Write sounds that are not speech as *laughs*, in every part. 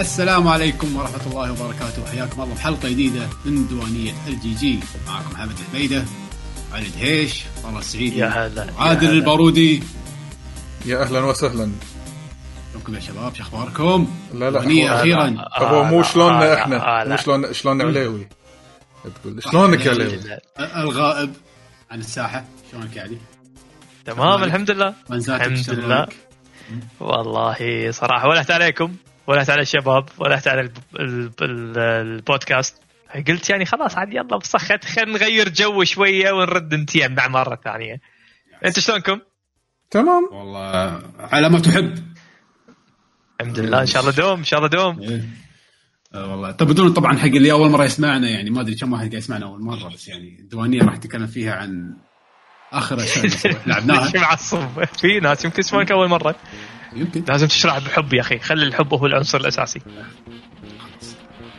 السلام عليكم ورحمة الله وبركاته. حياكم الله بحلقة جديدة من ديوانية الجي جي معكم محمد الحميدة علي الدهيش طلال السعيدي يا هلا عادل. البارودي. يا أهلا وسهلا. شلونكم يا شباب؟ شو أخباركم؟ لا لا ديوانية هو- أخيرا. هو مو آه، شلوننا آه، إحنا؟ آه، مو. شلون شلون عليوي؟ تقول شلونك يا عليوي؟ الغائب عن الساحة. شلونك يا علي؟ تمام الحمد لله. الحمد؟ لله. والله صراحة ولهت عليكم. ولهت على الشباب ولهت على الب- الب- ال- البودكاست. قلت يعني خلاص عاد يلا بصخت خلينا نغير جو شوية ونرد نتيم مع مرة ثانية. انت شلونكم؟ تمام. والله على ما تحب. الحمد لله إن شاء الله دوم إن شاء الله دوم. إيه. آه والله. طب بدون طبعا حق اللي أول مرة يسمعنا يعني ما أدري كم واحد قاعد يسمعنا أول مرة بس يعني الديوانية راح نتكلم فيها عن آخر اشياء *laughs* لعبناها. *laughs* ليش معصب. في ناس يمكن يسمعونك أول مرة. يمكن. لازم تشرح بحب يا أخي. خلي الحب هو العنصر الأساسي.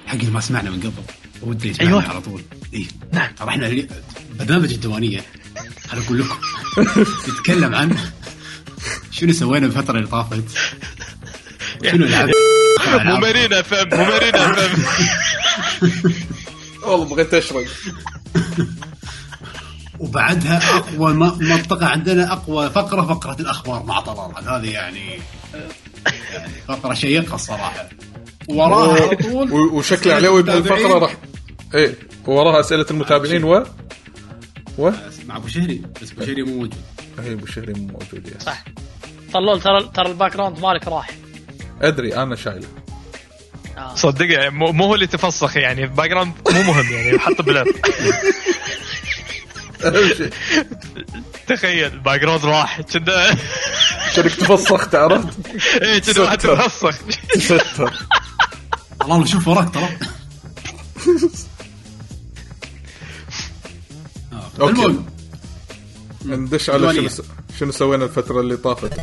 حق اللي ما سمعنا من قبل. ودي يسمعنا أيوة. على طول. اي ترى إحنا برنامج الديوانية. خليني أقول لكم نتكلم عن شنو سوينا بالفترة اللي طافت. شنو لعبنا. *laughs* مو مارينا فم مو مارينا فم *laughs* والله بغيت اشرب *laughs* وبعدها أقوى م- منطقة عندنا أقوى فقرة فقرة الأخبار مع طلال. هذه يعني يعني فقرة شيقة الصراحة. وراها على طول و- وشكله عليوي بهالفقره راح إيه وراها أسئلة المتابعين و؟ و؟ مع أبو شهري. بس أبو شهري مو موجود. اي أبو شهري مو موجود يا صح. طلول ترى ترى ال background مالك راح. أدري أنا شايله. آه. صدق يعني مو مو هو اللي تفسخ يعني. background مو مهم يعني حط بلف. اهم *laughs* شيء *laughs* تخيل background راح كنا شكلك تفسخت عرفت *laughs* إيه كنا واحد. تفسخ ستر الله شوف وراك ترى. المهم ندش على. شنو شنو سوينا الفترة اللي طافت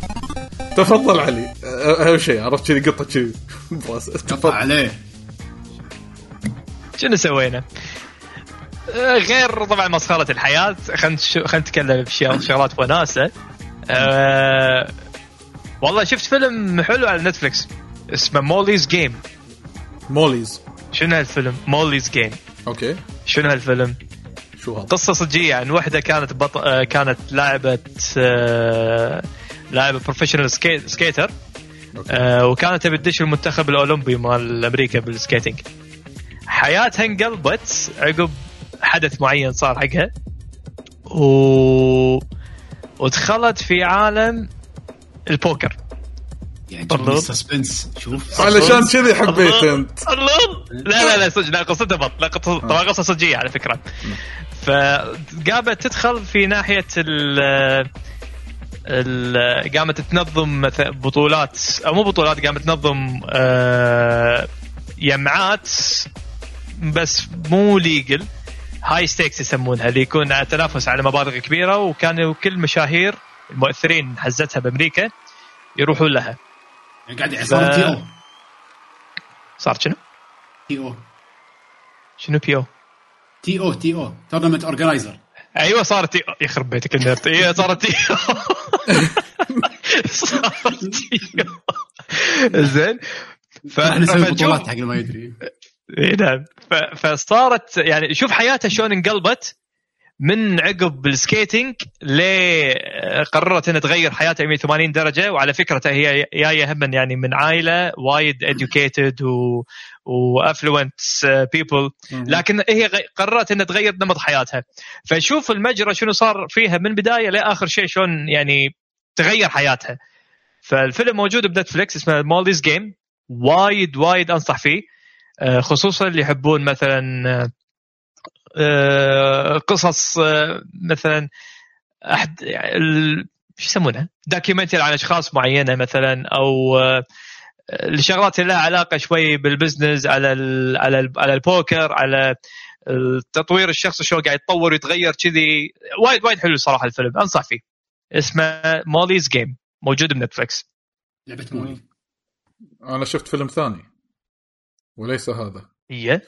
تفضل علي أهم شيء عرفت كذي قطة كذي *laughs* براس. قطع تفضل عليه شنو سوينا؟ آه، غير طبعا مسخرة الحياة. خلينا خلينا نتكلم بشغلات وناسة. أه والله شفت فيلم حلو على نتفلكس اسمه Molly's Game. Molly's. شنو هالفيلم؟ Molly's Game. okay. شنو هالفيلم؟ شو هذا؟ قصه صجيه عن وحدة كانت بط... آه، كانت لاعبة آه، لاعبة professional ski... skater okay. آه، وكانت تبي تدش المنتخب الأولمبي مال أمريكا بال skating حياتها انقلبت عقب حدث معين صار حقها. و... ودخلت في عالم البوكر. يعني. ال suspense شوف. *laughs* علشان كذي حبيت. أنت. الله لا لا لا صدق لا قصتها بط لا قصة طبعا قصة صجية على فكرة. فقامت تدخل في ناحية ال ال- قامت تنظم مث- بطولات أو مو بطولات قامت تنظم آه، يمعات بس مو legal. high stakes يسمونها اللي يكون تنافس على مبالغ كبيرة وكانوا كل مشاهير المؤثرين حزتها بأمريكا يروحون لها. يعني قاعد صار تي أو صار شنو؟ تي أو شنو بي أو؟ تي أو تي أو تورنمنت اورجنايزر أيوه صارت تي- يخرب بيتك ال nerd أيوه صارت تي *laughs* صارت تي *laughs* زين. ف- إحنا نسوي بطولات حق اللي ما يدري. نعم. ف- فصارت يعني شوف حياتها شلون انقلبت من عقب ال skating قررت إنها تغير حياتها 180 درجة وعلى فكرة هي جاية هم يعني من عائلة وايد educated و و affluent people لكن هي قررت إنها تغير نمط حياتها. فشوف المجرى شنو صار فيها من بداية لاخر شيء شلون يعني تغير حياتها. فالفيلم موجود بنتفلكس اسمه Molly's Game وايد وايد أنصح فيه. خصوصا اللي يحبون مثلا آه، آه، قصص آه، مثلا احد يعني ال- شو يسمونها؟ documentary عن أشخاص معينة مثلا أو آه، الشغلات اللي لها علاقة شوي بال business على ال على ال على البوكر على التطوير الشخصي شلون قاعد يتطور ويتغير كذي. وايد وايد حلو صراحة الفيلم أنصح فيه. اسمه Molly's Game موجود بنتفلكس لعبة مولي. أنا شفت فيلم ثاني. وليس هذا. هي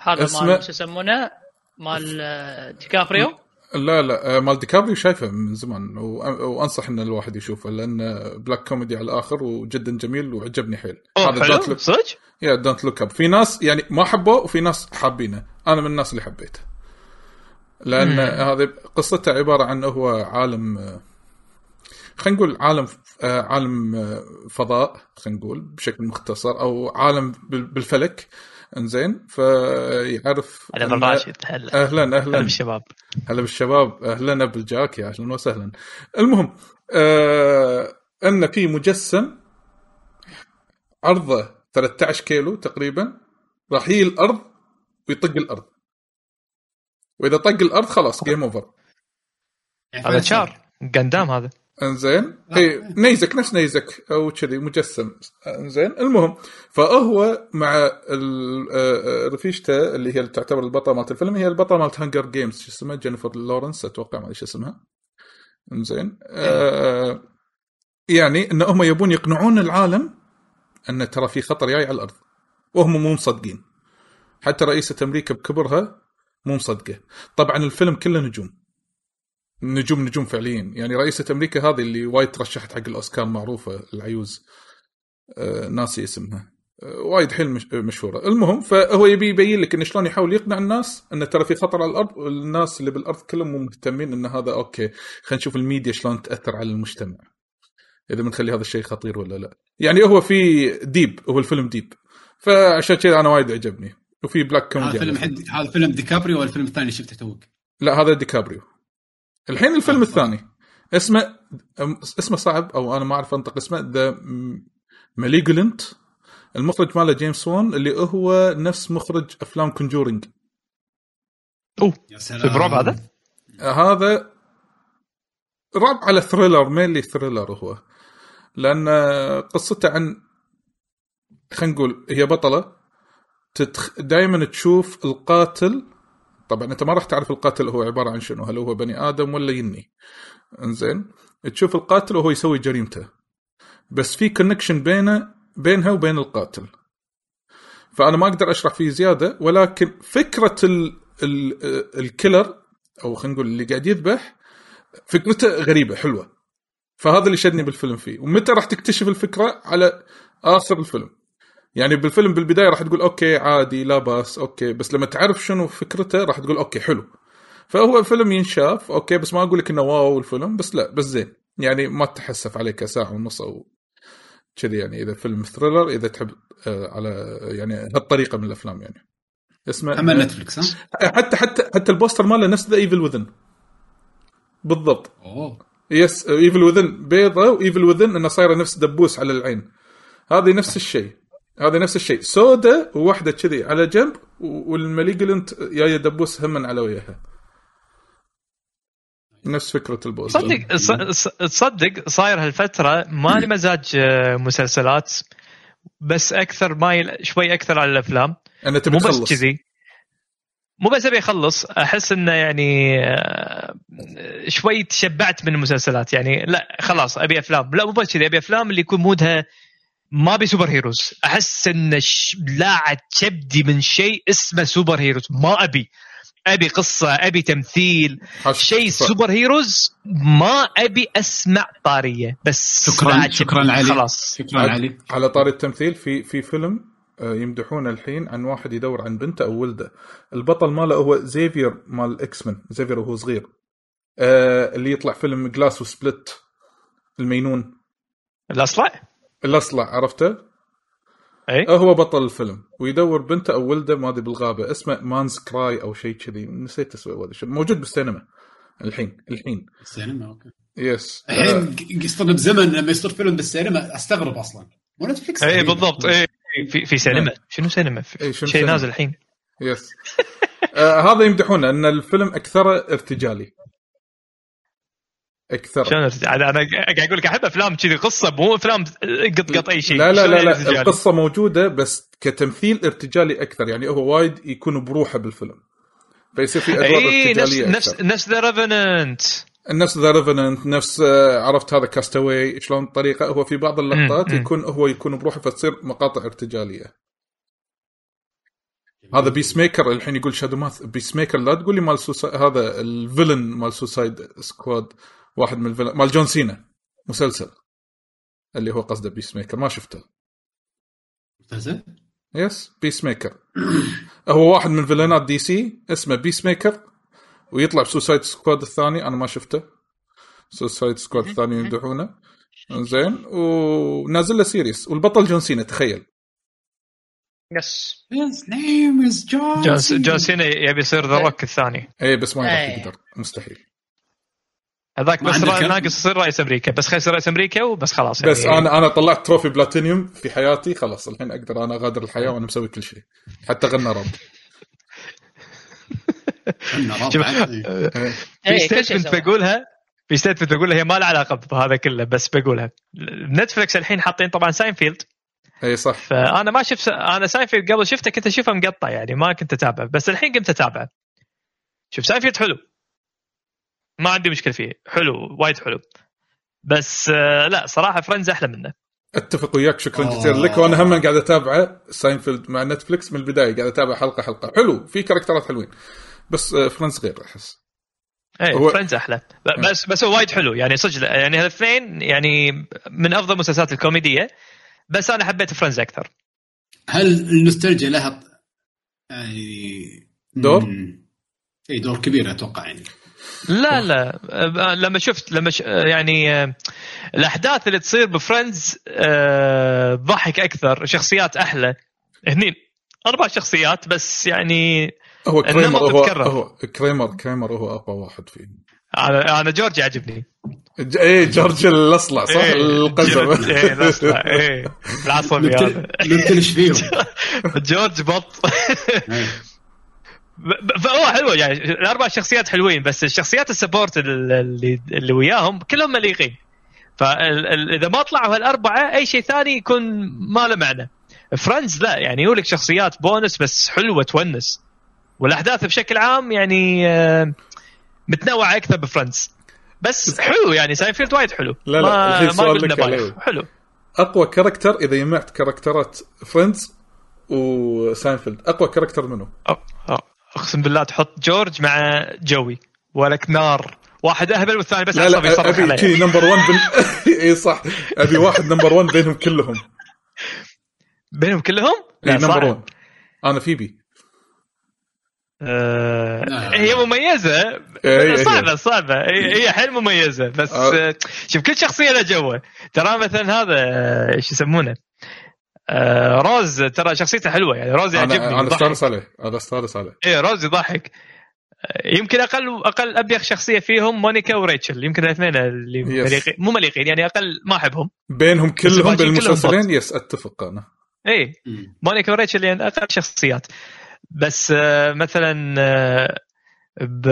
هذا اسمه- مال شو يسمونه؟ مال آه، ديكابريو لا لا آه، مال ديكابريو شايفه من زمان وأنصح إن الواحد يشوفه لأن black comedy على الآخر وجدا جميل وعجبني حيل. هذا حلو. جات له صدق؟ يا Don't Look Up في ناس يعني ما حبوه وفي ناس حابينه. أنا من الناس اللي حبيته. لأن هذه قصته عبارة عن هو عالم آه، خلينا نقول عالم آه، عالم آه، فضاء خلينا نقول بشكل مختصر أو عالم بال- بالفلك. إنزين فيعرف هلا بالراشد هلا. أهلا هلا أهلا بالشباب. هلا بالشباب. أهلا بال Jack يا أهلا وسهلا. المهم آه أن في مجسم عرضه 13 كيلو تقريبا راح يجي الأرض ويطق الأرض. وإذا طق الأرض خلاص game over يعني هذا فعلاً شار قندام هذا. انزين؟ اي نيزك نفس نيزك أو كذي مجسم. انزين المهم فهو مع آه، رفيجته اللي هي اللي تعتبر البطلة مالت الفيلم هي البطلة مالت Hunger Games شو اسمها؟ جينيفر لورنس أتوقع ما أدري شو اسمها. انزين. آه يعني إن هم يبون يقنعون العالم إن ترى في خطر جاي على الأرض. وهم مو مصدقين. حتى رئيسة أمريكا بكبرها مو مصدقة. طبعا الفيلم كله نجوم. نجوم نجوم فعليين يعني رئيسة أمريكا هذه اللي وايد ترشحت حق الأوسكار معروفة العيوز. آه ناسي اسمها. آه وايد حيل مش مشهورة. المهم فهو يبي يبين لك انه شلون يحاول يقنع الناس إن ترى في خطر على الأرض والناس اللي بالأرض كلهم مو مهتمين إن هذا أوكي. خلينا نشوف الميديا شلون تأثر على المجتمع. إذا بنخلي هذا الشيء خطير ولا لا. يعني هو في deep هو الفيلم deep. فعشان كذا أنا وايد عجبني. وفي black هذا كوميدي فيلم حد هذا فيلم ديكابريو ولا الفيلم الثاني اللي شفته توك؟ لا هذا ديكابريو. الحين الفيلم الثاني. اسمه اسمه صعب أو أنا ما أعرف أنطق اسمه The Malignant المخرج ماله جيمس وون اللي هو نفس مخرج أفلام Conjuring أوه. يا سلام. في برعب هذا؟ هذا رعب على thriller mainly thriller هو. لأن قصته عن خلينا نقول هي بطلة تتخ... دائما تشوف القاتل طبعا أنت ما راح تعرف القاتل هو عبارة عن شنو هل هو بني آدم ولا يني. إنزين؟ تشوف القاتل وهو يسوي جريمته. بس في connection بينه بينها وبين القاتل. فأنا ما أقدر أشرح فيه زيادة ولكن فكرة ال... ال... ال killer أو خلينا نقول اللي قاعد يذبح فكرته غريبة حلوة. فهذا اللي شدني بالفيلم فيه. ومتى راح تكتشف الفكرة؟ على آخر الفيلم. يعني بالفيلم بالبداية راح تقول okay عادي لا بأس okay. بس لما تعرف شنو فكرته راح تقول okay حلو. فهو فيلم ينشاف okay بس ما أقول لك إنه wow الفيلم بس لا بس زين. يعني ما تحسف عليه كساعه ونص أو كذي يعني. إذا فيلم thriller إذا تحب آه، على يعني هالطريقة من الأفلام يعني. اسمه محمد نتفلكس ها؟ حتى حتى حتى ال poster ماله نفس The Evil Within بالضبط. أوه. yes Evil Within بيضة و Evil Within انها صايرة نفس دبوس على العين. هذه نفس الشيء. هذا نفس الشيء. سودا وواحده كذي على جنب وال Malignant جاية دبوس هم على وجهها. نفس فكرة ال poster صدق تصدق صاير هالفترة ما لي مزاج آه، مسلسلات بس أكثر مايل شوي أكثر على الأفلام. أنا تبي مو بس كذي. مو بس أبي أخلص أحس إنه يعني آه، شوي تشبعت من المسلسلات. يعني لا خلاص أبي أفلام. لا مو بس كذي أبي أفلام اللي يكون mood ها ما ابي superheroes. أحس إن ش... لاعت كبدي من شيء اسمه superheroes. ما أبي. أبي قصة أبي تمثيل. شيء. superheroes ما أبي أسمع طارية. بس شكرا شكرا. علي. خلاص. شكرا علي. على طاري التمثيل في في فيلم آه، يمدحونه الحين عن واحد يدور عن بنته أو ولده. البطل ماله هو زيفير مال X-Men زيفير وهو صغير. آه اللي يطلع فيلم Glass و Split المينون. الاصلع الأصلع عرفته؟ إي. هو بطل الفيلم ويدور بنته أو ولده ما أدري بالغابة اسمه مانز كراي أو شيء كذي نسيت اسمه. موجود بالسينما الحين الحين. السينما أوكي. yes الحين يصير بزمن لما يصير فيلم بالسينما أستغرب أصلا. مو نتفلكس إي. بالضبط. إي في في سينما. شنو سينما؟ في إي، شنو شيء سينما؟ نازل الحين. yes *laughs* آه هذا يمدحونه إن الفيلم أكثر ارتجالي. أكثر شلون ارتجال؟ أنا أنا قاعد أقول لك أحب أفلام كذي قصة مو أفلام قط قط أي شيء لا لا لا, لا ارتجال؟ القصة موجودة بس كتمثيل ارتجالي أكثر يعني هو وايد يكون بروحه بالفيلم فيصير في أدوار نفس ارتجالية نفس أكثر. نفس The Revenant نفس The Revenant نفس آه، عرفت هذا Cast Away شلون الطريقة هو في بعض اللقطات. يكون هو يكون بروحه فتصير مقاطع ارتجالية هذا Peacemaker الحين يقول شادو ماث Peacemaker لا تقول لي مال سوسا... هذا ال villain مال Suicide Squad واحد من ال villain مال جون سينا مسلسل. اللي هو قصده Peacemaker ما شفته. مسلسل؟ yes Peacemaker هو واحد من villain ات DC اسمه Peacemaker ويطلع ب Suicide Squad الثاني أنا ما شفته. Suicide Squad الثاني يمدحونه. زين ونازل له series والبطل جون سينا تخيل. yes His name is John جون سينا يبي يصير The Rock الثاني. اي بس ما راح إيه. يقدر. مستحيل. هذاك بس؟ ناقص يصير رئيس أمريكا. بس خلي يصير رئيس أمريكا وبس خلاص يعني. بس أنا أنا طلعت trophy platinum في حياتي خلاص الحين أقدر أنا أغادر الحياة وأنا مسوي كل شيء. حتى غنى *laughs* شوف، بعد. إيه. في statement. بقولها في statement بقولها هي ما لها علاقة بهذا كله بس بقولها نتفلكس الحين حاطين طبعا ساينفيلد اي صح. فأنا ما شفت أنا ساينفيلد قبل شفته كنت أشوفه مقطع يعني ما كنت اتابعه بس الحين قمت أتابعه. شوف ساينفيلد حلو. ما عندي مشكلة فيه. حلو وايد حلو. بس آه، لا صراحة فريندز أحلى منه. أتفق وياك شكرا آه. جزيلا لك. وأنا هم قاعد أتابعه ساينفيلد مع نتفلكس من البداية قاعد أتابع حلقة حلقة. حلو في character ات حلوين. بس آه، فريندز غير أحس. إيه هو- فريندز أحلى. ب- بس بس هو وايد حلو. يعني صدق يعني هالاثنين يعني من أفضل المسلسلات الكوميدية. بس أنا حبيت فريندز أكثر. هل النوستالجيا لها يعني دور؟ اي دور كبير أتوقع يعني. لا لا. لما شفت لما ش... يعني أه، الأحداث اللي تصير بفريندز أه، ضحك أكثر شخصيات أحلى. هني أربع شخصيات بس يعني هو كريمر هو. هو كريمر كريمر هو أقوى واحد فيه أنا أنا جورج يعجبني ج- إيه جورج الأصلع صح؟ إيه، القزم. إيه الأصلع، إيه. *laughs* العصبي هذا. فيهم؟ *laughs* جورج بط. إيه. فهو حلو يعني الأربع شخصيات حلوين بس الشخصيات ال support اللي اللي وياهم كلهم مليقين. فإذا ما طلعوا هالأربعة أي شيء ثاني يكون ما له معنى. فريندز لا يعني يقول لك شخصيات بونس بس حلوة تونس. والأحداث بشكل عام يعني آه، متنوعة أكثر بفريندز بس حلو يعني ساينفيلد وايد حلو. لا، لا، ما ما لك. عليه. حلو. أقوى character إذا جمعت character ات فريندز وساينفيلد أقوى character منه أو- أو- أقسم بالله تحط جورج مع جوي. ولك نار. واحد أهبل والثاني بس عصبي يصرخ أبي عليه كذي number 1 بال... *laughs* إي صح. أبي واحد number 1 بينهم كلهم. بينهم كلهم؟ إي لا number صعب. 1 أنا فيبي. آه. هي مميزة. إيه. صعبة صعبة. هي هي حيل مميزة. بس آه. آه. شوف كل شخصية لها جوه ترى مثلا هذا آه، إيش يسمونه؟ آه روز ترى شخصيته حلوة يعني روز يعجبني أنا. استانس عليه أنا استانس عليه إيه روز يضحك آه، يمكن أقل أقل أبيخ شخصية فيهم مونيكا وريتشل يمكن الاثنين اللي. مليقين مو مليقين يعني أقل ما أحبهم بينهم كلهم بالمسلسلين. yes أتفق أنا إيه مم. مونيكا وريتشل يعني أقل شخصيات بس آه، مثلا آه، ب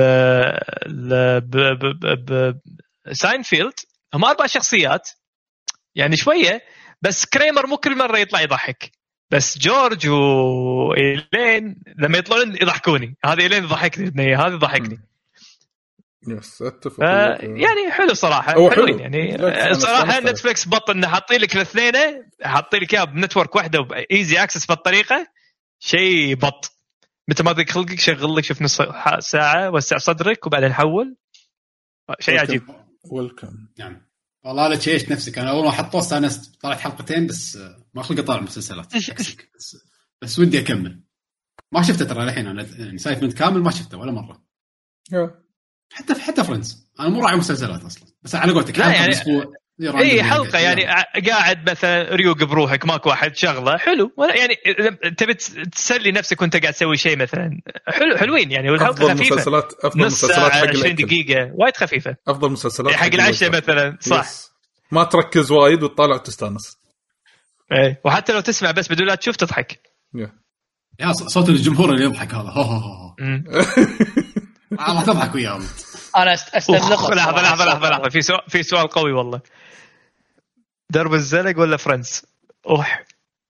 ب ب ب ساينفيلد هم أربع شخصيات يعني شوية بس كريمر مو كل مرة يطلع يضحك. بس جورج وايلين لما يطلعون يضحكوني. هذه إيلين البنيه هذه تضحكني yes أتفق يعني حلو صراحة هو حلو. حلوين يعني أنا صراحة. نتفلكس بط إنه حاطين لك الاثنين حاطين لك اياه ب network واحدة ب easy access بالطريقة شيء بط. متى ما ضيق خلقك شغل لك شوف نص ساعة وسع صدرك وبعدين حول. شيء عجيب. welcome نعم. والله لا تشيشت نفسك. أنا أول ما حطوه استانست طلعت حلقتين بس آه، ما خلق اطالع مسلسلات. *laughs* بس, بس ودي أكمل. ما شفته ترى الحين. أنا يعني ساينفيلد كامل ما شفته ولا مرة. حتى حتى فريندز أنا مو راعي مسلسلات أصلا. بس على قولتك لا حلقة يعني- بالأسبوع. اي حلقة يعني قاعد مثلا ريوق بروحك ماكو واحد شغلة حلو. ولا يعني تبي تس- تسلي نفسك وأنت قاعد تسوي شيء مثلا. حلو حلوين يعني والحلقة افضل خفيفة. مسلسلات أفضل نص مسلسات ساعه حق 20 الأكل. دقيقة وايد خفيفة. أفضل مسلسلات حق العشاء. مثلا صح. يس. ما تركز وايد وتطالع وتستأنس. إيه وحتى لو تسمع بس بدون لا تشوف تضحك. يا. صوت الجمهور اللي يضحك هذا. والله *laughs* تضحك وياهم. أنا أخ، لحظة. لحظة لحظة لحظة. في سؤال في سؤال قوي والله. درب الزلق ولا فريندز؟ أوح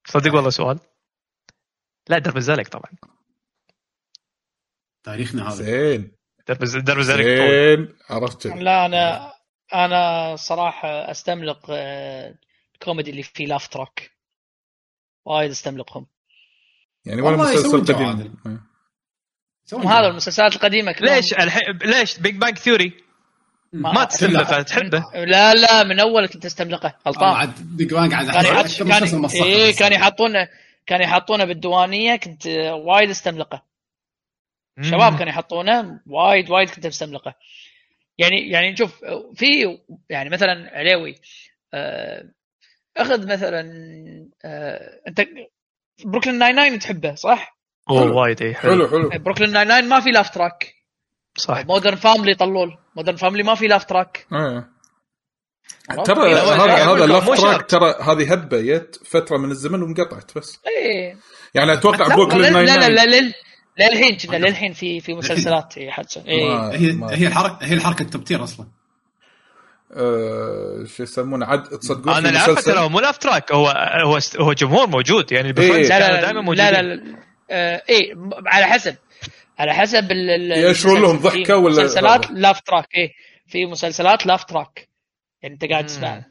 صدق والله سؤال. لا درب الزلق طبعا. تاريخنا هذا. زين. درب درب الزلق زين عرفت. لا أنا أنا صراحة أستملق آه، الكوميدي اللي فيه laugh track وايد أستملقهم. يعني ولا مسلسل قديم. يسوون هذا. المسلسلات القديمة كلهم. ليش الحين ليش Big Bang Theory ما تستملقه تحبه. لا لا من أول كنت استملقه غلطان. عاد Big Bang قاعد كان كان إيه. كان يحطون كانوا يحطونه بالديوانية كنت وايد استملقه. شباب كانوا يحطونه وايد وايد كنت مستملقه. يعني يعني شوف في يعني مثلا عليوي آه، أخذ مثلا آه، أنت Brooklyn Nine-Nine تحبه صح؟ أوه وايد اي حلو. حلو حلو. Brooklyn Nine-Nine ما في laugh track صح. Modern Family طلول. Modern Family ما في laugh track. إيه. عرفت؟ ترى لا، هذا لا، هذا لا، laugh track. ترى هذه هبة جت فترة من الزمن وانقطعت بس. إيه. يعني أتوقع لا بروكلين لا لا لا لا للحين كنا للحين في في مسلسلات إيه، حدث إيه. ما- هي هي الحركه هي الحركة ال top tier أصلا. آه، شو يسمونه؟ عاد تصدقون أنا اللي مسلسل ترى هو مو laugh track هو هو هو جمهور موجود يعني إيه. لا لا دائما لا موجودين. لا لا, لا. آه، إيه على حسب. على حسب ال- ال- يشرون لهم ضحكة ولا- مسلسلات laugh track إيه. في مسلسلات laugh track يعني أنت قاعد مم. تسمع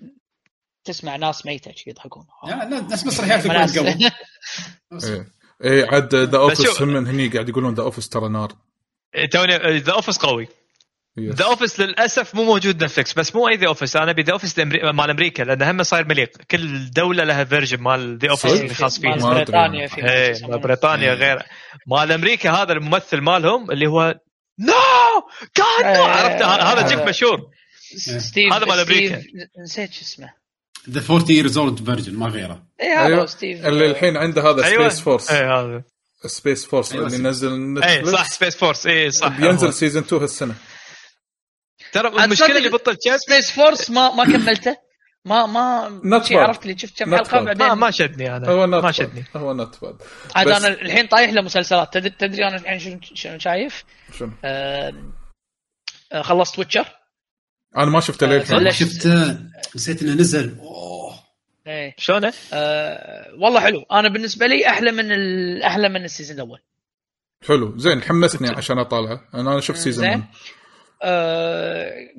تسمع ناس ميتة يضحكون. لا، لا، ناس مسرحيات في. *laughs* قبل. *laughs* إيه. إيه عاد The Office هم هني قاعد يقولون The Office ترى نار. توني The Office قوي. The Office للأسف مو موجود Netflix بس مو أي The Office أنا أبي The Office مال أمريكا لأنه هم صاير مليق. كل دولة لها version مال The Office. اللي خاص مال فيها ما أدري. بريطانيا في إيه. مال بريطانيا إيه. غير مال أمريكا هذا الممثل مالهم اللي هو نو كان إيه. عرفت؟ هذا جيف مشهور. ستيف هذا مال أمريكا. نسيت شو اسمه. The 40 years old Virgin ما غيره. اي هذا هو ستيف. اللي الحين عنده هذا Space Force اي هذا. Space Force أيوة، اللي. نزل اي صح Space Force اي صح. بينزل. season 2 هالسنة. ترى المشكلة اللي بطل شيف Space Force ما ما كملته. ما ما شي. عرفت اللي شفت كم حلقة. بعدين؟ ما ما شدني أنا. هو ما. شدني. هو not bad عاد أنا الحين طايح له مسلسلات تدري تدري أنا الحين شنو شنو شايف؟ شنو؟ آه، خلصت Witcher أنا ما شفته للحين بلش- شفت نسيت إنه نزل. أوه. إيه. شلونه؟ آه، والله حلو. أنا بالنسبة لي أحلى من أحلى من ال season الأول. حلو. زين حمسني عشان أطالعه. أنا شفت season زين. 1 آه،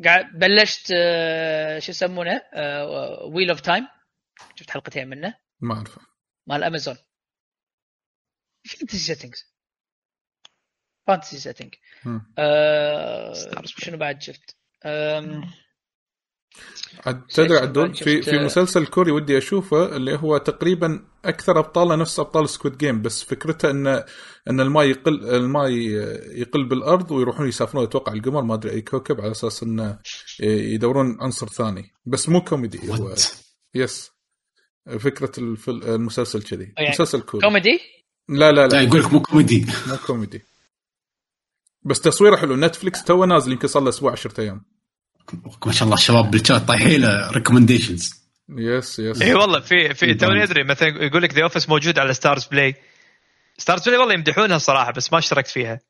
قاعد بلشت آه، شو يسمونه؟ Wheel of Time شفت حلقتين منه. ما أعرفه. مال Amazon fantasy settings fantasy setting. آه، شنو بعد شفت؟ تدري عدول؟ في في مسلسل كوري ودي أشوفه اللي هو تقريبا أكثر ابطاله نفس أبطال Squid Game بس فكرته إن إن الماء يقل الماء يقل بالأرض ويروحون يسافرون أتوقع القمر ما أدري أي كوكب على أساس انه يدورون عنصر ثاني. بس مو كوميدي هو. بس فكرة. المسلسل كذي. يعني مسلسل كوري. كوميدي؟ لا لا لا. لا يقول لك مو كوميدي. مو كوميدي. بس تصويره حلو. Netflix توه نازل يمكن صار له أسبوع 10 أيام. ما شاء الله الشباب بالشات طايحين له recommendations yes yes اي والله في في في توني. أدري مثلا يقول لك The Office موجود على Starz Play Starz Play والله يمدحونها الصراحه بس ما اشتركت فيها.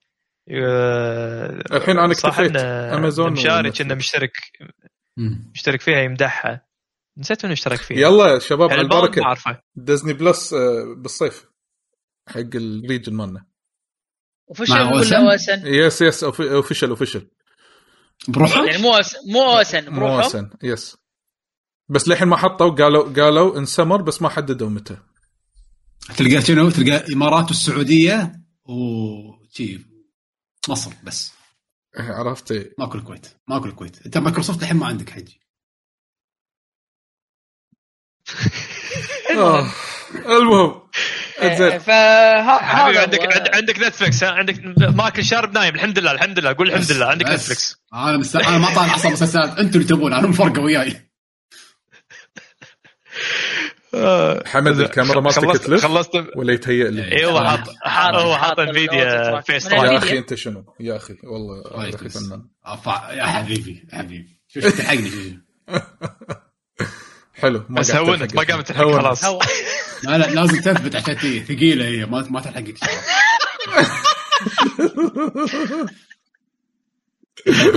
الحين أنا صح اكتفيت. أمازون إن مشارك ونتفلكس. انه مشترك مشترك فيها يمدحها. نسيت إنه اشترك فيها. يلا يا شباب على يعني الباوند البركه ديزني بلس آه، بالصيف. حق الريجن مالنا. وفشل مع ولا؟ أوسن؟ يس يس اوفيشال اوفيشال بروحه يعني مو أوسن مو أوسن بروحهم مواسن يس بس للحين ما حطوا قالوا قالوا ان سمر بس ما حددوا متى تلقى شنو تلقى الإمارات والسعودية وشي مصر بس إيه، عرفت إيه. ماكو الكويت ماكو الكويت أنت مايكروسوفت الحين ما عندك حجي آه. المهم إيه، زين حبيبي فهذا عندك عند- عندك نتفلكس؟ عندك ماكل شارب نايم الحمد لله الحمد لله قول الحمد لله عندك. نتفلكس أنا مست... أنا ما طالع أصلا مسلسلات أنتم اللي تبون أنا مفرقة وياي حمد الكاميرا مالتك خلصت تلف خلصت ولا يتهيأ لي؟ اي هو حاط هو حاط Nvidia face يا track أخي أنت شنو؟ يا أخي والله يا أخي بس. فنان. أفا... يا حبيبي يا حبيبي. شوف شوف. حلو ما بس هونت ما. قامت تلحق. خلاص. لا لا لازم تثبت عشان ثقيلة هي ما ما تلحقك *laughs*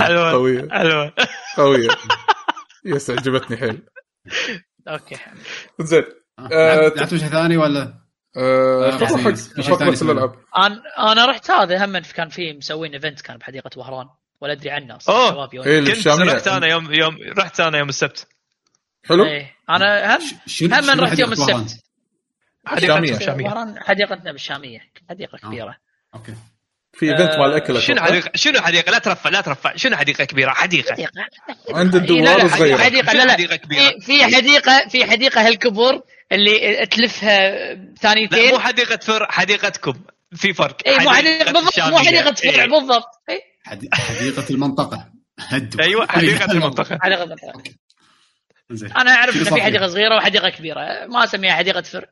حلوة. حلوة. قوية. yes عجبتني حيل. okay زين آه، لعبت لعبت شيء ثاني ولا آه، آه، تروح حق. الألعاب أنا أنا رحت هذا هم كان في مسوين event كان بحديقة وهران ولا أدري عنه أصلا أوه. شباب يوم إيه، كنت الشامية. رحت أنا يوم يوم رحت أنا يوم السبت حلو إيه أنا هم هم رحت يوم؟ السبت. شامية. وهران حديقتنا بالشامية حديقة آه. كبيرة okay في event مال اكل شنو. حديقه شنو حديقه لا ترفع لا ترفع. شنو حديقه كبيرة؟ حديقة. حديقة. عند إيه، لا، الدوار لا، الصغيرة حديقة لا لا. حديقه كبيرة؟ في حديقة في حديقة هالكبر اللي تلفها لا ثانيتين. مو حديقة فرع حديقتكم. في فرق. اي مو حديقة بالضبط مو. حديقة فرع إيه. بالضبط. حديقة المنطقة. هدوا أيوه حديقة المنطقة. حديقة. زين أنا أعرف ان في؟ حديقة صغيرة وحديقة كبيرة. ما أسميها حديقة فرع.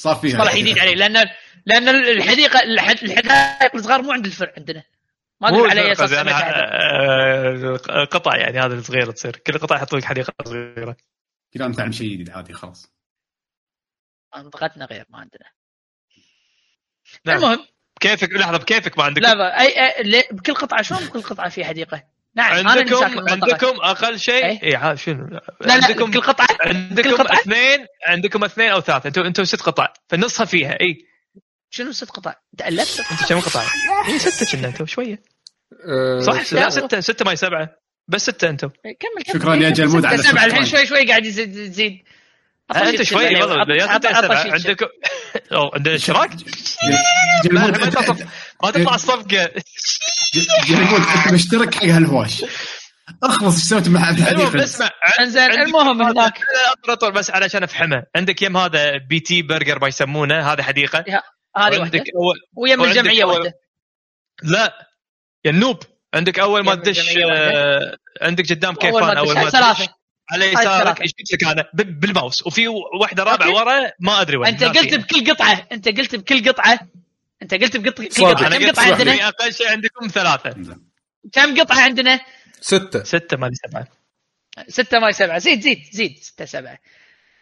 صار فيها مصطلح جديد عليه. لأن لأن الحديقه الحد- الحدائق الصغار مو عند الفرع عندنا. ما أدري على أي أساس حديقة. آه، قطع يعني هذا الصغير تصير. كل قطع يحط لك حديقة صغيرة. كذا انت تعلم شيء جديد عادي خلاص. منطقتنا غير ما عندنا. نعم. المهم. كيفك؟ لحظة بكيفك ما عندكم لا لا أي أي بكل قطعة شلون بكل قطعة في حديقة؟ نعم عندكم. عندكم أقل شيء؟ إيه؟ اي عاد شنو؟ لا لا عندكم كل قطعة؟ عندكم كل قطعة؟ اثنين عندكم اثنين أو ثلاثة. أنتم أنتم ست قطع فنصها فيها اي شنو ست قطع؟ تالفت أنتم كم قطع؟ اي ستة كنا أنتم شوية. آه، صح؟ لا، ستة. ستة ما هي سبعة. بس ستة أنتم. كمل كمل. شكراً يا جلمود على سبعة. الحين. شوي شوي قاعد يزيد يزيد. أنت شوي والله عندكم أو عندنا إشتراك؟ ما تطلع الصفقة. مشترك حق هالهواش أخلص إيش سويت مع المهم الحديقه اسمع انزين المهم هذا- هناك. اطر بس علشان أفهمه. عندك يم هذا؟ بي تي برجر ما يسمونه هذه حديقه هذه واحدة. ويم الجمعيه أول- واحدة. لا يا النوب. عندك أول ما تدش. آه، عندك قدام كيفان أول. ما. تدش. على يسارك. إيش لك أنا؟ بالماوس. وفي واحدة رابعة. ورا ما أدري وين. أنت قلت. بكل قطعة. أنت قلت بكل قطعة. انت قلت صادق. قطعه كم قطعة. عندنا؟ في أقل شيء عندكم ثلاثة. كم قطعة عندنا؟ ستة. ستة ما أدري سبعة. ستة ما سبعة. زيد زيد زيد. ستة سبعة.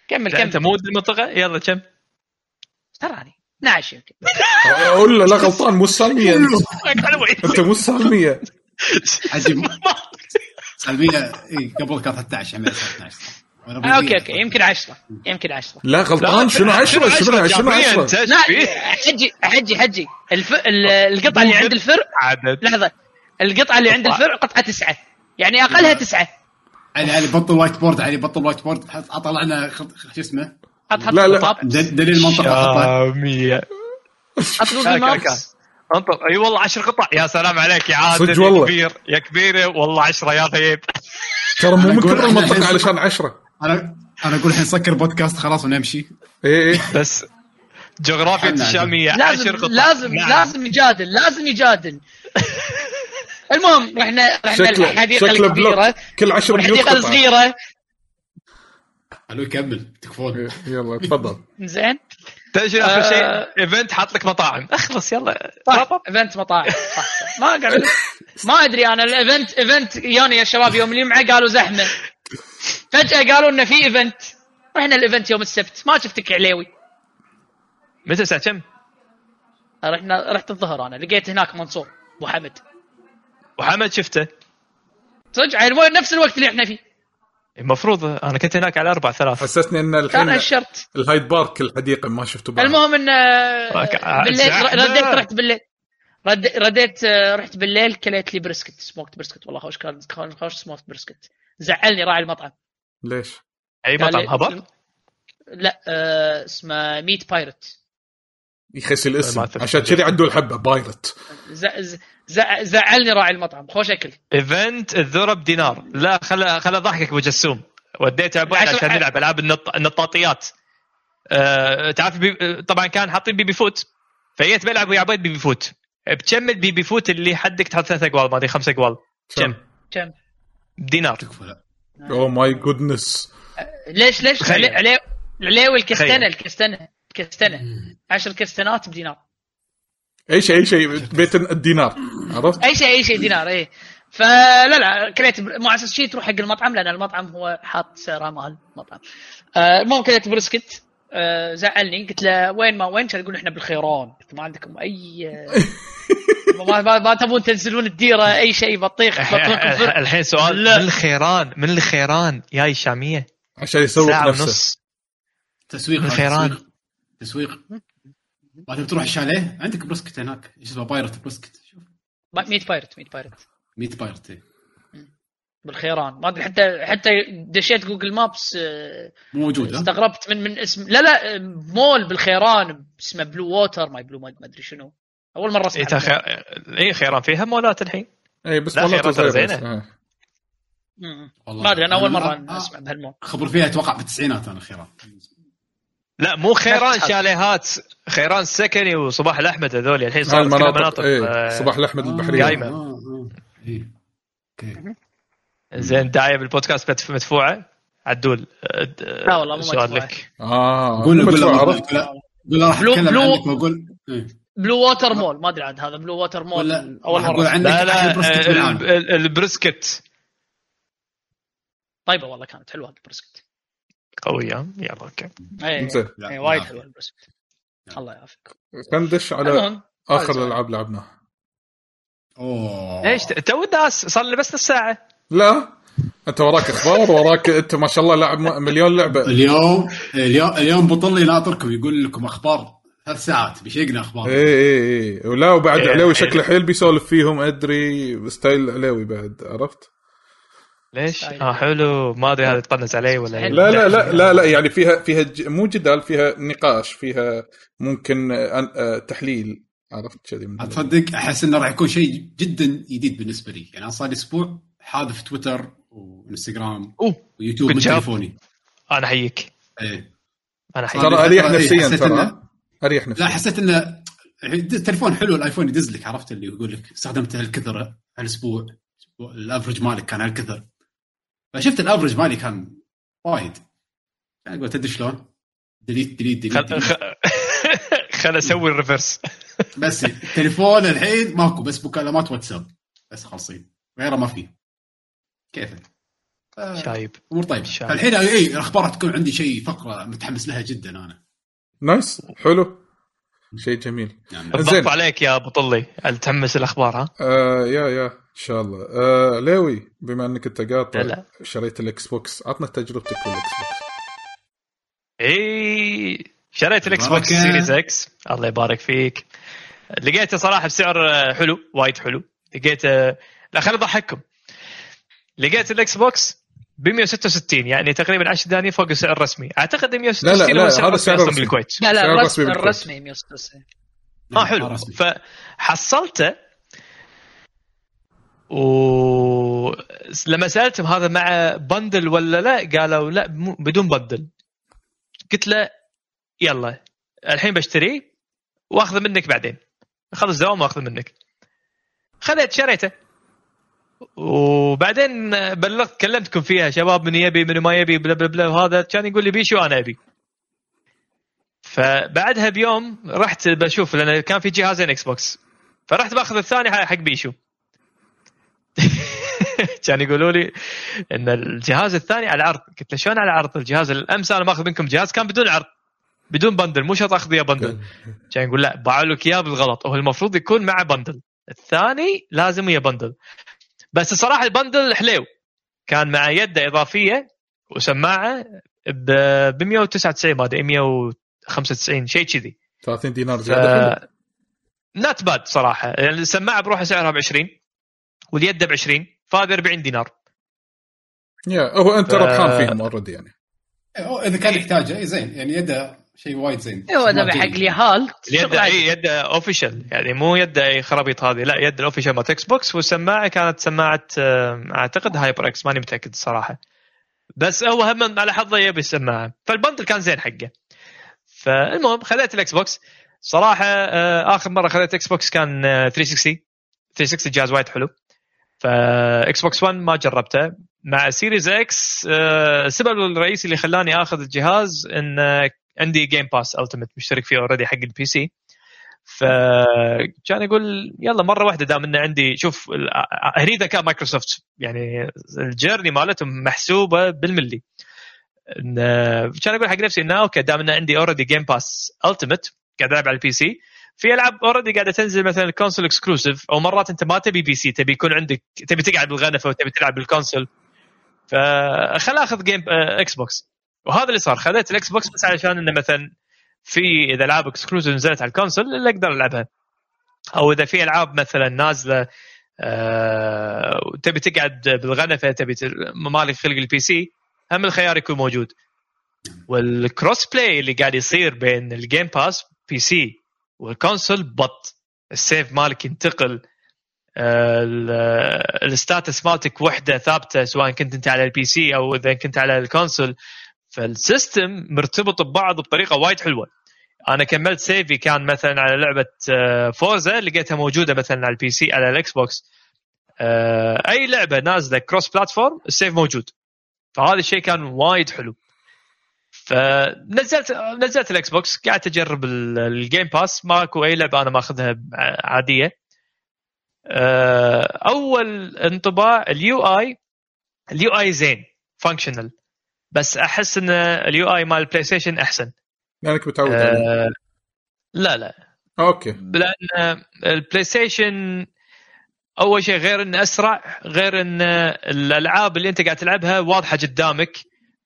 كمل لا، أنت كمل. مو المنطقة يلا كم؟ تراني. 12 يمكن *laughs* أقول له لا غلطان مو السالمية. *laughs* أنت مو السالمية. *laughs* عجيب. سلبيه إي قبل كانت 11 عملت 12 ولا آه،. okay okay يمكن 10 يمكن 10 لا غلطان شنو عشرة؟ شنو شنو جابرية عشرة؟ انت إيش لا فيه؟ حجي حجي حجي. الف... ال- القطعة اللي عند الفرع عدد. لحظة. القطعة اللي عند. الفرع قطعة تسعة. يعني أقلها تسعة. علي علي بطل whiteboard علي بطل whiteboard. حط- اطلع لنا خط- شو اسمه؟ حط حط لا، لا. دليل المنطقة شامية حط Google Maps انطر أي والله 10 قطع. يا سلام عليك يا عادل يا. كبير يا كبير والله 10 يا طيب ترى مو من كبر الحين- علشان عشرة. أنا أنا أقول الحين سكر بودكاست خلاص ونمشي. إيه إيه. *laughs* بس جغرافيا حنا الشامية لازم 10 قطع. لازم نعم. لازم يجادل لازم يجادل. *laughs* المهم رحنا رحنا شكله الحديقة شكله block. الكبيرة. كل عشر بيوت والحديقة قطعة. الصغيرة. ألو يكمل تكفون. إيه، يلا تفضل. زين. تدري آخر شيء آه. event حاط لك مطاعم. اخلص يلا. صح event مطاعم. صح. *laughs* ما قاعد ما أدري أنا ال event event يوني يا شباب يوم الجمعة قالوا زحمة. فجأة قالوا انه في event رحنا ال event يوم السبت. ما شفتك عليوي. متى الساعة كم؟ رحنا رحت الظهر أنا. لقيت هناك منصور. أبو حمد. وحمد شفته؟ صدق على نفس الوقت اللي إحنا فيه. المفروض أنا كنت هناك على أربع ثلاث حسسني إن كان الحين هالشرط ال Hyde Park الحديقة ما شفته بعد. المهم إن okay. بالليل زحمة. رديت رحت بالليل. رد رديت آه، رحت بالليل كليت لي brisket. smoked brisket. والله خوش كان كان خوش smoked brisket. زعلني راعي المطعم. ليش؟ أي مطعم؟ لي- هبط لا آه اسمه Meat Pirate. يخس الاسم. عشان كذي عدوا الحبة pirate. ز- ز- ز- زعلني راعي المطعم خوش أكل. event الذره بدينار لا خل خل اضحكك أبو جسوم. وديت عباد عشان- نلعب ألعاب النط... النطاطيات. أه... تعرف بي... طبعا كان حاطين baby foot. فجيت بلعب ويا عبيد baby foot. بكم ال baby foot اللي حدك تحط ثلاث أقوال ما أدري خمس أقوال. كم؟ كم؟ تكفى لا. oh my goodness ليش ليش تخيل. علي- علي- العليوي الكستنه. الكستنه الكستنة. عشر كستنات بدينار. اي شيء اي شيء بيت الدينار. عرفت؟ اي شيء اي شيء دينار اي فلا لا كليت مو على أساس شيء تروح حق المطعم لأن المطعم هو حاط سعره مال المطعم. آه، المهم كليت brisket. زعلني. قلت له وين ما وين كان يقول إحنا بالخيران؟ قلت ما عندكم اي *laughs* ما, ما, ما تبون تنزلون الديرة أي شيء بطيخ. الحين سؤال. لا. من الخيران من الخيران جاي الشاميه عشان يسوق نفسه. ونص. تسويق من هذا، خيران. تسويق. تسويق. ما تبي تروح الشاليه عندك brisket هناك. إيش اسمه Pirate brisket. شوف. Meat Pirate Meat Pirate. Meat Pirate إيه. بالخيران. ما أدري حتى حتى دشيت Google Maps آه، مو موجود ها استغربت من من اسم لا لا آه، مول بالخيران اسمه Blue Water ما Blue ما أدري شنو. أول مرة اي اسمع خير... اي خيران فيها مولات الحين. اي بس زينة. بس. آه. ما أدري أنا أول مرة آه، أسمع بهالمود خبر فيها أتوقع بالتسعينات أنا خيرات لا مو خيران شاليهات خيران سكني وصباح الأحمد هذول الحين صارت المناطق. مناطق إيه آه، صباح الأحمد البحرية. قايمة. آه، آه. إيه. أوكي. زين داعية بالبودكاست مدف- مدفوعة. عدول لا والله مو سؤال مدفوعة. لك. آه. قول قول عرفت؟ قول راح بلو- اتكلم بلو- عنك واقول إيه. Blue Water Mall ما أدري عاد هذا Blue Water Mall أول راح أقول مره عنك لا لا ال brisket. طيبة والله كانت حلوة هذا ال brisket قوية. يلا okay. اي اي وايد. حلوة ال brisket الله يعافيك. ندش على آخر الألعاب لعبناها أوه. ليش تو الناس صار لي بس نص ساعة. لا أنت وراك أخبار وراك أنت ما شاء الله لاعب مليون لعبة اليوم اليوم اليوم بطلي ناطركم يقول لكم أخبار ثلاث ساعات بيشيقنا أخبار اي اي اي ولا وبعد إيه، عليوي إيه. شكله حيل بيسولف فيهم أدري style عليوي بعد عرفت؟ ليش؟ آه حلو ما أدري هذا يطنز علي ولا إيه. لا لا لا لا لا يعني فيها فيها ج- مو جدال فيها نقاش فيها ممكن آه، أن- آه، تحليل عرفت كذي. تصدق أحس إنه راح يكون شيء جدا جديد بالنسبة لي يعني أنا صار لي أسبوع حاذف تويتر وإنستغرام ويوتيوب من. تليفوني أنا أحييك. إيه. أنا أحييك. ترى أريح نفسيا ترى. أريح لا نفسيا. حسيت انه التليفون حلو ال iPhone يدز لك عرفت اللي يقول لك استخدمته هالكثر هالأسبوع. ال average مالك كان هالكثر. فشفت ال average مالي كان وايد. يعني قلت تدري شلون؟ delete delete delete, خل delete. *laughs* خل أسوي ال reverse بس التليفون الحين ماكو بس مكالمات واتساب بس خالصين غيره ما في. كيفك آه، شايب. امور طيبة. شايف. فالحين اي الأخبار تكون عندي شيء فقرة متحمس لها جدا أنا. nice. حلو. شيء جميل. يعني زين. الضغط عليك يا أبو طلي تحمس الأخبار ها؟ آه يا يا إن شاء الله. آه ليوي بما إنك أنت قاطع. شريت ال Xbox عطنا تجربتك بال Xbox إي شريت ال Xbox. Series X الله يبارك فيك. لقيته صراحة بسعر حلو وايد حلو. لقيته لا خليني أضحككم. لقيت ال Xbox ب 166 يعني تقريبا 10 دنانير فوق السعر الرسمي. أعتقد 166 لا، لا، هو هذا الرسمي سعر أصلاً رسمي. بالكويت. لا لا سعر الرسمي. الرسمي 196 آه حلو. رسمي. فحصلته ولما سألتهم هذا مع bundle ولا لا قالوا لا بدون bundle. قلت له يلا الحين بشتريه واخذه منك بعدين. اخلص دوام واخذه منك. خذيت شريته. وبعدين بلغت كلمتكم فيها شباب من يبي من ما يبي bla bla bla وهذا كان يقول لي بيشو أنا أبي. فبعدها بيوم رحت بشوف لأن كان في جهازين Xbox فرحت بأخذ الثاني حق بيشو. *laughs* كان يقولوا لي إن الجهاز الثاني على عرض قلت له شلون على عرض الجهاز الأمس أنا ماخذ منكم جهاز كان بدون عرض بدون بندل مو شرط أخذ بندل. *laughs* كان يقول لا باعوا لك إياه بالغلط. هو المفروض يكون مع بندل. الثاني لازم ويا بندل. بس الصراحه البندل حليو. كان مع يده إضافية وسماعة ب 199 ما أدري 195 شيء كذي. 30 دينار زيادة. نات باد صراحة. يعني السماعة بروحها سعرها ب 20 واليد ب 20 فهذا 40 دينار. يا هو أنت ربحان فيهم already يعني. أو إذا كان يحتاجه اي زين يعني يده شيء وايد زين. ما اذا حق جيد. اليهال اليد. اي يد official يعني مو يد أي خرابيط هذه لا يد ال official مال Xbox والسماعة كانت سماعة آه، أعتقد HyperX ماني متأكد الصراحه بس هو هم على حظه يبي السماعة. فال bundle كان زين حقه. فالمهم خذيت ال Xbox صراحة آه، آخر مرة خذيت Xbox كان آه، 360 360 جهاز وايد حلو. ف Xbox 1 ما جربته. مع Series X السبب الرئيسي اللي خلاني آخذ الجهاز إن آه، عندي Game Pass Ultimate مشترك فيه already حق ال PC فكان يقول يلا مرة واحدة دام انه عندي شوف هني ذكاء مايكروسوفت يعني ال journey مالتهم محسوبة بالملي. كان أقول حق نفسي انه okay دام انه عندي already Game Pass Ultimate قاعد ألعب على ال PC في ألعاب already قاعدة تنزل مثلا console exclusive أو مرات أنت ما تبي PC تبي يكون عندك تبي تقعد بالغنفه وتبي تلعب بال console فخل آخذ جيم Xbox وهذا اللي صار. خذيت ال Xbox بس علشان إنه مثلا في إذا ألعاب exclusive نزلت على ال console اللي أقدر ألعبها. أو إذا في ألعاب مثلا نازلة آه تبي تقعد بالغنفة تبي مالك خلق ال PC هم الخيار يكون موجود. وال cross-play اللي قاعد يصير بين ال Game Pass PC وال console بط. ال save مالك ينتقل. ال stats مالتك وحدة ثابتة سواء كنت أنت على ال PC أو إذا كنت على ال console. فال system مرتبط ببعض بطريقة وايد حلوة. أنا كملت save ي كان مثلا على لعبة فورزا لقيتها موجودة مثلا على ال PC على ال Xbox. أي لعبة نازلة cross-platform ال save موجود. فهذا الشيء كان وايد حلو. فنزلت نزلت ال Xbox قعدت أجرب ال Game Pass ماكو أي لعبة أنا ماخذها عادية. أول انطباع ال UI ال UI زين functional بس أحس إن ال UI مال ال PlayStation أحسن. لأنك متعود عليه. لا لا. okay. لأن ال PlayStation أول شيء غير إنه أسرع غير إن الألعاب اللي أنت قاعد تلعبها واضحة قدامك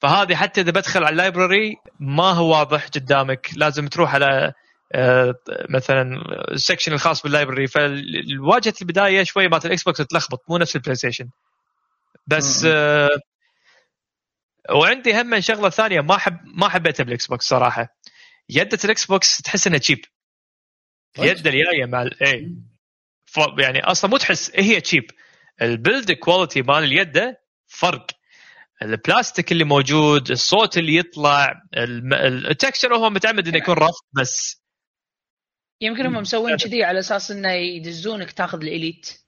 فهذه حتى إذا بدخل على ال library ما هو واضح قدامك لازم تروح على مثلا ال section الخاص بال library. فالواجهة البداية شوي مالت ال Xbox تلخبط مو نفس ال PlayStation بس آه وعندي هم شغلة ثانية ما حب ما حبيتها بال Xbox صراحة. يده ال Xbox تحس انها cheap يد الجايه مع اي يعني أصلا مو تحس هي cheap ال build quality مال اليد فرق. البلاستيك اللي موجود الصوت اللي يطلع ال texture هو متعمد إنه يكون rough بس. يمكن هم مسوين كذي على أساس إنه يدزونك تاخذ ال Elite.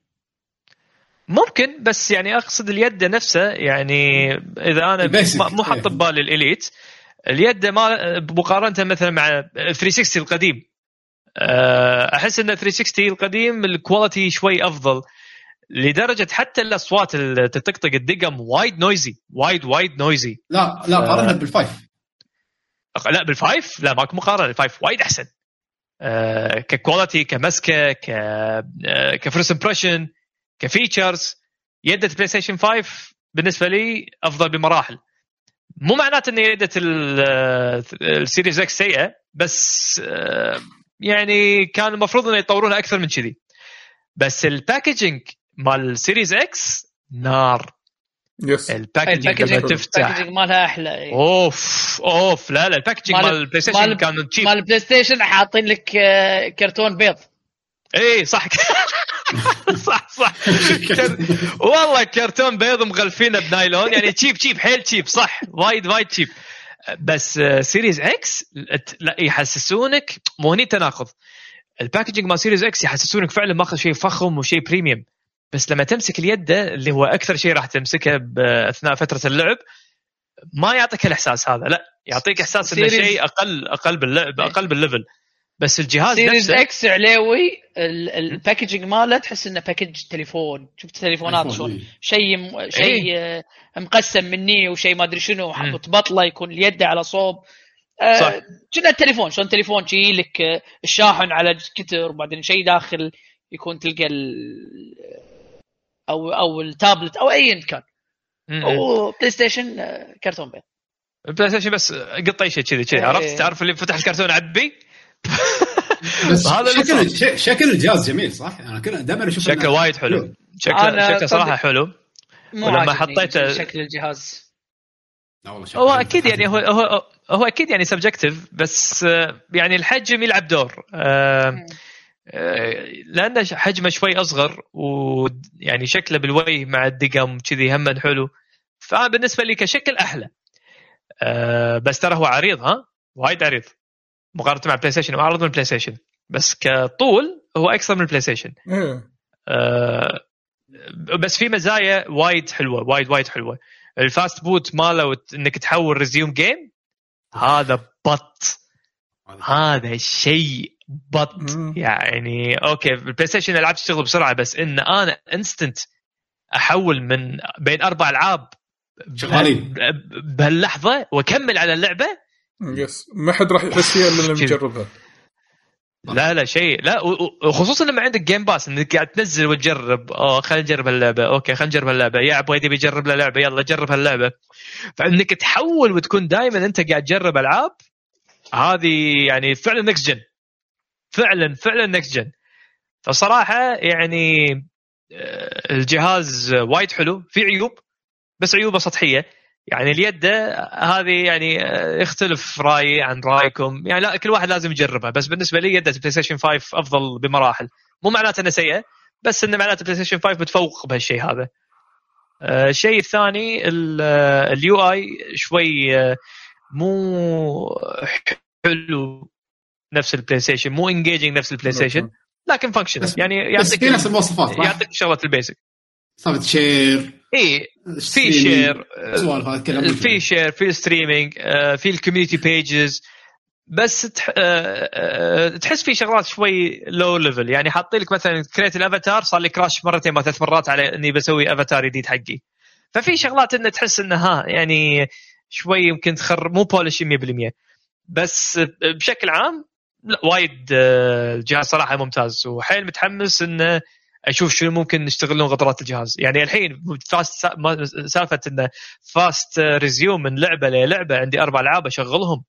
ممكن بس يعني أقصد اليد نفسه يعني إذا أنا مو حاط ببالي ال Elite اليد ما مقارنة مثلا مع 360 القديم. أحس إن 360 القديم ال quality شوي أفضل لدرجة حتى الأصوات اللي تطقطق الدقم وايد noisy وايد وايد noisy لا لا قارنها بالفايف لا بالفايف لا ماكو مقارنة الفايف وايد أحسن. أه ك quality كمسكة ك ك first impression ك features يده PlayStation 5 بالنسبة لي أفضل بمراحل. مو معناته ان يده ال Series X سيئة بس يعني كان المفروض إنه يطورونها أكثر من كذي. بس ال packaging مال ال Series X نار. yes ال packaging لما تفتح. ال packaging مالها أحلى أوف أوف لا لا ال packaging مال ال PlayStation كان cheap مال ال PlayStation حاطين لك كرتون بيض. اي صح. *laughs* صح صح. والله كرتون بيض مغلفينه بنايلون. يعني cheap cheap حيل cheap صح. وايد وايد cheap بس Series X لا يحسسونك مو هني تناقض. ال packaging مال Series X يحسسونك فعلا ماخذ شيء فخم وشيء premium بس لما تمسك اليد اللي هو أكثر شيء راح تمسكه أثناء فترة اللعب ما يعطيك الإحساس هذا لا. يعطيك إحساس إنه شيء أقل أقل باللعب أقل بال level بس الجهاز Series نفسه X علاوي ال packaging ماله تحس إنه package تليفون. شفت تليفونات شلون شيء م... شيء إيه. مقسم مني وشيء ما أدري شنو حاط بطله يكون اليد على صوب. صح. كنا التليفون؟ شلون تليفون؟ شي لك الشاحن على كتر وبعدين شيء داخل يكون تلقى ال... أو أو التابلت أو ايا كان. أو PlayStation كرتون بيض. ال PlayStation بس قط اي شيء كذي كذي عرفت؟ تعرف اللي فتح الكرتون عبي؟ بس هذا شكل شكل الجهاز جميل صح؟ أنا كنت دائما أشوف شكله وايد حلو. شكله شكله صراحة حلو. ولما حطيته شكل الجهاز. هو أكيد يعني هو هو هو أكيد يعني subjective بس يعني الحجم يلعب دور. لأن حجمه شوي أصغر ويعني شكله بالوجه مع الدقم كذي هم حلو. فبالنسبه لي كشكل أحلى. بس ترى هو عريض ها؟ وايد عريض. مقارنة مع ال PlayStation أعرض من ال PlayStation بس كطول هو أكثر من ال PlayStation آه بس في مزايا وايد حلوة وايد وايد حلوة. ال fast boot ماله إنك تحول resume game هذا بط. هذا شيء بط. يعني okay ال PlayStation ألعاب تشتغل بسرعة بس إن أنا instant أحول من بين أربع ألعاب شغالين. بهاللحظة وأكمل على اللعبة yes ما حد راح يحس فيها إلا اللي مجربها لا لا شيء. لا وخصوصا لما عندك Game Pass إنك قاعد تنزل وتجرب. أوه خلينا نجرب اللعبه okay خلينا نجرب اللعبه يا أبغى يبي يجرب له لعبة. يلا جرب هاللعبة. فإنك تحول وتكون دائما أنت قاعد تجرب ألعاب هذه يعني فعلا next gen فعلا فعلا next gen فصراحة يعني الجهاز وايد حلو. في عيوب بس عيوبه سطحية. يعني اليد هذه يعني يختلف رأيي عن رأيكم. يعني لا كل واحد لازم يجربها. بس بالنسبة لي يد PlayStation 5 أفضل بمراحل. مو معناته إنها سيئة بس انه معناته PlayStation 5 متفوق بهالشيء هذا. آه، الشيء الثاني ال UI شوي آه، مو حلو نفس ال PlayStation مو engaging نفس ال PlayStation لكن function يعني يعطيك في نفس المواصفات يعطيك شغلات ال basic. صارت شير اي في شير في شير في ستريمينج في الكوميونتي بيجز بس تحس في شغلات شوي low level يعني حاطين لك مثلا create ال avatar صار لي crash مرتين ما ثلاث مرات على إني بسوي افاتار جديد حقي. ففي شغلات إنه تحس انها يعني شوي يمكن تخر مو polished 100% بس بشكل عام لا وايد الجهاز صراحة ممتاز. وحيل متحمس إنه أشوف شنو ممكن يستغلون قدرات الجهاز. يعني الحين fast سالفة إنه fast resume من لعبة للعبة عندي أربع ألعاب أشغلهم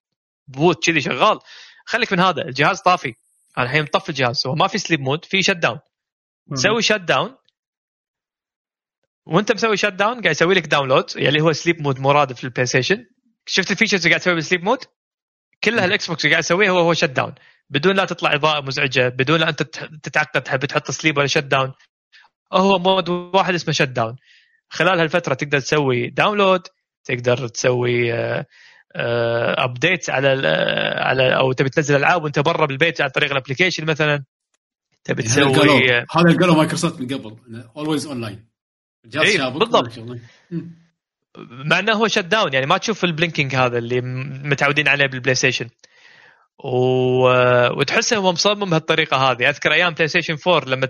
boot كذي شغال. خليك من هذا الجهاز طافي. أنا الحين مطفي الجهاز هو ما في sleep mode في shut down تسوي shut down وأنت مسوي shut down قاعد يسوي لك download يعني هو sleep mode مرادف لل PlayStation شفت ال features اللي قاعد تسوي بال sleep mode كلها ال Xbox قاعد يسويها هو هو shut down بدون لا تطلع إضاءة مزعجة بدون لا أنت تتعقد تحب تحط sleep ولا shut down هو mode واحد اسمه shut down خلال هالفترة تقدر تسوي download تقدر تسوي update على على أو تبي تنزل ألعاب وأنت برا بالبيت عن طريق ال application مثلا. تبي تسوي هذا قالوا مايكروسوفت من قبل always online بالضبط. مع إنه هو shut down يعني ما تشوف ال blinking هذا اللي متعودين عليه بال PlayStation و... وتحسه هو مصمم بهالطريقة هذه. أذكر أيام PlayStation 4 لما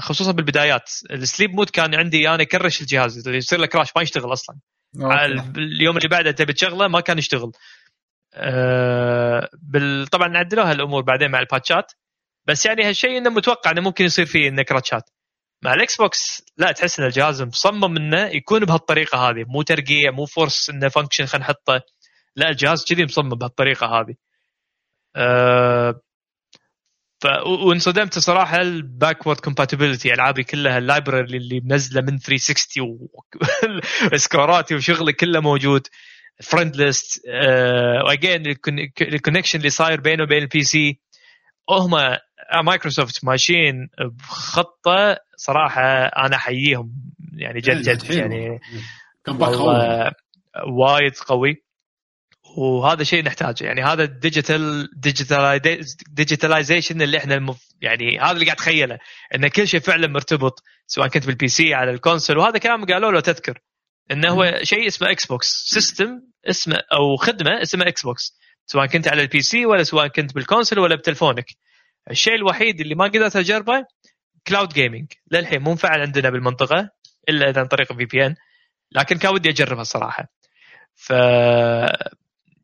خصوصا بالبدايات ال sleep mode كان عندي أنا يكرش الجهاز يصير له crash ما يشتغل أصلا. اليوم اللي بعده تبي تشغله ما كان يشتغل. أه بال... طبعا عدلوها الأمور بعدين مع ال patchات بس يعني هالشيء إنه متوقع إنه ممكن يصير فيه إنه crashات مع ال Xbox لا تحس إن الجهاز مصمم إنه يكون بهالطريقة هذه. مو ترقيع مو force إنه function خلينا نحطه. لا الجهاز كذي مصمم بهالطريقة هذه. ف وانصدمت صراحة ال backward compatibility ألعابي كلها ال library اللي منزلة من 360 و scoreاتي *laughs* وشغلي كله موجود. friend list و again ال connection اللي صاير بينه وبين ال PC هم مايكروسوفت ماشيين بخطة صراحة أنا أحييهم يعني جد جد يعني وايد قوي. وهذا شيء نحتاجه. يعني هذا ال digital digitalization اللي إحنا المف... يعني هذا اللي قاعد اتخيله إن كل شيء فعلا مرتبط سواء كنت بال PC على ال console. وهذا كلام قالوا له تذكر إنه هو شيء اسمه Xbox system اسمه أو خدمة اسمها Xbox سواء كنت على ال PC ولا سواء كنت بال console ولا بتلفونك. الشيء الوحيد اللي ما قدرت أجربه cloud gaming للحين مو مفعل عندنا بالمنطقة إلا إذا عن طريق VPN لكن كان ودي أجربها صراحة. ف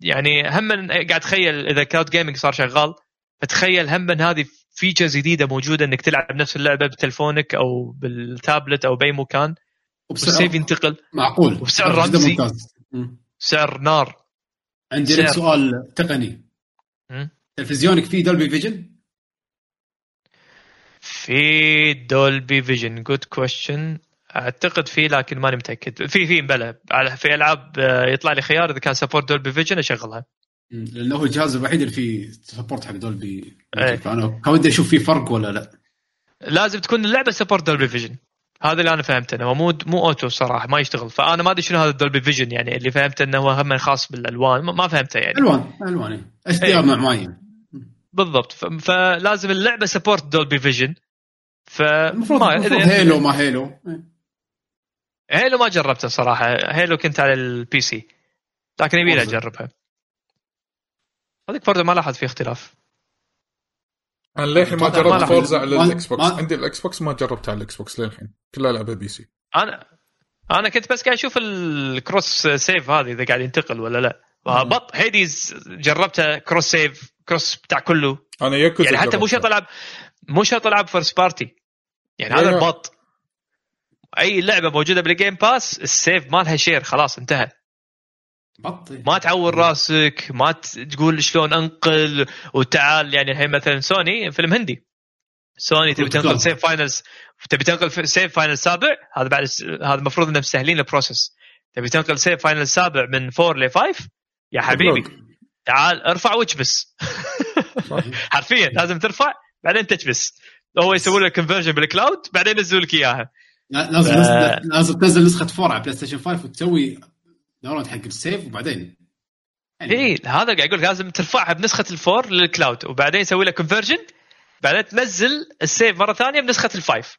يعني هم قاعد اتخيل إذا cloud gaming صار شغال فتخيل هم هذه features جديدة موجودة إنك تلعب نفس اللعبة بتلفونك أو بالتابلت أو بأي مكان والسيف ينتقل. معقول. وبسعر رمزي. سعر نار. عندي لك سؤال تقني. تلفزيونك فيه Dolby Vision؟ في Dolby Vision good question أعتقد في لكن ماني متأكد. في في بلى. في ألعاب آه، يطلع لي خيار إذا كان support Dolby Vision أشغلها. لأنه هو الجهاز الوحيد اللي فيه support حق Dolby إيه. فأنا كان ودي أشوف فيه فرق ولا لا. لازم تكون اللعبة support Dolby Vision هذا اللي أنا فهمته إنه مو مو auto صراحة ما يشتغل. فأنا ما أدري شنو هذا ال Dolby Vision يعني اللي فهمته إنه هو هم خاص بالألوان. ما فهمته يعني. ألوان ألوان HD نوع معين. بالضبط. فلازم اللعبة support Dolby Vision ف المفروض Halo ما Halo Halo ما جربتها صراحة. Halo كنت على ال PC لكن يبي أجربها. هذيك برضه ما لاحظ في اختلاف. أنا للحين ما جربت Forza على ال Xbox عندي ال Xbox ما جربتها على ال Xbox للحين. كلها العبها PC. أنا أنا كنت بس قاعد أشوف ال cross save هذه إذا قاعد ينتقل ولا لا. but Hades جربتها cross save cross بتاع كله. أنا ياكوزا يعني حتى مو شرط العب مو شرط ألعب first party يعني هذا ال but أي لعبة موجودة بال Game Pass ال save مالها share خلاص انتهى. بطي. ما تعور راسك ما تقول شلون انقل وتعال يعني الحين مثلا سوني فيلم هندي. سوني تبي تنقل save Finals تبي تنقل save Final سابع هذا بعد هذا المفروض انه مسهلين ال process تبي تنقل save Final سابع من 4 ل 5 يا حبيبي تعال ارفع واكبس *laughs* حرفيا لازم ترفع بعدين تكبس هو يسوي لك conversion بال cloud بعدين ينزلوا لك إياها. لازم لازم تنزل نسخة 4 على PlayStation 5 وتسوي download حق ال save وبعدين. يعني اي هذا قاعد أقول لازم ترفعها بنسخة ال four لل cloud وبعدين يسوي لك conversion بعدين تنزل ال save مرة ثانية بنسخة ال five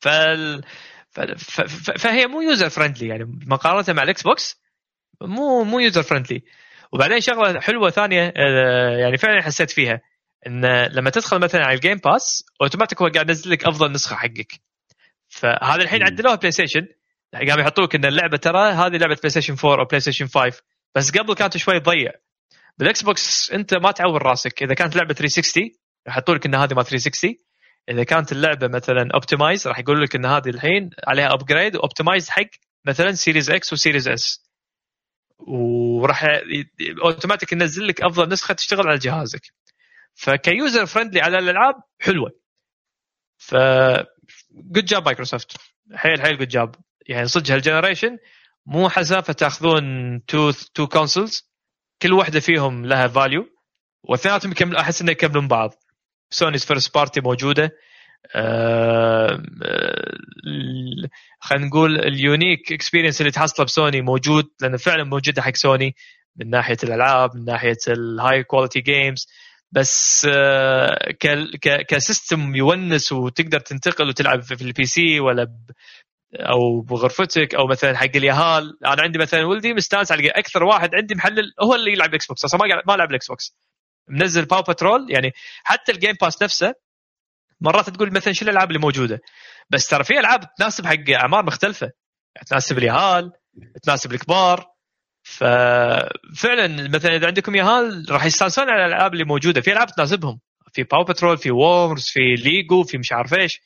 فال... ف... ف... فهي مو user friendly يعني مقارنة مع ال Xbox مو مو user friendly وبعدين شغلة حلوة ثانية آه، يعني فعلا حسيت فيها إن لما تدخل مثلا على ال Game Pass اوتوماتيك هو قاعد ينزل لك أفضل نسخة حقك. فهذا الحين عدلوها PlayStation قام يحطوك إن اللعبة ترى هذه لعبة PlayStation 4 أو PlayStation 5 بس قبل كانت شوي تضيع بال Xbox أنت ما تعور راسك. إذا كانت لعبة 360 يحطوا لك إن هذه ما 360 إذا كانت اللعبة مثلا optimized راح يقول لك إن هذه الحين عليها upgrade و optimized حق مثلا Series X و Series S وراح اوتوماتيك ينزل لك أفضل نسخة تشتغل على جهازك. فك user friendly على الألعاب حلوة. ف good job مايكروسوفت حيل حيل good job يعني صدق هال generation مو حسافة تأخذون two two consoles كل واحدة فيهم لها value واثنيناتهم يكمل أحس إنه يكملون بعض. Sony's first party موجودة. آه خلينا نقول ال unique experience اللي تحصله بسوني موجود لأنه فعلا موجودة حق سوني من ناحية الألعاب من ناحية ال high quality games بس آه ك system يونس وتقدر تنتقل وتلعب في ال PC ولا أو بغرفتك أو مثلا حق اليهال. أنا عندي مثلا ولدي مستانس على أكثر واحد عندي محلل هو اللي يلعب Xbox أصلا ما ما لعب ال Xbox منزل PAW Patrol يعني حتى ال Game Pass نفسه مرات تقول مثلا شو الألعاب اللي موجودة؟ بس ترى في ألعاب تناسب حق أعمار مختلفة. تناسب اليهال تناسب الكبار. ففعلا مثلا إذا عندكم يهال راح يستانسون على الألعاب اللي موجودة. في ألعاب تناسبهم. في PAW Patrol في Worms في ليجو في مش عارف إيش.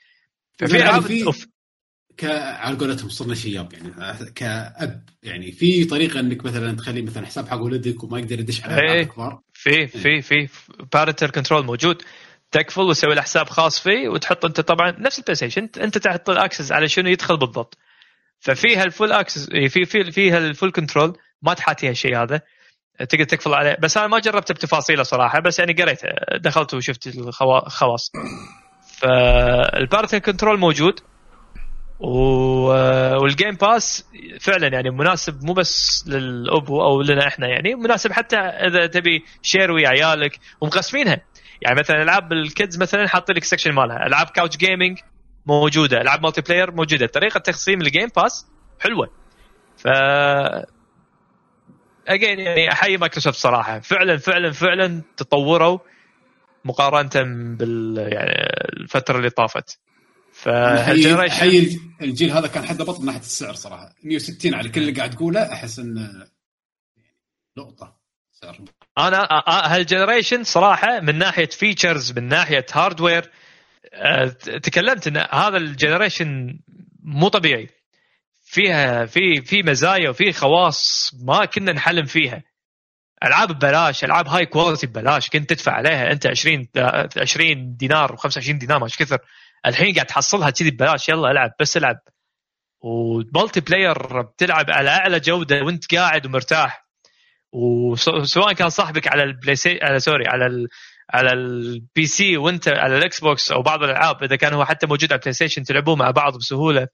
ففي ألعاب ك على قولتهم صرنا شياب يعني. كأب يعني. في طريقة إنك مثلا تخلي مثلا حساب حق ولدك وما يقدر يدش على ألعاب كبار. في في في parental control موجود. تكفل وتسوي له حساب خاص فيه وتحط أنت طبعا نفس ال PlayStation أنت تحط ال access على شنو يدخل بالضبط. ففيها ال full access في في فيها ال full control ما تحاتيها الشيء هذا. تقدر تكفل عليه. بس أنا ما جربته بتفاصيله صراحة بس يعني قريته دخلت وشفت الخواص فال parental control موجود. وال Game Pass فعلا يعني مناسب مو بس للأبو أو لنا إحنا يعني مناسب حتى إذا تبي share ويا عيالك ومقسمينها. يعني مثلا ألعاب ال kids مثلا حاطين لك section مالها. ألعاب couch gaming موجودة. ألعاب multiplayer موجودة. طريقة تقسيم ال Game Pass حلوة. ف again يعني أحيي مايكروسوفت صراحة. فعلا فعلا فعلا تطوروا مقارنة بال يعني الفترة اللي طافت. فال generation حي الجيل هذا كان حده بطل من ناحية السعر صراحة. 160 على كل اللي قاعد تقوله أحس انه نقطة سعر. أنا هال generation صراحة من ناحية features من ناحية hardware تكلمت إن هذا generation مو طبيعي. فيها في في مزايا وفي خواص ما كنا نحلم فيها. ألعاب ببلاش ألعاب high quality ببلاش كنت تدفع عليها أنت 20 20 دينار و25 دينار مش كثر. الحين قاعد تحصلها كذي ببلاش يلا ألعب بس ألعب. و multiplayer بتلعب على أعلى جودة وأنت قاعد ومرتاح. وسواء كان صاحبك على ال PlayC على sorry على ال... على ال PC وأنت على ال Xbox أو بعض الألعاب إذا كان هو حتى موجود على ال PlayStation تلعبوه مع بعض بسهولة.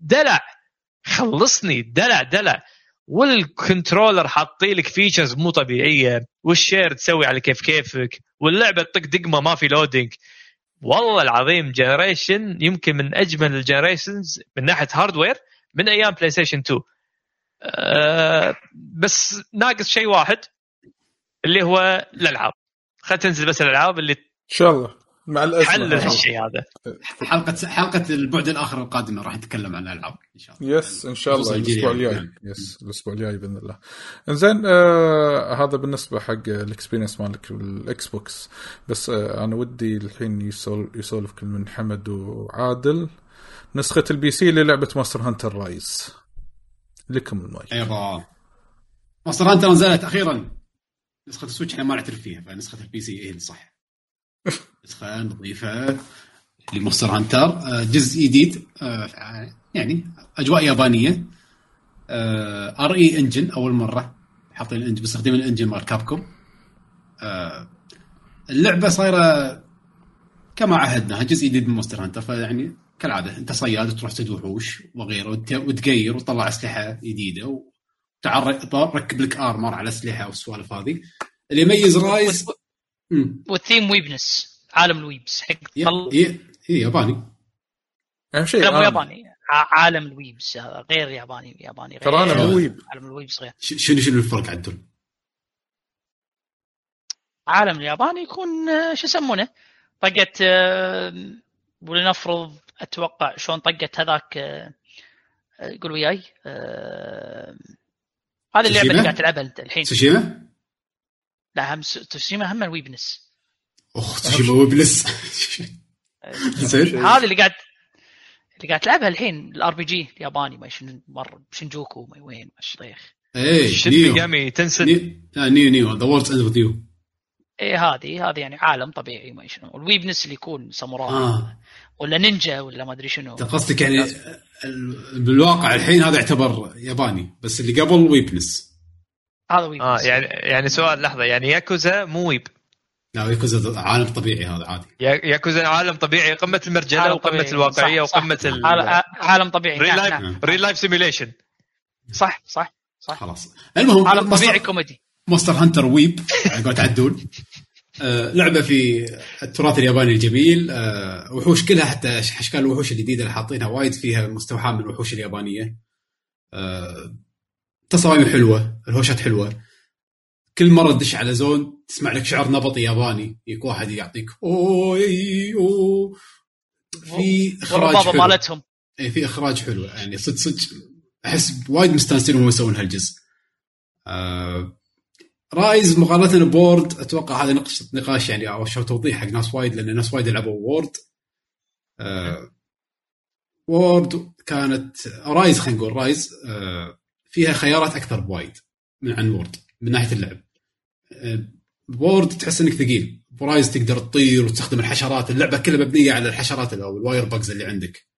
دلع. خلصني دلع دلع. وال controller حاطين لك features مو طبيعية. وال share تسوي على كيف كيفك. واللعبة تطق دقمة ما في loading والله العظيم generation يمكن من أجمل ال generations من ناحية hardware من أيام PlayStation 2 أه بس ناقص شيء واحد اللي هو الألعاب. خلينا تنزل بس الألعاب اللي إن شاء الله. مع الاسم حل الشيء هذا. حلقة حلقة البعد الآخر القادمة راح نتكلم عن الالعاب إن شاء الله. yes إن شاء الله الأسبوع الجاي. يعني. yes الأسبوع الجاي بإذن الله. إنزين آه هذا بالنسبة حق ال experience مالك بال Xbox بس آه أنا ودي الحين يسولف, يسولف كل من حمد وعادل. نسخة ال PC للعبة Monster Hunter Rise لكم المايك. أيوه. Monster Hunter نزلت أخيرا. نسخة ال Switch إحنا ما نعترف فيها فنسخة ال PC هي الصح نسخه نظيفة ل Monster Hunter آه، جزء جديد آه، يعني أجواء يابانية. RE Engine أول مرة حاطين ال engine باستخدام ال engine مال Capcom آه، اللعبة صايرة كما عهدنا جزء جديد من Monster Hunter فيعني كالعادة أنت صياد تروح تصيد وحوش وغيره وت- وتغير وتطلع أسلحة جديدة وتعرف ركب لك ارمر على أسلحة والسوالف هذه. اللي يميز رايز مم. والثيم ويبنس عالم الويبس حق ي- طل- ي- هي ياباني أهم شيء لا مو آه. ياباني عالم الويبس هذا غير ياباني ياباني غير ترى أنا غير. مو ويب عالم الويبس غير شنو شنو الفرق عندهم؟ عالم الياباني يكون آه، شو يسمونه آه، ولنفرض أتوقع شلون طقة هذاك آه، آه، قول وياي آه، هذه اللعبة؟ اللي قاعد تلعبها انت الحين تسوشيما؟ لا هم تسوشيما هم الويبنس. اخ تسوشيما ويبلس *laughs* زين. هذه اللي قاعد اللي قاعد تلعبها الحين الار بي جي الياباني ما شنو مر شنجوكو ما وين ما شيخ إيه شن نيو. ميجامي تنسن نيو آه، نيو نيو. ذا ووردز اند وذ يو إيه هذه هذه يعني عالم طبيعي ما شنو. الويبنس اللي يكون ساموراي. آه. ولا نينجا ولا ما أدري شنو. أنت قصدك يعني ال- بالواقع الحين هذا يعتبر ياباني بس اللي قبل weebness. هذا weebness آه يعني يعني سؤال لحظة يعني ياكوزا مو weeb. لا ياكوزا عالم طبيعي هذا عادي. يا- ياكوزا عالم طبيعي قمة المرجله وقمه طبيعي. الواقعية صح، صح. وقمه ال عال- عالم طبيعي. real life نعم. real life simulation صح صح خلاص. المهم عالم طبيعي monster, كوميدي. Monster Hunter weeb على قولة عدول. آه لعبة في التراث الياباني الجميل. آه وحوش كلها حتى أشكال الوحوش الجديده اللي حاطينها وايد فيها مستوحاه من الوحوش اليابانية. آه تصاميم حلوة الهوشات حلوة كل مرة تدش على زون تسمع لك شعر نبطي ياباني يك واحد يعطيك أوي أو في إخراج حلو. مالتهم اي في إخراج حلو يعني صدق صدق أحس وايد مستانسين وهم يسوون هالجزء. آه Rise مقارنة ب World أتوقع هذا نقاش يعني أو شو توضيح حق ناس وايد لأن ناس وايد لعبوا World. آه World كانت Rise خلينا نقول Rise آه فيها خيارات أكثر بوايد من عن World من ناحية اللعب. آه World تحس إنك ثقيل ب Rise تقدر تطير وتستخدم الحشرات اللعبة كلها مبنية على الحشرات أو ال wirebugs اللي عندك.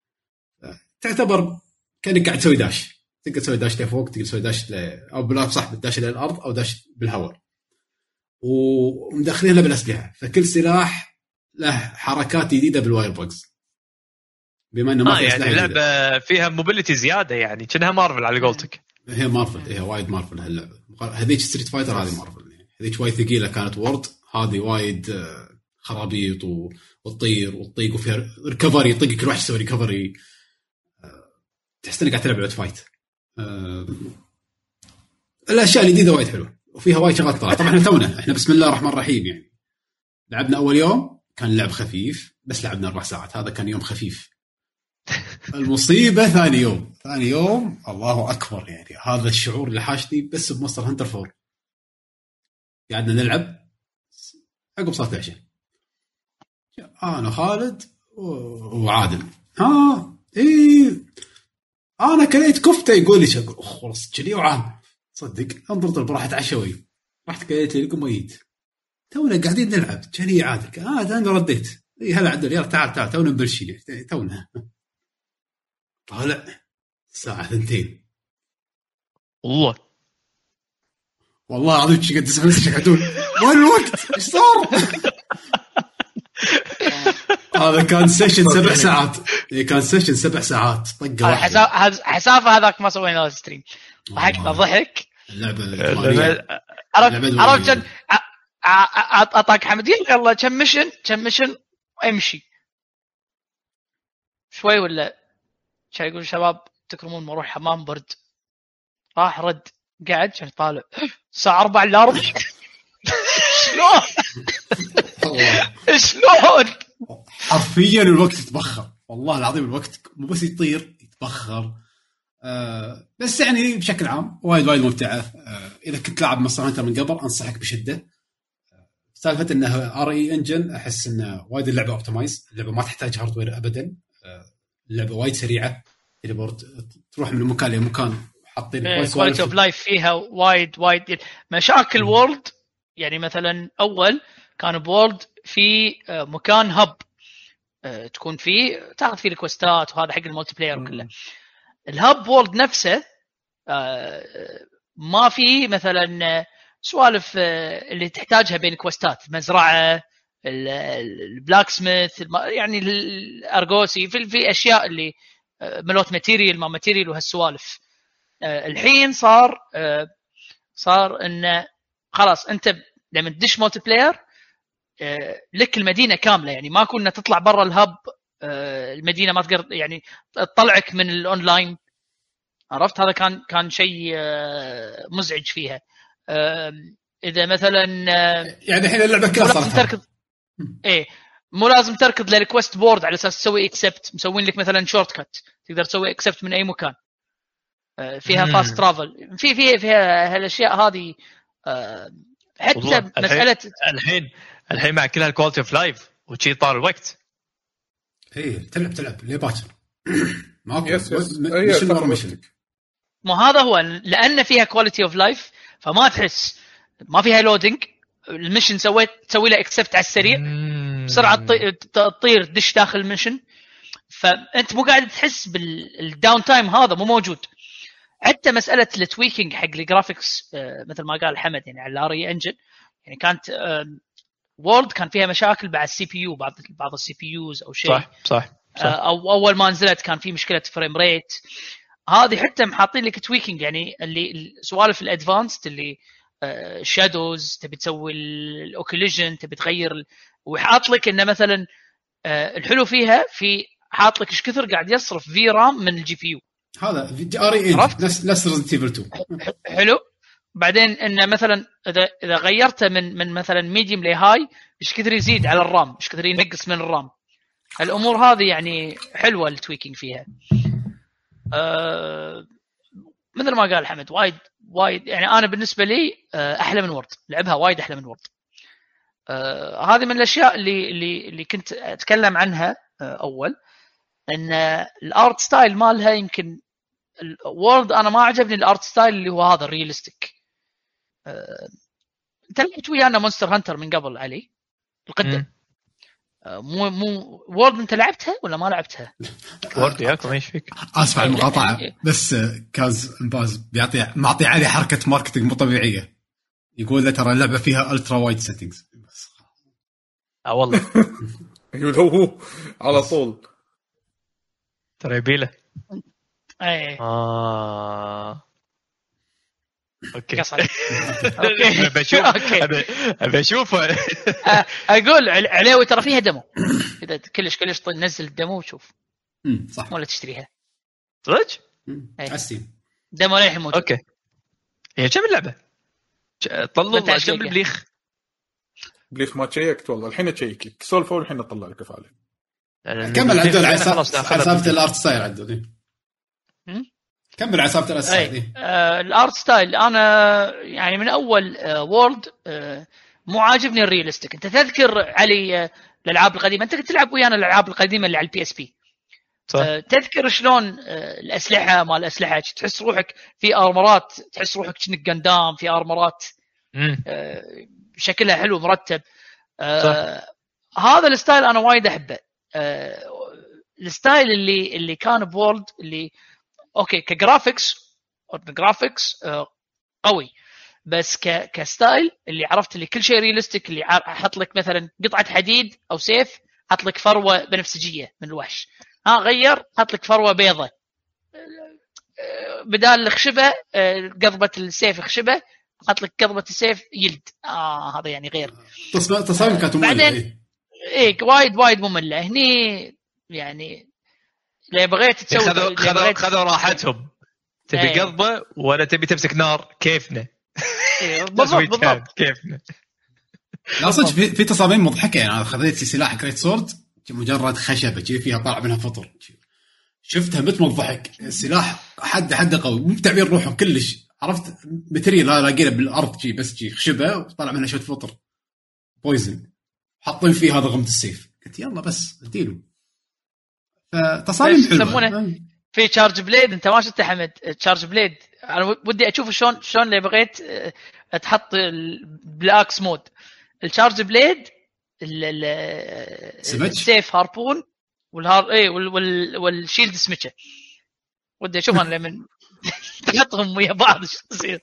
تعتبر كأنك قاعد تسوي dash تقدر تسوي dash لفوق تقدر تسوي dash ل... أو بلا صح dash للأرض أو dash بالهواء ومدخلينها بالأسلحة فكل سلاح له حركات جديدة بال wirebugs بما إنه ما آه في يعني. اللعبه فيها mobility زيادة يعني كأنها مارفل على قولتك هي مارفل هي وايد مارفل هاللعبه هذيك Street Fighter هذه مارفل. هذيك وايد ثقيلة كانت World هذه وايد آه، خرابيط. وتطير وتطيق وفيها recovery يطق كل واحد يسوي recovery تحس إنك قاعد تلعب لعبه fight آه، الأشياء الجديدة وايد حلوة. وفيها وايد شغلات طلعت. طبعا إحنا تونا إحنا بسم الله الرحمن الرحيم يعني. لعبنا أول يوم كان اللعب خفيف بس لعبنا أربع ساعات. هذا كان يوم خفيف. المصيبة ثاني يوم. ثاني يوم الله أكبر يعني. هذا الشعور اللي حاشني بس ب Monster Hunter 4 قعدنا نلعب. عقب صلاه العشاء أنا خالد وعادل. ها إيه. أنا كليت كفته يقول لي أقول كذي وعاد صدق انظر طلب راحت عشوي رحت كليت لي لكم ميت تونا قاعدين نلعب. كذي عادل. آه أنا رديت. اي هلا عدل. يلا تعال تعال. تونا مبلشين. تونا. طالع الساعة ثنتين. والله. والله العظيم قد تسمع نفسك عدول وين الوقت؟ إيش صار؟ هذا كان session سبع ساعات. إيه، كان session سبع ساعات. طقه واحدة هذا- حسافة هذاك ما سوينا له stream ضحكنا ضحك. اللعبة. عرفت عرفت اعطاك حمد. يلا يلا كم mission كم mission امشي. شوي ولا كان يقول شباب تكرمون بروح حمام برد راح رد قعد كان طالع. الساعة 4 إلا ربع شلون. شلون؟ حرفيا الوقت يتبخر. والله العظيم الوقت مو بس يطير يتبخر. آه بس يعني بشكل عام وايد وايد ممتعة. آه إذا كنت لاعب مونستر هانتر من قبل أنصحك بشدة. سالفة إنها RE Engine أحس انه وايد اللعبة optimized اللعبة ما تحتاج hardware ابدا. آه اللعبة وايد سريعة. teleport تروح من مكان لمكان حاطين كواليتي اوف لايف فيها وايد وايد مشاكل World يعني مثلا أول كان ب World في آه، مكان hub آه، تكون فيه تاخذ فيه ال quest ات وهذا حق ال multiplayer وكله ال hub World نفسه آه، ما في مثلا سوالف اللي تحتاجها بين quest ات مزرعة البلاك سميث يعني الارجوسي في في أشياء اللي آه، ملوت ماتيريال ما ماتيريال وهالسوالف. آه، الحين صار آه، صار انه خلاص أنت لما تدش مولتي بلاير لك المدينة كاملة. يعني ما كنا تطلع برا الهب المدينة ما تقدر يعني تطلعك من الأونلاين. عرفت؟ هذا كان كان شيء مزعج فيها. إذا مثلا يعني الحين اللعبة كلها صارت تركض إيه. مو لازم تركض لل request board على أساس تسوي accept مسوين لك مثلا shortcut تقدر تسوي accept من أي مكان. آه، فيها. fast travel في في فيها هالأشياء هذه آه، حتى مساله الحين الحين مع كل هال quality of life وشي طار الوقت. إيه تلعب تلعب ليه باكر؟ ماكو يس mission ورا mission. مو هذا هو لأن فيها quality of life فما تحس. ما فيها loading ال mission سويت تسوي له accept على السريع. بسرعة تطير تدش داخل ال mission. فأنت مو قاعد تحس بال downtime هذا مو موجود. حتى مسألة ال tweaking حق ال graphics آه، مثل ما قال حمد يعني على ال RE Engine يعني كانت World كان فيها مشاكل بعد ال CPU بعض بعض ال CPUs أو شيء. صح صح صح. آه، أو أول ما نزلت كان في مشكلة frame rate هذه حتى حاطين لك tweaking يعني اللي سوالف ال advanced اللي shadows تبي تسوي ال occlusion تبي تغير وحاط لك إنه مثلا آه، الحلو فيها في حاط لك إيش كثر قاعد يصرف في رام من الجي بي يو هذا RE عرفت؟ نفس نفس Resident Evil 2 حلو. بعدين إنه مثلا اذا إذا غيرته من من مثلا medium ل high إيش كثر يزيد على ال RAM إيش كثر ينقص من ال RAM الأمور هذه يعني حلوة ال tweaking فيها. أه مثل ما قال حمد وايد وايد يعني أنا بالنسبة لي آه، أحلى من World لعبها وايد أحلى من World أه هذه من الأشياء اللي اللي اللي كنت أتكلم عنها آه، أول إن ال art style مالها يمكن World أنا ما عجبني ال art style اللي هو هذا ال realistic انت لعبت ويانا مونستر هانتر من قبل علي القدم مو مو وورد أنت لعبتها ولا ما لعبتها؟ وورد ياكم إيش فيك؟ آسف على المقاطعة لا. بس آه، كاز باز بيعطي معطي علي حركة ماركتنج مو طبيعية. يقول له ترى اللعبة فيها الترا وايد سيتنجز بس. آه والله. *laughs* يقول هو هو على طول. ترى يبيله. إيه. آه. Okay. ابي أشوف ابي أه، أقول عل- علاوي ترى فيها demo. إذا كلش كلش نزل ال demo وشوف. امم صح. ولا تشتريها. صدق؟ مم. إيه. demo للحين موجود okay. هي كم اللعبة؟ 18 كم جيجا. بالبليخ؟ بليخ. ما check ت والله. الحين أ check لك. سولفوا والحين أطلع لك افعال كمل عدول على خلاص سالفه ال art style عدول. إيه. كمل ستايل أي إيه. آه الأرت ستايل. أنا يعني من أول آه وورد آه مو عاجبني الريالستيك أنت تذكر علي آه الألعاب القديمة؟ أنت كنت تلعب ويانا الألعاب القديمة اللي على البي اس بي صح. آه تذكر شلون آه الأسلحة مال الاسلحه تحس روحك في ارمرات تحس روحك كأنك قندام في ارمرات مم. آه شكلها حلو مرتب. آه هذا ال style أنا وايد أحبه. آه ال style اللي اللي كان ب World اللي okay ك graphics graphics آه قوي. بس ك ك style اللي عرفت اللي كل شيء realistic اللي أحط لك مثلا قطعة حديد أو سيف حط لك فروة بنفسجية من الوحش. ها غير حط لك فروة بيضة. آه، بدال الخشبة آه، قضبة السيف خشبة حط لك قضبة السيف يلد. آه هذا يعني غير. تصميم تصاميم كانت مملة بعدين- إيه. إيه وايد وايد مملة. هني يعني لو بغيت تسوي خذوا خذوا بغيت- خذوا راحتهم. تبي إيه. قضبة ولا تبي تمسك نار؟ كيفنا؟ إيه، *laughs* بالضبط. بالضبط. كيفنا؟ لا صدق في, في تصاميم مضحكة. يعني أنا خذيت سلاح جريت سورد مجرد خشبة شي فيها طالع منها فطر. شفتها مثل الضحك. السلاح حد حد قوي. مو بتعبير روحه كلش. عرفت؟ ماتريال لا لاقينا بالأرض جي بس جي خشبة وطلع منها شوية فطر. بويزن حاطين فيه هذا غمد السيف. قلت يلا بس اديله فتصاميم إيش حلوة. يسمونه؟ في تشارج بليد أنت ما شفته حمد تشارج بليد أنا ودي أشوف شلون شلون لو بغيت آه، تحط بالاكس مود التشارج بليد ال- ال- سمج؟ السيف هاربون والهار اي وال... وال... والشيلد سمكه ودي أشوف أنا لما *laughs* تحطهم ويا بعض شو يصير.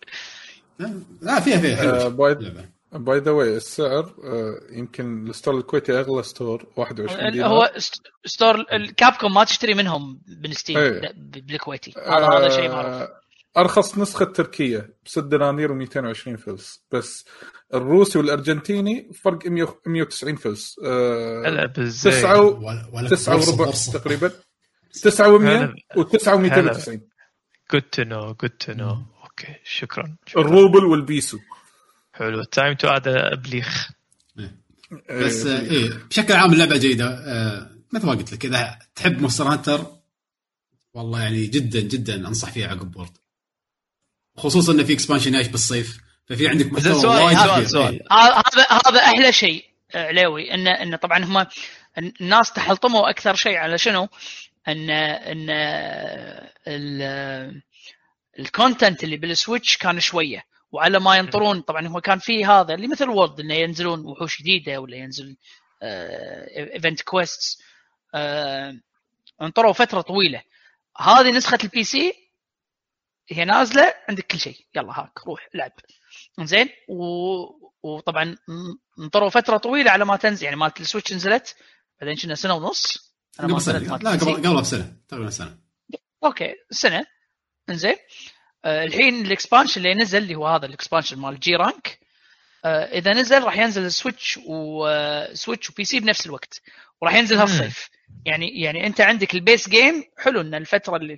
لا فيها فيها حلوة. آه،. by the way السعر آه، يمكن ال store الكويتي أغلى store 21 دينار. هو st- store ال Capcom ما تشتري منهم بال Steam. لا، بالكويتي. هذا هذا شيء معروف. آه، أرخص نسخة تركية ب 6 دنانير و220 فلس. بس الروسي والأرجنتيني فرق 100 190 فلس. آه، ولا ولا تسعة فرصة- وربع فرصة. تقريبا. 9 و100 هلا. و9 و290 good to know good to know okay شكراً. الروبل والبيسو. حلو. time to add ابليخ بس إيه، آه، إيه. بشكل عام اللعبة جيدة. آه، مثل ما قلت لك إذا تحب Monster Hunter والله يعني جدا جدا أنصح فيها عقب World خصوصا انه في expansion جاية بالصيف. ففي عندك محتوى سؤال- وايد. إيه. هذا هذا أحلى شيء آه، عليوي انه انه طبعا هم الناس تحلطموا أكثر شيء على شنو؟ إن إن ال- ال content اللي بال Switch كان شوية. وعلى ما ينطرون. طبعا هو كان في هذا اللي مثل World إنه ينزلون وحوش جديدة ولا ينزل event quest انطروا فترة طويلة. هذه نسخة ال PC هي نازلة عندك كل شيء. يلا هاك روح العب زين و... وطبعا انطروا فترة طويلة على ما تنزل يعني مالت ال Switch نزلت بعدين كنا سنة ونص. قبل سنة. لا. قبل قبل بسنة تقريبا سنة. okay سنة. إنزين؟ آه الحين ال expansion اللي نزل اللي هو هذا ال expansion مال G rank آه إذا نزل راح ينزل Switch و Switch و PC بنفس الوقت وراح ينزل هالصيف يعني يعني أنت عندك ال base game حلو إن الفترة اللي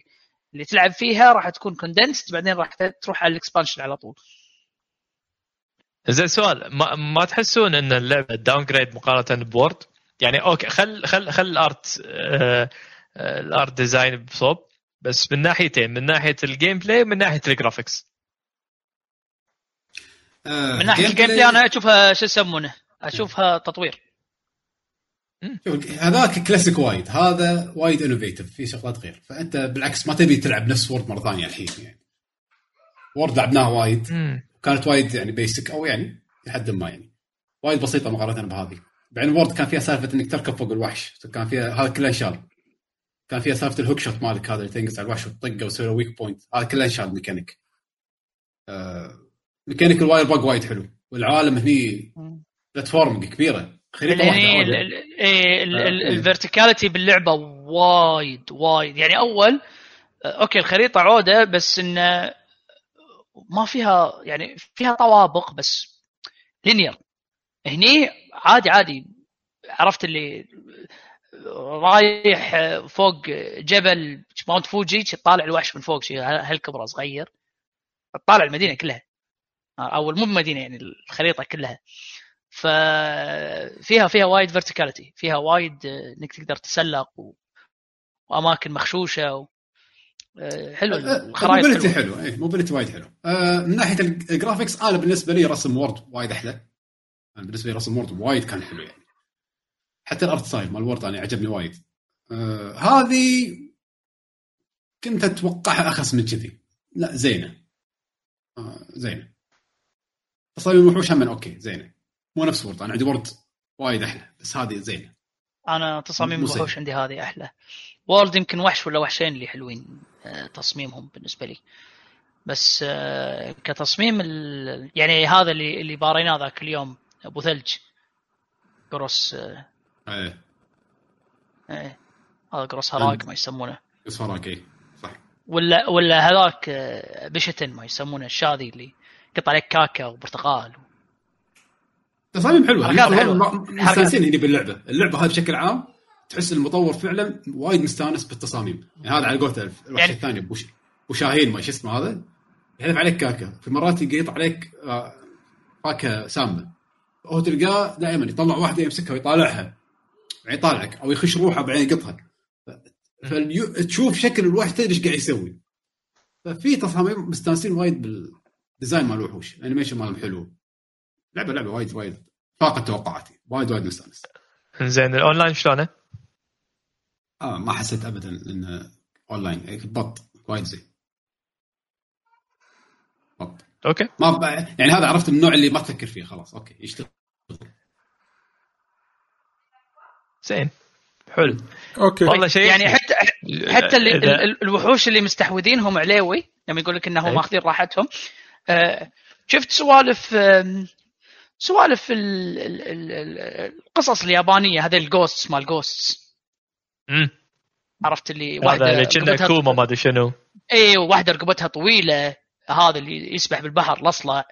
اللي تلعب فيها راح تكون condensed بعدين راح تروح على ال expansion على طول. زين سؤال ما, ما تحسون إن اللعبة downgrade مقارنة ب World؟ يعني okay خل خل خل ال art آه آه ال art design بصوب. بس من ناحيتين من ناحية ال gameplay ومن ناحية ال graphics آه، من ناحية ال gameplay أنا أشوفها شو يسمونه؟ أشوفها تطوير. شوف هذاك كلاسيك وايد. هذا وايد innovative في شغلات غير. فأنت بالعكس ما تبي تلعب نفس World مرة ثانية الحين يعني. World لعبناه وايد. كانت وايد يعني basic أو يعني لحد ما يعني. وايد بسيطة مقارنة بهذه. بعدين World كان فيها سالفة إنك تركب فوق الوحش كان فيها هذا كله إنشال. كان فيها سالفه ال hook shot مالك هذا اللي تنقز على الوحش وتطقه وتسوي له weak point هذا كله انشال ميكانيك آه mechanic ال wirebug وايد حلو. والعالم هني platform كبيرة. خريطه واحدة يعني واحدة. إيه. ال verticality باللعبة وايد وايد. يعني أول آه، okay الخريطة عودة بس انه ما فيها يعني فيها طوابق بس linear هني عادي عادي. عرفت اللي رايح فوق جبل Mount Fuji تطالع الوحش من فوق هالكبرة صغير. تطالع المدينة كلها. أو مو المدينة يعني الخريطة كلها. ففيها فيها وايد verticality فيها وايد آه، إنك تقدر تسلق و... وأماكن مخشوشة و... آه، حلو الخرائط mobility. حلو اي mobility وايد حلو. آه من ناحية ال graphics أنا بالنسبة لي رسم World وايد أحلى. بالنسبة لي رسم World وايد كان حلو يعني. حتى ال art style مال World أنا عجبني وايد. آه هذه كنت أتوقعها اخس من كذي. لا زينة. آه زينة. تصاميم الوحوش هم okay زينة. مو نفس World أنا عندي World وايد أحلى بس هذه زينة. أنا تصاميم. الوحوش عندي هذه أحلى. وورد يمكن وحش ولا وحشين اللي حلوين آه، تصميمهم بالنسبة لي. بس آه، كتصميم ال... يعني هذا اللي اللي باريناه ذاك اليوم أبو ثلج. قرص إيه. إيه، هذا قرص هراق ما يسمونه. بس وراك إيه. صح. ولا ولا هذاك آه، بشتن ما يسمونه الشاذي اللي قط عليك كاكا وبرتقال تصاميم حلوة. حركات. والله مستانسين هني باللعبة. اللعبة هذه بشكل عام تحس المطور فعلا وايد مستانس بالتصاميم. يعني هذا على قولته الوحش يعني- الثاني ابو ش- ابو شاهين ما شو اسمه هذا؟ يحذف عليك كاكا. في مرات يقيط عليك آه، فاكهه سامة. هو تلقاه دائما يطلع واحدة يمسكها ويطالعها. يطالعك أو يخش روحه بعدين يقطها. فتشوف شكل الوحش تدري إيش قاعد يسوي. ففي تصاميم مستانسين وايد بال design مال الوحوش ال animation مالهم حلو. لعبه لعبة وايد وايد. فاقت توقعاتي. وايد وايد مستانس. زين الأونلاين شلونه؟ آه ما حسيت ابدا انه أونلاين. إيه، بط. وايد زين. بط. okay. ما ب... يعني هذا عرفت من النوع اللي ما تفكر فيه خلاص. okay يشتغل. زين. حلو. أوكي. والله شيء يعني حتى حتى اللي إذا- ال- ال- الوحوش اللي مستحوذينهم عليوي لما يقول لك إنهم أي. ماخذين راحتهم. آه، شفت سوالف سوالف ال- ال- ال- ال- القصص اليابانية هذه الجوستس مال جوستس. عرفت اللي واحدة اللي كنا كوما ما أدري شنو. اي واحدة رقبتها طويلة هذا اللي يسبح بالبحر الأصلع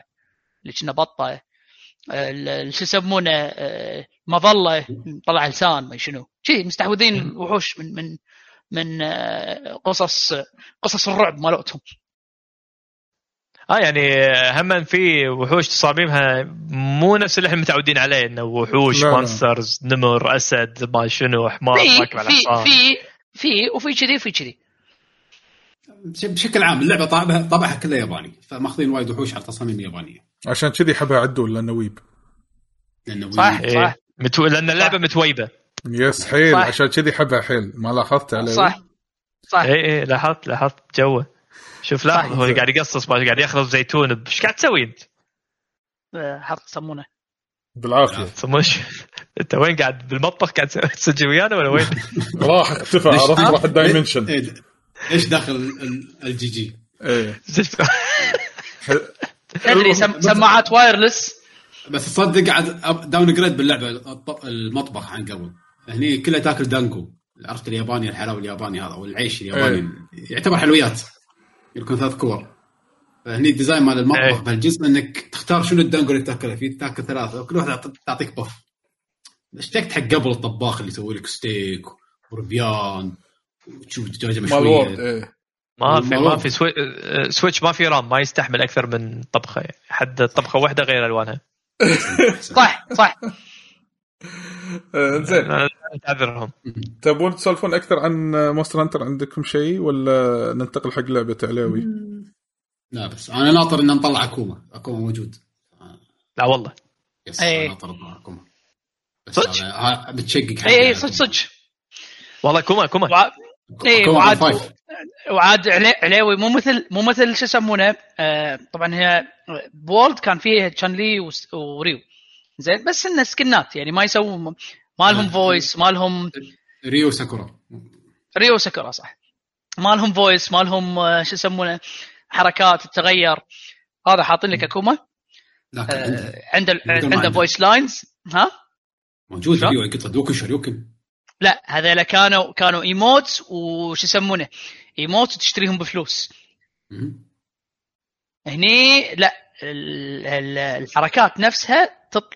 اللي كنا بطة. ال- ال- شو يسمونه آه، مظلة طلع لسان ما شنو. شي مستحوذين الوحوش من من من آه، قصص قصص الرعب مالتهم. آه يعني هم في وحوش تصاميمها مو نفس اللي إحنا متعودين عليه إنه وحوش. monsters نمر أسد ما شنو حمار في راكب على في حصان. في في وفي كذي وفي كذي. بشكل عام اللعبة طابعها طابعها كله ياباني فماخذين وايد وحوش على تصاميم يابانية. عشان كذي حبها عدول لأنه weeb. لأنه صح. وي- إيه. متو... لأن اللعبة متويبة. yes حيل. صح. عشان كذي حبها حيل. ما لاحظت عليه. صح. صح. اي اي لاحظت لاحظت جوه. شوف لاحظ صح. هو قاعد يقصص ما قاعد يخلط زيتون. إيش قاعد تسوي أنت؟ آه، حط يسمونه بالعافية. *laughs* سموش أنت وين قاعد؟ بالمطبخ قاعد تسجل ويانا ولا وين؟ *laughs* راح اختفى. عرفت راح ال dimension إيه، ليش داخل ال- ال GG إيه. *laughs* تدري سم- سماعات wireless بس تصدق قاعد downgrade باللعبة الط- المطبخ عن قبل. هني كلها تاكل dango عرفت الياباني الحلاوة الياباني هذا أو العيش الياباني يعتبر حلويات. يكون ثلاث كور. فهني ال design مال إيه. المطبخ بهالجسم إنك تختار شنو ال dango اللي تاكله. في تاكل ثلاثة وكل واحدة تعط- تعطيك buff اشتقت حق قبل الطباخ اللي يسوي لك ستيك وربيان وتشوف دجاجه مشوية. إيه. ما في ما. في. آه، Switch ما في RAM ما يستحمل أكثر من طبخة. حد طبخة واحدة غير ألوانها. صح صح. آه، زين. أنا تعذرهم تبون تسولفون أكثر عن Monster Hunter؟ عندكم شيء ولا ننتقل حق لعبة علاوي؟ لا بس أنا ناطر إن نطلع أكوما. أكوما موجود. لا والله. yes إيه. أنا ناطر نطلع أكوما. صدق؟ بتشقق حق اي اي. صدق صدق. والله كوما كوما. اي وعاد. وعاد علي- عليوي مو مثل مو مثل شو يسمونه؟ آه طبعا هي بولد كان فيه تشان لي وريو. زين بس إنه سكنات يعني ما يسوون ما لهم آه. فويس ما لهم ريو ساكورا. ريو سكرة صح. ما لهم فويس ما لهم آه، شو يسمونه؟ حركات تتغير هذا حاطين لك اكوما عنده آه عنده. voice lines ها؟ موجود؟ ريو يقط هدوكن شريوكن لا هذول كانوا كانوا emotes وش يسمونه؟ emotes تشتريهم بفلوس. هني لا ال- ال- الحركات نفسها تط...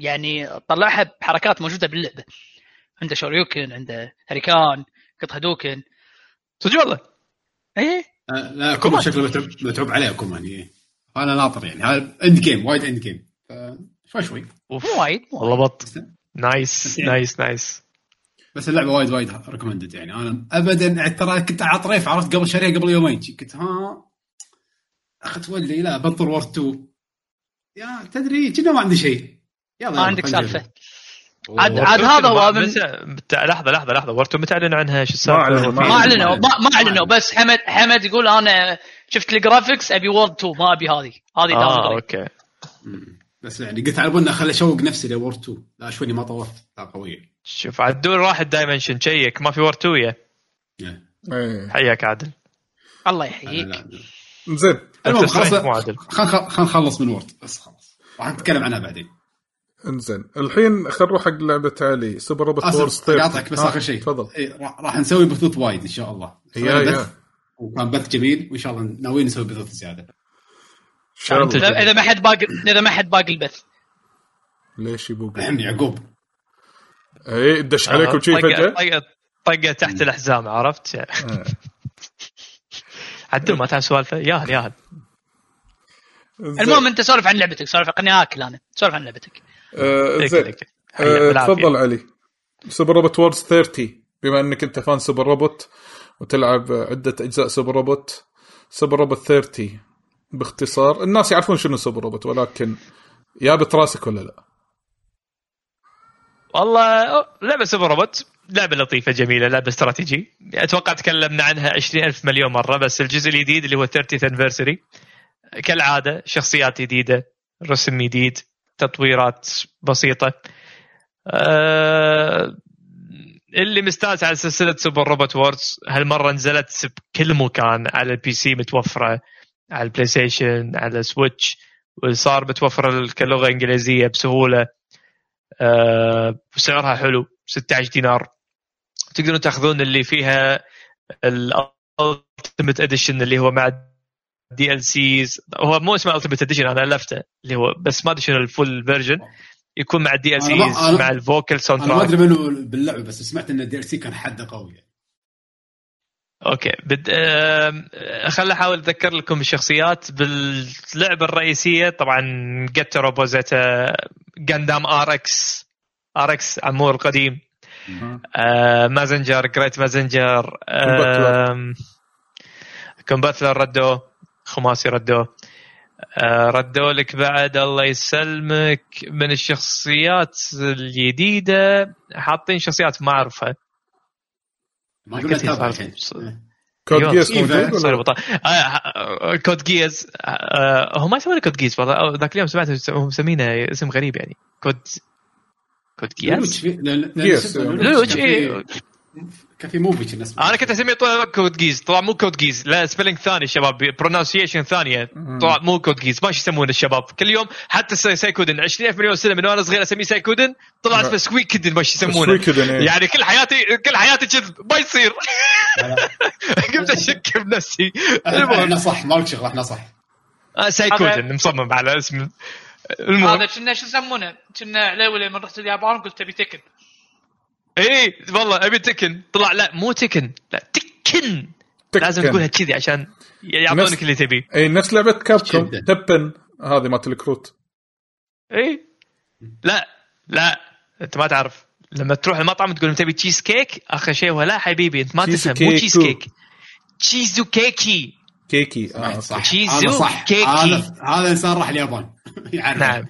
يعني طلعها بحركات موجودة باللعبة. عنده شوريوكن عنده هريكان قط هدوكن صدق والله؟ إيه. آه، لا اكوما شكله متعوب عليه اكوما يعني أنا ناطر يعني هذا end game وايد end game شوي شوي. oof وايد والله. but. nice nice nice بس اللعبة وايد وايد recommended يعني. أنا ابدا يعني ترى كنت على طريف عرفت قبل شهرين قبل يومين. كنت ها أخذت ولي لا بنطر World 2 يا تدري كنا ما عندي شيء. يلا ما عندك سالفة. عاد. عاد هذا هو من لحظة لحظة لحظة. ورتو متى أعلنوا عنها؟ شو السالفة؟ ما أعلنوا ما أعلنوا. بس حمد حمد يقول أنا شفت الجرافكس أبي وورد 2 ما أبي هذه. هذه آه داون أوكي. بس يعني قلت على بالنا خلي اشوق نفسي لوور 2 لا شوي ما طورت لا قوية. شوف عدول راح الدايمنشن شيك. ما في ورتو يا. يعني. إيه. حياك عادل. الله يحييك. زين. المهم خلاص. خلينا نخلص من وورد بس خلاص. راح نتكلم عنها بعدين. إنزين. الحين خل نروح حق لعبة علي سوبر روبوت وورز اسف اقاطعك بس آه، اخر شيء. تفضل. إيه، راح نسوي بثوث وايد إن شاء الله. يا يا بث. وكان بث جميل وإن شاء الله ناويين نسوي بثوث زيادة إن شاء الله. أنت- إذا ما حد باقي إذا ما حد باق البث. ليش يبوق؟ الحين *laughs* يعقوب. اي دش عليكم شي طقة- فجأة؟ طقة طقة تحت الحزام عرفت؟ آه. *laughs* عدل ما تعرف سوالفه ياهل ياهل. المهم أنت سولف عن لعبتك. سولف خليني آكل أنا. سولف عن لعبتك. آه، زين. like. آه،. تفضل علي. Super Robot Wars 30 بما إنك أنت fan Super Robot وتلعب عدة أجزاء Super Robot Super Robot 30 باختصار الناس يعرفون شنو Super Robot ولكن يا بتراسك ولا لا؟ والله لعبة Super Robot لعبة لطيفة جميلة لعبة استراتيجي. أتوقع تكلمنا عنها 20 ألف مليون مرة بس الجزء الجديد اللي هو 30th anniversary كالعادة شخصيات جديدة رسم جديد تطويرات بسيطة. أه اللي مستانس على سلسلة Super Robot Wars هالمرة نزلت بكل مكان على ال PC متوفرة. على ال PlayStation على Switch وصار متوفر كلغة إنجليزية بسهولة. آه، وسعرها حلو 16 دينار. تقدرون تأخذون اللي فيها ال ultimate edition اللي هو مع DLCs هو مو اسمه ultimate edition أنا الفته اللي هو بس ما أدري شنو ال full version يكون مع ال DLCs مع ال vocal sound أنا ما أدري منو باللعبة بس سمعت إن ال DLC كان حده قوي. يعني. okay. بد... خليني أحاول أتذكر لكم الشخصيات. باللعبة الرئيسية طبعا Getter Robo Zeta Gundam RX RX Amuro القديم. آه مازنجر جريت مازنجر آم، كومباتلر ردوه خماسي ردوه آه ردوا لك بعد الله يسلمك. من الشخصيات الجديدة حاطين شخصيات ما أعرفها. ما تابع صار-. كود. موجود صار بطل. كود جيز هو ما يسمونه كود جيز والله ذاك اليوم سمعت هم مسمينه اسم غريب يعني. Code Code Geass في لأن- كنا اسمه أنا كنت أسميه طلع Code Geass. طلع مو كود جيز. لا spelling ثاني شباب. pronunciation ثانية. طلع مو Code Geass. ما إيش يسمونه الشباب. كل يوم حتى ساي- Suikoden 20000 مليون سنة من وأنا صغير أسميه Suikoden طلع لا. اسمه سكويكدن ما إيش يسمونه. إيه. يعني كل حياتي كل حياتي كذب. ما يصير. *laughs* قمت أشك بنفسي إحنا صح مالك شغلة إحنا صح آه، Suikoden مصمم على اسم المهم. هذا كنا شو يسمونه؟ كنا عليوي لما رحت اليابان قلت تبي Tekken. اي والله أبي Tekken. طلع لا مو Tekken. لا Tekken. Tekken. لازم تقولها كذي عشان يعطونك نفس- اللي تبيه. اي نفس لعبة Capcom. تبن. هذه مالت الكروت. اي لا لا أنت ما تعرف. لما تروح المطعم تقول تبي تشيز كيك آخر شيء هو لا حبيبي أنت ما تفهم. مو cheese. cake チーズ ケーキ ケーキ آه صح チーズ صح. ケーキ. هذا هذا انسان راح اليابان. *laughs* يعرف. نعم.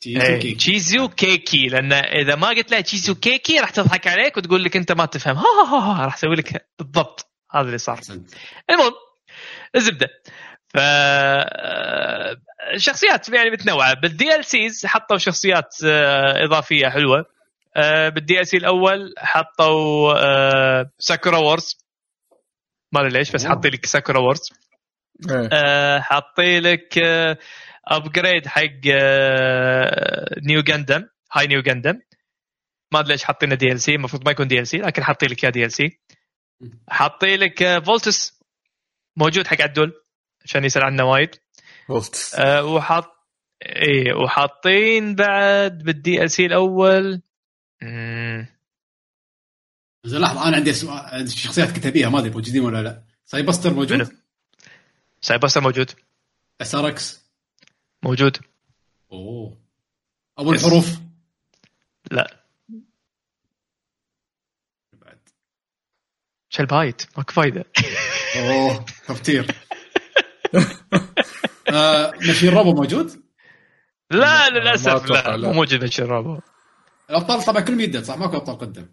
チーズ إيه، ケーキ. チーズ ケーキ لأن إذا ما قلت لها チーズ ケーキ راح تضحك عليك وتقول لك أنت ما تفهم ها ها ها, ها راح أسوي لك بالضبط هذا اللي صار. المهم الزبدة ف شخصيات يعني متنوعة بال DLCs حطوا شخصيات آه، إضافية حلوة آه، بال DLC الأول حطوا آه، Sakura Wars ما أدري ليش بس. حاطين لك Sakura Wars إيه. آه، حاطين لك upgrade حق آه، Nu Gundam Hi-Nu Gundam ما أدري ليش حاطينه DLC المفروض ما يكون DLC لكن حاطين لك يا DLC حاطين لك آه، Voltes موجود حق عدول عشان يسأل عنه وايد. فولت أه وحاط إي وحاطين بعد بال DLC الأول. زين لحظة أنا عندي سؤال شخصيات كتابيه ما أدري موجودين ولا لا. سايبستر؟ موجود؟ سايبرسا موجود. اس ار إكس موجود. أوه. أول الحروف لا. بعد. شو البايت ماكو فايده أوه تفكير *laughs* آه مشين روبو موجود؟ لا للأسف لا. لا. مو موجود بشر رابو. الأبطال طبعا كلهم يدد صح؟ ماكو أبطال قدم.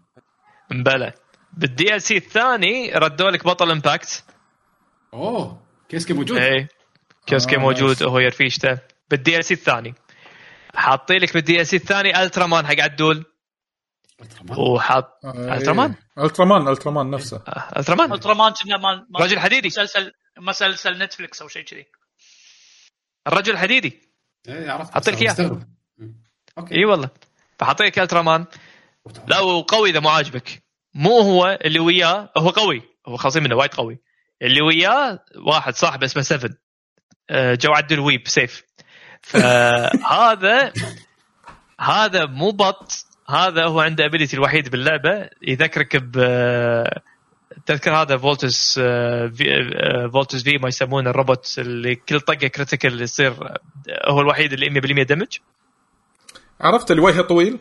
مبلى بال DLC الثاني ردوا لك بطل Impact أوه Kyosuke موجود. اي Kyosuke آه، موجود. وهو ورفيجته. بال DLC الثاني. حاطين لك بال DLC الثاني Ultraman حق عدول. وحاط آه، Ultraman؟ إيه. Ultraman Ultraman نفسه. آه، الترامان الترامان كنا مال رجل حديدي. مسلسل مسلسل Netflix أو شيء كذي. الرجل الحديدي إيه عرفت. حط لك. أوكي. إي والله. فحاطين لك الترامان لا وقوي إذا مو عاجبك. مو هو اللي وياه. هو قوي. هو خاصين منه وايد قوي. اللي وياه واحد صاحب اسمه 7 آه، جو عدل ويب سيف. فهذا هذا مو بط. هذا هو عنده ابيلتي الوحيد باللعبة. يذكرك ب تذكر هذا فولتس في فولتس في ما يسمونه الروبوت اللي كل طقة كريتيكال يصير آه، هو الوحيد اللي 100% damage عرفت اللي وجهه طويل؟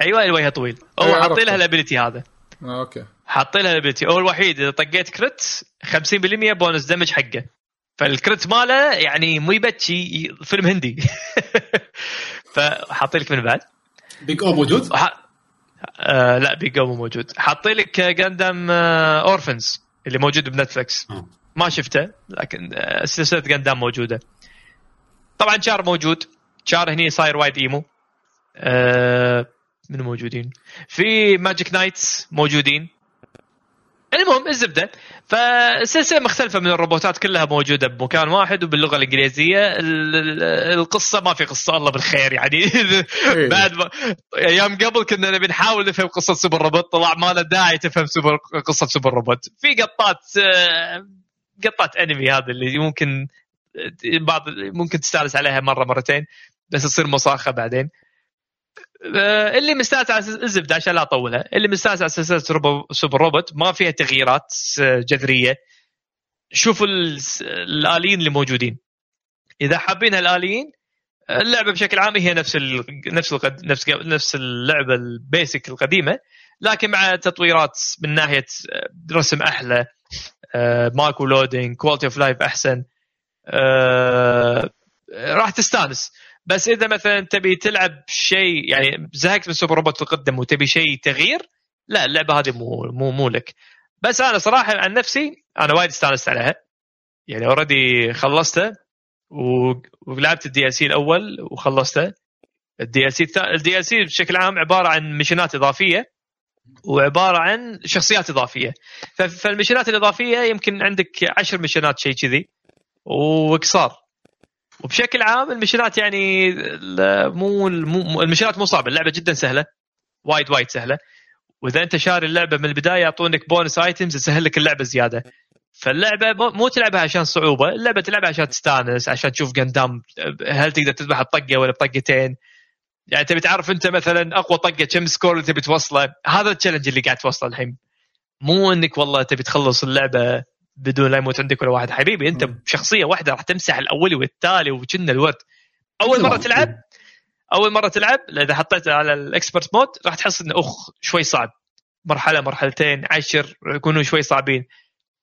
أيوه اللي وجهه طويل. هو أيوة، حاطين. لها ال ability هذا. آه، أوكي. حاطين لها ال ability هو الوحيد إذا طقيت crit 50% bonus damage حقه. فال crit ماله يعني مو يبكي فيلم هندي. *laughs* فحاطين لك من بعد. Big O موجود؟ وح... آه لا Big O مو موجود. حاطين لك Gundam آه Orphans اللي موجود ب Netflix آه. ما شفته لكن آه سلسلة Gundam موجودة. طبعا شار موجود. شار هني صاير وايد emo. آه من موجودين؟ في Magic Knights موجودين. المهم الزبدة. فالسلسله مختلفة من الروبوتات كلها موجودة بمكان واحد وباللغة الإنجليزية. ال- ال- القصة ما في قصة الله بالخير يعني. *laughs* بعد ما أيام قبل كنا نبي نحاول نفهم قصة Super Robot طلع ما له داعي تفهم سوبر قصة Super Robot. في قطات آه، قطات انمي هذا اللي ممكن بعض ممكن تستانس عليها مرة مرتين بس تصير مصاخه بعدين. آه، اللي مستانس على الزبده عشان لا اطولها اللي مستانس على سلسله Super Robot ما فيها تغييرات آه، جذرية. شوفوا ال- الآليين اللي موجودين. إذا حابين الاليين اللعبة بشكل عام هي نفس ال... نفس القد... نفس نفس اللعبة ال basic القديمة لكن مع تطويرات من ناحية رسم أحلى آه، ماكو loading quality of life أحسن آه، راح تستانس. بس إذا مثلا تبي تلعب شيء يعني زهقت من Super Robot تقدم وتبي شيء تغيير لا اللعبة هذه مو مو مو لك. بس أنا صراحة عن نفسي أنا وايد استانست عليها. يعني already خلصتها و- ولعبت ال DLC الأول وخلصته ال DLC ال DLC بشكل عام عبارة عن مشينات إضافية وعبارة عن شخصيات إضافية. فالمشينات الإضافية يمكن عندك عشر مشينات شيء كذي وقصار وبشكل عام المشينات يعني مو المشينات مو صعبة اللعبة جدا سهلة وايد وايد سهلة. وإذا أنت شاري اللعبة من البداية يعطونك bonus items تسهل لك اللعبة زيادة. فاللعبة مو- تلعبها عشان صعوبة اللعبة تلعبها عشان تستانس عشان تشوف Gundam هل تقدر تذبح بطقه ولا بطقتين يعني تبي تعرف أنت مثلا أقوى طقة كم score اللي تبي توصله. هذا ال challenge اللي قاعد توصله الحين. مو إنك والله تبي تخلص اللعبة بدون لا يموت عندك ولا واحد. حبيبي أنت. بشخصية واحدة راح تمسح الأولي والتالي وكنا الورد. أول مرة تلعب أول مرة تلعب إذا حطيتها على ال expert mode راح تحس إنه أخ شوي صعب. مرحلة مرحلتين عشر يكونوا شوي صعبين.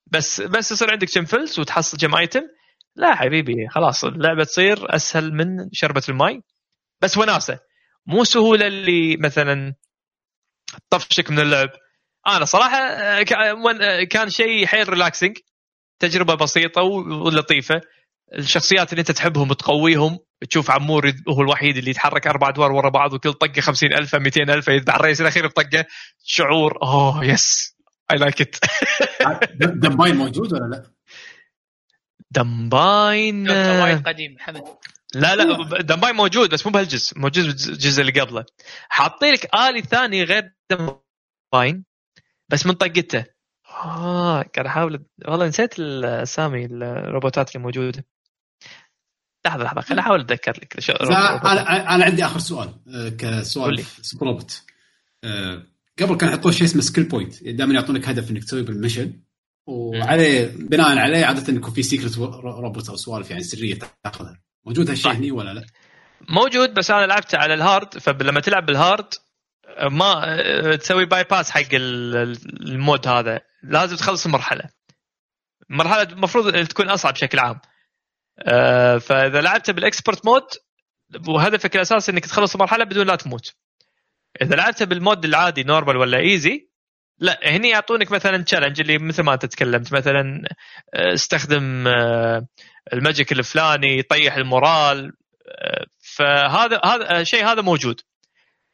بس بس يصير عندك كم فلس وتحصل كم item لا حبيبي خلاص اللعبة تصير أسهل من شربة الماي. بس وناسة مو سهولة اللي مثلا طفشك من اللعب. أنا صراحة آه، ون- آه، كان شيء حيل relaxing تجربة بسيطة ولطيفة. الشخصيات اللي أنت تحبهم تقويهم. تشوف Amuro هو الوحيد اللي يتحرك أربع أدوار ورا بعض وكل طقة 50000 200000 يذبح الرئيس الأخير بطقة. شعور oh yes I like it Dunbine موجود ولا لا؟ Dunbine وايد قديم حمد لا لا Dunbine موجود بس مو بهالجزء موجود بالجزء اللي قبله. حاطين لك آلي ثاني غير Dunbine بس من طقته. آه قاعد أحاول والله نسيت الأسامي الروبوتات اللي موجودة. لحظة لحظة خليني أحاول أتذكر لك. أنا أنا عندي آخر سؤال آه، كسؤال روبوت آه، قبل كانوا يحطون شيء اسمه skill point دائما يعطونك هدف إنك تسويه بال mission وعليه بناء عليه عادة يكون في secret robot أو سوالف يعني سرية تأخذها. موجود هالشيء. هني ولا لا؟ موجود بس أنا لعبته على ال hard فلما تلعب بال hard ما تسوي bypass حق ال- ال mode هذا. لازم تخلص المرحلة. المرحلة المفروض تكون أصعب بشكل عام. آه، فإذا لعبته بال expert mode وهدفك الأساسي إنك تخلص المرحلة بدون لا تموت. إذا لعبته بال mode العادي normal ولا easy لا هني يعطونك مثلا challenge اللي مثل ما أنت تكلمت. مثلا آه، استخدم آه، ال magic الفلاني يطيح ال morale. فهذا هذا الشيء هذا موجود.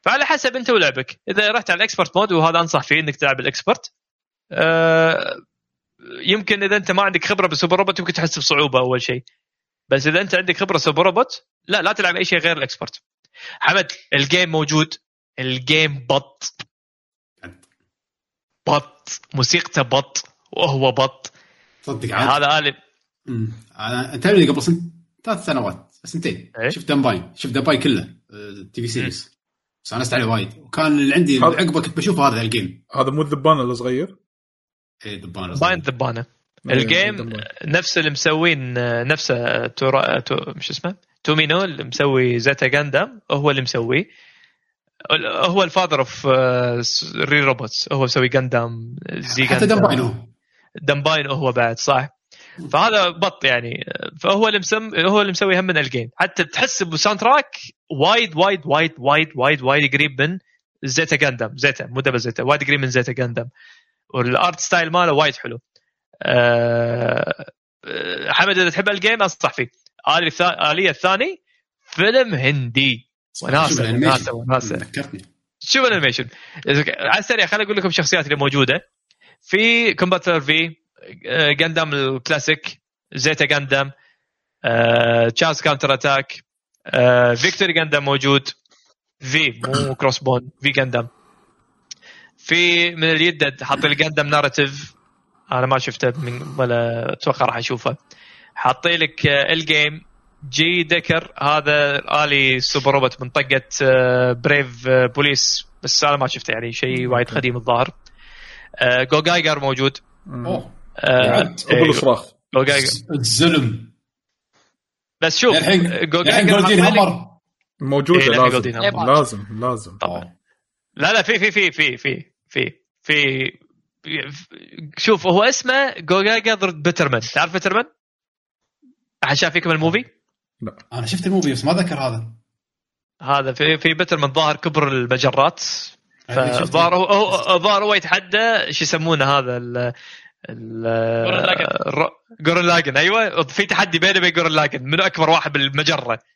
فعلى حسب انت ولعبك. إذا رحت على ال expert mode وهذا أنصح فيه إنك تلعب ال expert آه، يمكن إذا أنت ما عندك خبرة بال Super Robot يمكن تحس بصعوبة أول شيء. بس إذا أنت عندك خبرة Super Robot لا لا تلعب أي شيء غير ال expert حمد ال game موجود. ال game بط. بط. موسيقته بط. وهو بط. صدق عاد. هذا الي. أنا تعرفني قبل سنت ثلاث سنوات سنتين. إيه؟ شفت Dunbine شفت Dunbine كله. TV series استانست عليه وايد. وكان اللي عندي هذا- عقبه كنت بشوف هذا ال game. هذا مو الذبان الصغير؟ إيه دبان باين ذبانه الجيم. نفس اللي مسوين نفسه تورا تو مش اسمه؟ تومينو اللي مسوي زيتا جاندام هو اللي مسويه هو الفاذر اوف ري روبوتس هو مسوي جاندام زي حتى جاندام دمباين هو دمباين هو بعد صح. فهذا بط يعني. فهو اللي مسم هو اللي مسوي هم من الجيم. حتى تحس بالساوند تراك وايد وايد وايد وايد وايد وايد قريب من Zeta Gundam Zeta مو Double Zeta وايد قريب من Zeta Gundam وال art style ماله وايد حلو. أه آه، حمد إذا تحب ال game أنصح فيه. الثا- آلية الثاني فيلم هندي. وناسة. وناسة وناسة. ذكرتني. شوف ال animation. على السريع خليني أقول لكم الشخصيات اللي موجودة. في Combattler في Gundam ال classic Zeta Gundam Char's Counterattack Victory Gundam موجود. في مو Crossbone في Gundam. في من اليد حاط لي Gundam Narrative أنا ما شفته من ولا أتوقع راح أشوفه. حاطين لك ال game J-Decker هذا آلي super robot من طقة Brave Police بس أنا ما شفته يعني شيء وايد قديم الظاهر. GaoGaiGar موجود. أوه. آه، الفراخ جو جايجر الزلم بس شوف الحين جايجر جولدين همر موجودة إيه، لا، لازم جولدين هامر. لازم لازم طبعا لا لا في في في في في في في شوف هو اسمه جوجاجا ضد بيترمان تعرف بيترمان؟ أحد شاف فيكم الموفي؟ أنا شفت الموفي بس ما ذكر هذا هذا في في بيترمان ظاهر كبر المجرات. فظهر هو ظهر هو يتحدى شو يسمونه هذا جورن لاجن. جورن لاجن أيوه في تحدي بينه وبين جورن لاجن منو أكبر واحد بالمجرة؟ *laughs*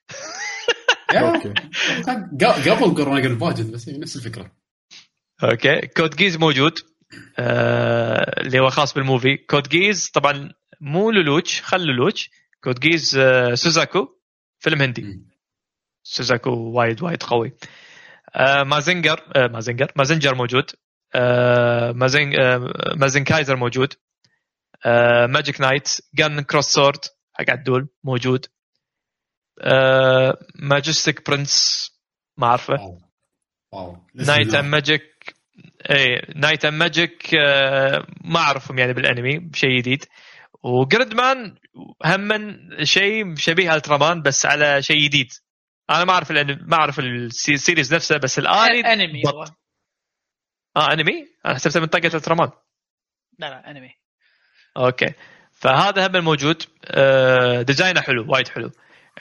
*laughs* قبل قرون باجد بس هي نفس الفكرة. أوكي. كود جيز موجود. آه اللي هو خاص بالموفي. كود جيز طبعا مو لولوتش خل لولوتش. كود جيز آه سوزاكو فيلم هندي. سوزاكو وايد وايد قوي. آه مازنجر مازنجر مازنجر موجود. آه مازن آه مازن كايزر موجود. آه ماجيك نايت جن كروس سورد حق عدول موجود. ماجستيك برنس ما أعرفه. واو. واو. نايت ام ماجيك اي نايت ام ماجيك ما أعرفهم يعني بالأنمي شيء جديد. وجريد مان هم شيء شبيه الترامان بس على شيء جديد. أنا ما أعرف ما أعرف السيريز نفسه بس الاني أنمي هو. بط. آه أنمي؟ أنا حسبته من طقه Ultraman لا لا أنمي. okay. فهذا هم موجود آه، design ه حلو وايد حلو.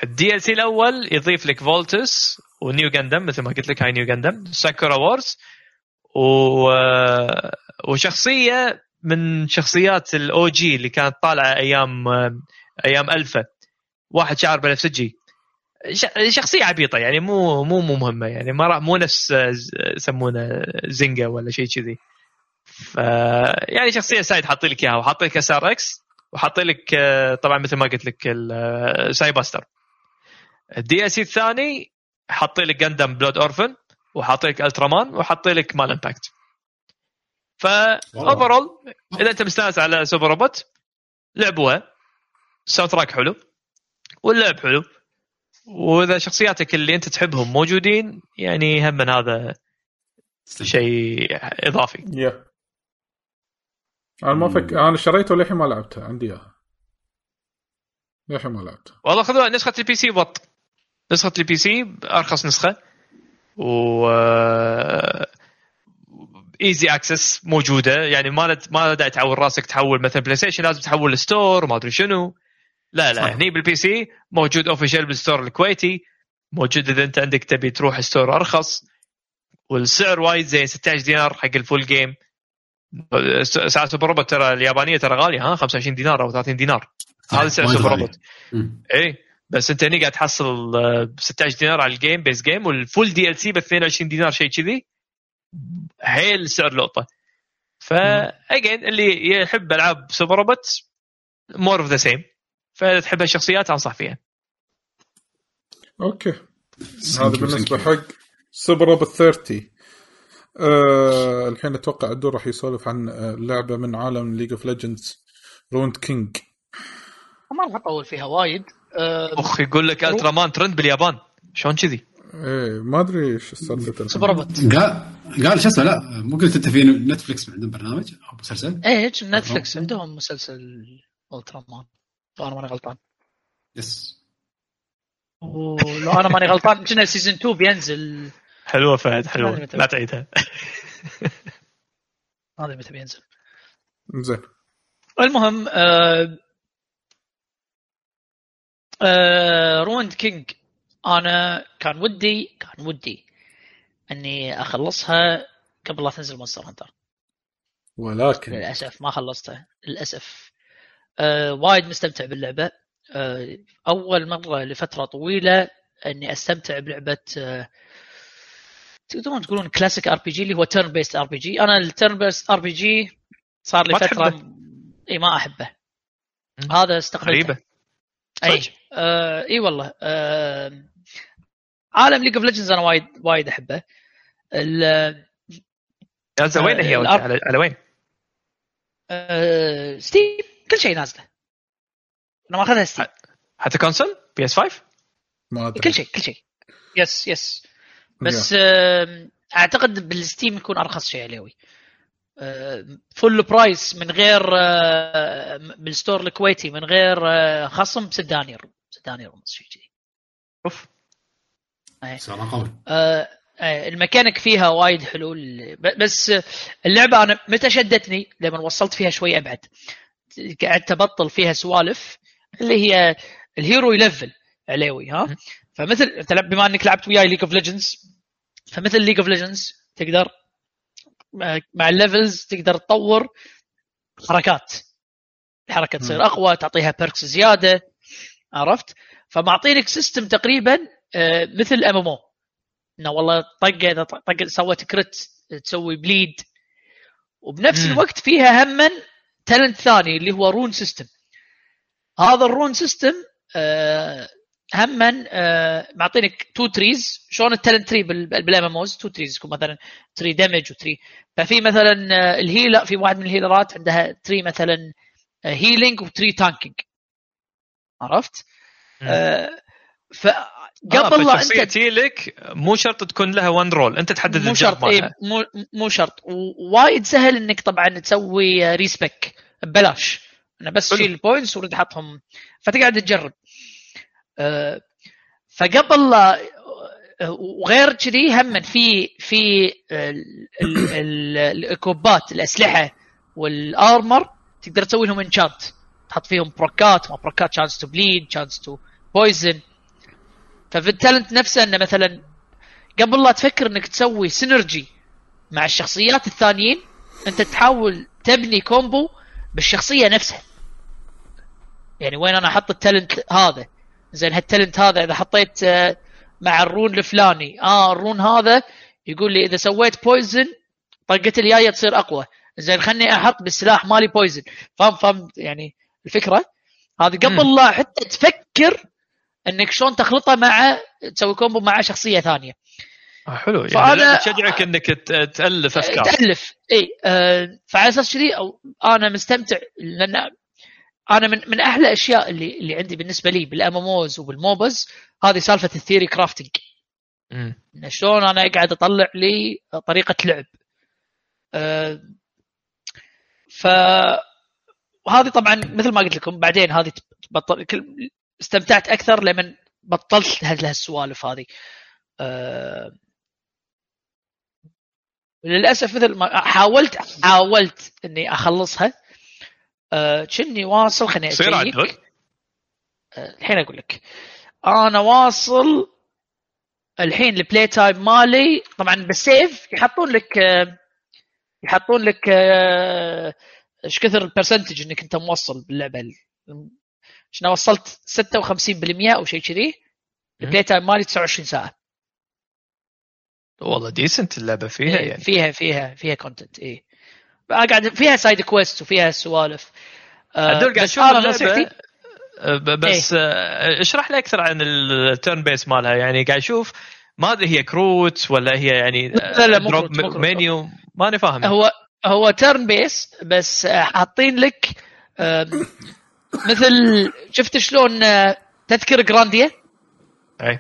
ال DLC الأول يضيف لك Voltes و Nu Gundam مثل ما قلت لك هاي Nu Gundam Sakura Wars. و... آه، وشخصية من شخصيات ال OG اللي كانت طالعة أيام آه، أيام الفا واحد شعر بنفسجي شخصية عبيطة يعني مو مو مو مهمة يعني. ما مو نفس آه، يسمونه زنجا ولا شيء كذي. ف يعني شخصية side حاطين لك إياها وحاطين لك SRX وحاطين لك آه، طبعا مثل ما قلت لك ال Cybaster ال DLC الثاني حاطين لك Gundam Blood Orphan وحاطين لك Ultraman وحاطين لك مال Impact ف overall إذا أنت مستانس على Super Robot لعبوها. ال soundtrack حلو. واللعب حلو. وإذا شخصياتك اللي أنت تحبهم موجودين يعني هم من هذا شيء إضافي. يا أنا ما فك أنا شريته للحين ما لعبته عندي إياها. للحين ما لعبته. والله خذوها نسخة ال PC بط. نسخة ال PC أرخص نسخة. و easy access موجودة. يعني ما. ما داعي تعور راسك تحول مثلا PlayStation لازم تحول ال store وما أدري شنو. لا لا. صح. هني بال PC موجود official بال store الكويتي. موجود إذا أنت عندك تبي تروح store أرخص. والسعر وايد زين 16 دينار حق ال full game ساعة Super Robot ترى اليابانية ترى غالية ها؟ 25 دينار أو 30 دينار. هذا سعر Super. Robot. إيه. بس أنت هني قاعد تحصل آه، ب 16 دينار على ال game base game وال full DLC ب 22 دينار شيء كذي. حيل سعر لقطة. ف again اللي يحب ألعاب Super Robot more of the same فإذا تحب الشخصيات أنصح فيها. okay. هذا بالنسبة. حق Super Robot 30 أه الحين أتوقع الدور راح يسولف عن آه، لعبة من عالم League of Legends Ruined King ما راح أطول فيها وايد. أه، اخ يقول لك Ultraman trend باليابان. شلون كذي؟ إيه ما أدري إيش سالفه Super Robot قال قال شو اسمه لا مو قلت أنت في Netflix عندهم برنامج أو مسلسل؟ إيش؟ Netflix عندهم مسلسل Ultraman لو أنا ماني غلطان. yes ولو أنا ماني غلطان. كنا season 2 بينزل؟ حلوة فهد حلوة. ما أدري لا تعيدها. ما أدري متى بينزل. زين. المهم آه آه Ruined King أنا كان ودي كان ودي إني أخلصها قبل لا تنزل Monster Hunter ولكن للأسف ما خلصتها للأسف. آه وايد مستمتع باللعبة. آه أول مرة لفترة طويلة إني أستمتع بلعبة آه تقدرون تقولون classic RPG اللي هو turn-based RPG أنا ال turn-based RPG صار لي فترة؟ إي ما أحبه. هذا استقبلته غريبة. إي؟ آه إي والله. آه عالم League of Legends أنا وايد وايد أحبه. وين هي؟ على وين؟ آه Steam. كل شيء نازله. أنا ماخذها Steam. حتى console؟ PS 5 ما أدري. كل شيء كل شيء. yes yes بس آه أعتقد بال Steam يكون أرخص شيء عليوي. full price من غير آه، بال store الكويتي من غير آه، خصم 6 دنانير 6 دنانير ونص شيء كذي. أوف. سعرها قوي. آه، آه، الميكانيك فيها وايد حلو. ال- ب- بس اللعبة أنا متى شدتني؟ لما وصلت فيها شوي أبعد. قعدت ابطل فيها سوالف اللي هي ال hero ي level عليوي ها. فمثل انت لعب- بما انك لعبت وياي League of Legends فمثل League of Legends تقدر مع- مع ال levels تقدر تطور حركات. الحركة تصير أقوى تعطيها perks زيادة عرفت؟ فمعطينك system تقريبا آه، مثل MMO إنه والله طقه إذا طق سوت crit تسوي bleed وبنفس. الوقت فيها هما talent ثاني اللي هو rune system هذا ال rune system آه هما آه معطينك two trees شلون ال talent tree بال MMOs two trees يكون مثلا tree damage و tree ففي مثلا آه، ال healer في واحد من ال healer ات عندها tree مثلا healing و tree tanking عرفت؟ آه قبل فقبل لا الشخصيه أنت تجيلك مو شرط تكون لها one role أنت تحدد مو شرط مالها. مو مو شرط. ووايد سهل إنك طبعا تسوي respec ببلاش. أنا بس. تشيل ال points ورد حطهم. فتقعد تجرب. آه، فقبل لا آه، وغير كذي هم في في ال- ال- ال- ال equip ات الأسلحة وال armor تقدر تسوي لهم enchant تحط فيهم proc ات ما proc ات chance to bleed chance to poison ففي ال talent نفسه إنه مثلا قبل لا تفكر إنك تسوي synergy مع الشخصيات الثانيين أنت تحاول تبني combo بالشخصية نفسها. يعني وين أنا أحط ال talent هذا؟ زين هال talent هذا إذا حطيت آه، مع ال rune الفلاني آه ال rune هذا يقول لي إذا سويت poison طقت الجايه تصير أقوى. زين خلني أحط بالسلاح مالي poison فاهم فاهم يعني الفكرة؟ هذه قبل لا حتى تفكر إنك شلون تخلطه مع تسوي combo مع شخصية ثانية. آه حلو. يعني فأنا- تشجعك إنك تألف أفكار. تألف. إي آه فعلى أساس كذي أنا مستمتع لأن أنا من من أحلى الأشياء اللي اللي عندي بالنسبة لي بالأماموز وبالموبز هذه سالفة الثيري كرافتنج. مم. إن شلون أنا أقعد أطلع لي طريقة لعب. آه، ف وهذه طبعا مثل ما قلت لكم بعدين هذه تبطل كل استمتعت أكثر لما بطلت هذه السوالف هذه. آه، للأسف مثل ما حاولت حاولت إني أخلصها. آه، كني واصل خليني. عدل آه، الحين أقول لك. أنا واصل الحين ال play time مالي. طبعا بال save يحطون لك يحطون لك إيش كثر ال percentage إنك أنت موصل باللعبة. شنو وصلت؟ 56% أو شيء كذي. ال play time مالي 29 ساعة. والله decent اللعبة فيها إيه، يعني. فيها فيها فيها content اي قاعد فيها side quest وفيها سوالف. آه، عدول قاعد أشوف اللعبة. نصيحتي؟ آه، بس آه، اشرح لي أكثر عن ال turn base مالها. يعني قاعد أشوف ما أدري هي كروت ولا هي يعني لا، لا، مو دروب. منيو ماني فاهم. هو هو turn base بس آه، حاطين لك آه، مثل شفت شلون آه، تذكر جرانديا؟ أي.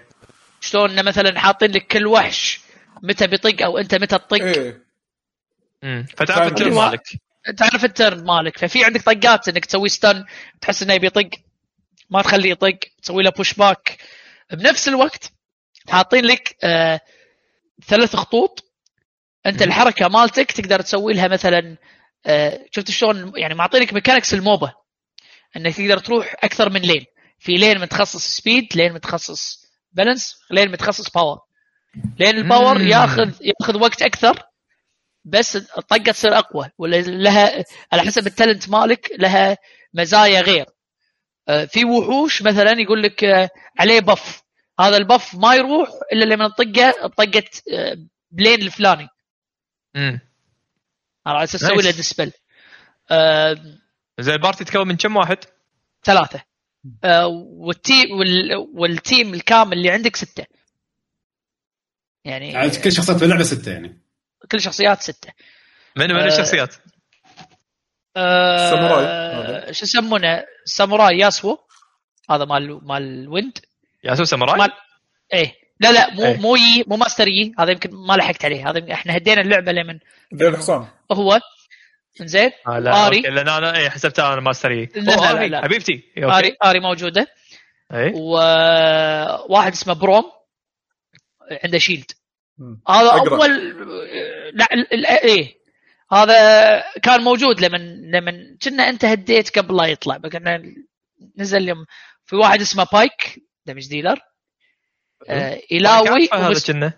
شلون مثلا حاطين لك كل وحش متى بيطق أو أنت متى تطق؟ إيه. فتعرف ال turn أيوة. مالك. تعرف ال turn مالك. ففي عندك طقات إنك تسوي stun تحس إنه يبي يطق. ما تخليه يطق تسوي له push back بنفس الوقت حاطين لك آه ثلاث خطوط. أنت. الحركة مالتك تقدر تسوي لها مثلا آه شفت شلون؟ يعني معطينك mechanics ال MOBA. إنك تقدر تروح أكثر من lane في lane متخصص speed lane متخصص balance lane متخصص power lane ال power. ياخذ ياخذ وقت أكثر بس الطقه تصير أقوى ولا لها على حسب ال talent مالك لها مزايا غير آه، في وحوش مثلا يقول لك آه، عليه buff هذا ال buff ما يروح إلا لما نطقه بطقه آه، ب lane الفلاني مم. على أساس تسوي له. dispel آه زين ال party تتكون من كم واحد؟ ثلاثة. آه وال team وال وال team الكامل اللي عندك ستة. يعني يعني كل شخصيات في اللعبة ستة يعني. كل شخصيات ستة. من من آه، الشخصيات؟ آه ساموراي. هذا. شو يسمونه؟ ساموراي ياسو. هذا مال مال wind. ياسو ساموراي؟ مال إيه. لا لا مو إيه. مو يي مو ماستر يي. هذا يمكن ما لحقت عليه. هذا إحنا هدينا اللعبة لمن؟ ذي الحصان هو زين. آه لا. أوكي، لأن أنا إيه حسبتها أنا ماستر يي لا، لا، لا، لا. حبيبتي. إيه، آري آري موجودة. إيه. وواحد اسمه بروم. عنده shield. هذا أقرأ. أول لا ال- ال- إيه. هذا كان موجود لمن لمن كنا أنت هديت قبل لا يطلع. كنا نزل يوم في واحد اسمه بايك دمج ديلر. آه يلاوي هذا ومس... كنا.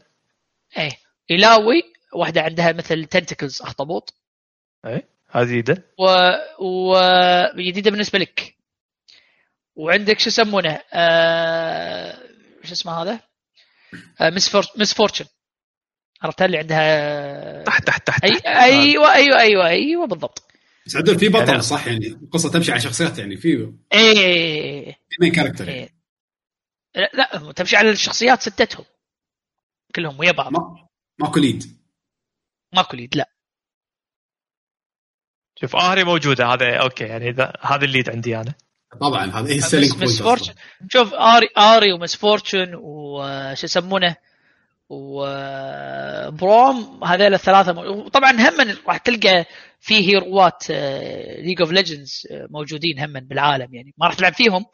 إيه يلاوي واحدة عندها مثل تنتكلز أخطبوط. هذه جديدة؟ و... و... جديدة بالنسبة لك. وعندك شو يسمونه؟ آه... شو اسمه هذا؟ آه... مس فور... مس فورتشن عرفتها اللي عندها تحت تحت تحت أي... أيوه أيوه أيوه أيوه بالضبط. بس عدل في بطل صح يعني؟ القصة تمشي على شخصيات يعني في إيه في main character يعني. إيه. لا, لا تمشي على الشخصيات ستتهم. كلهم ويا بعض. ما ماكو lead ماكو lead لا. شوف اري موجودة. هذا أوكي يعني ذا- هذا ال lead عندي أنا. طبعا هذا هي ال selling فورتشن شوف آري آري ومس فورتشن وش يسمونه؟ وبروم هذول الثلاثة مو- وطبعا هم راح تلقى في هيروات ليج اوف ليجندز موجودين هم بالعالم. يعني ما راح تلعب فيهم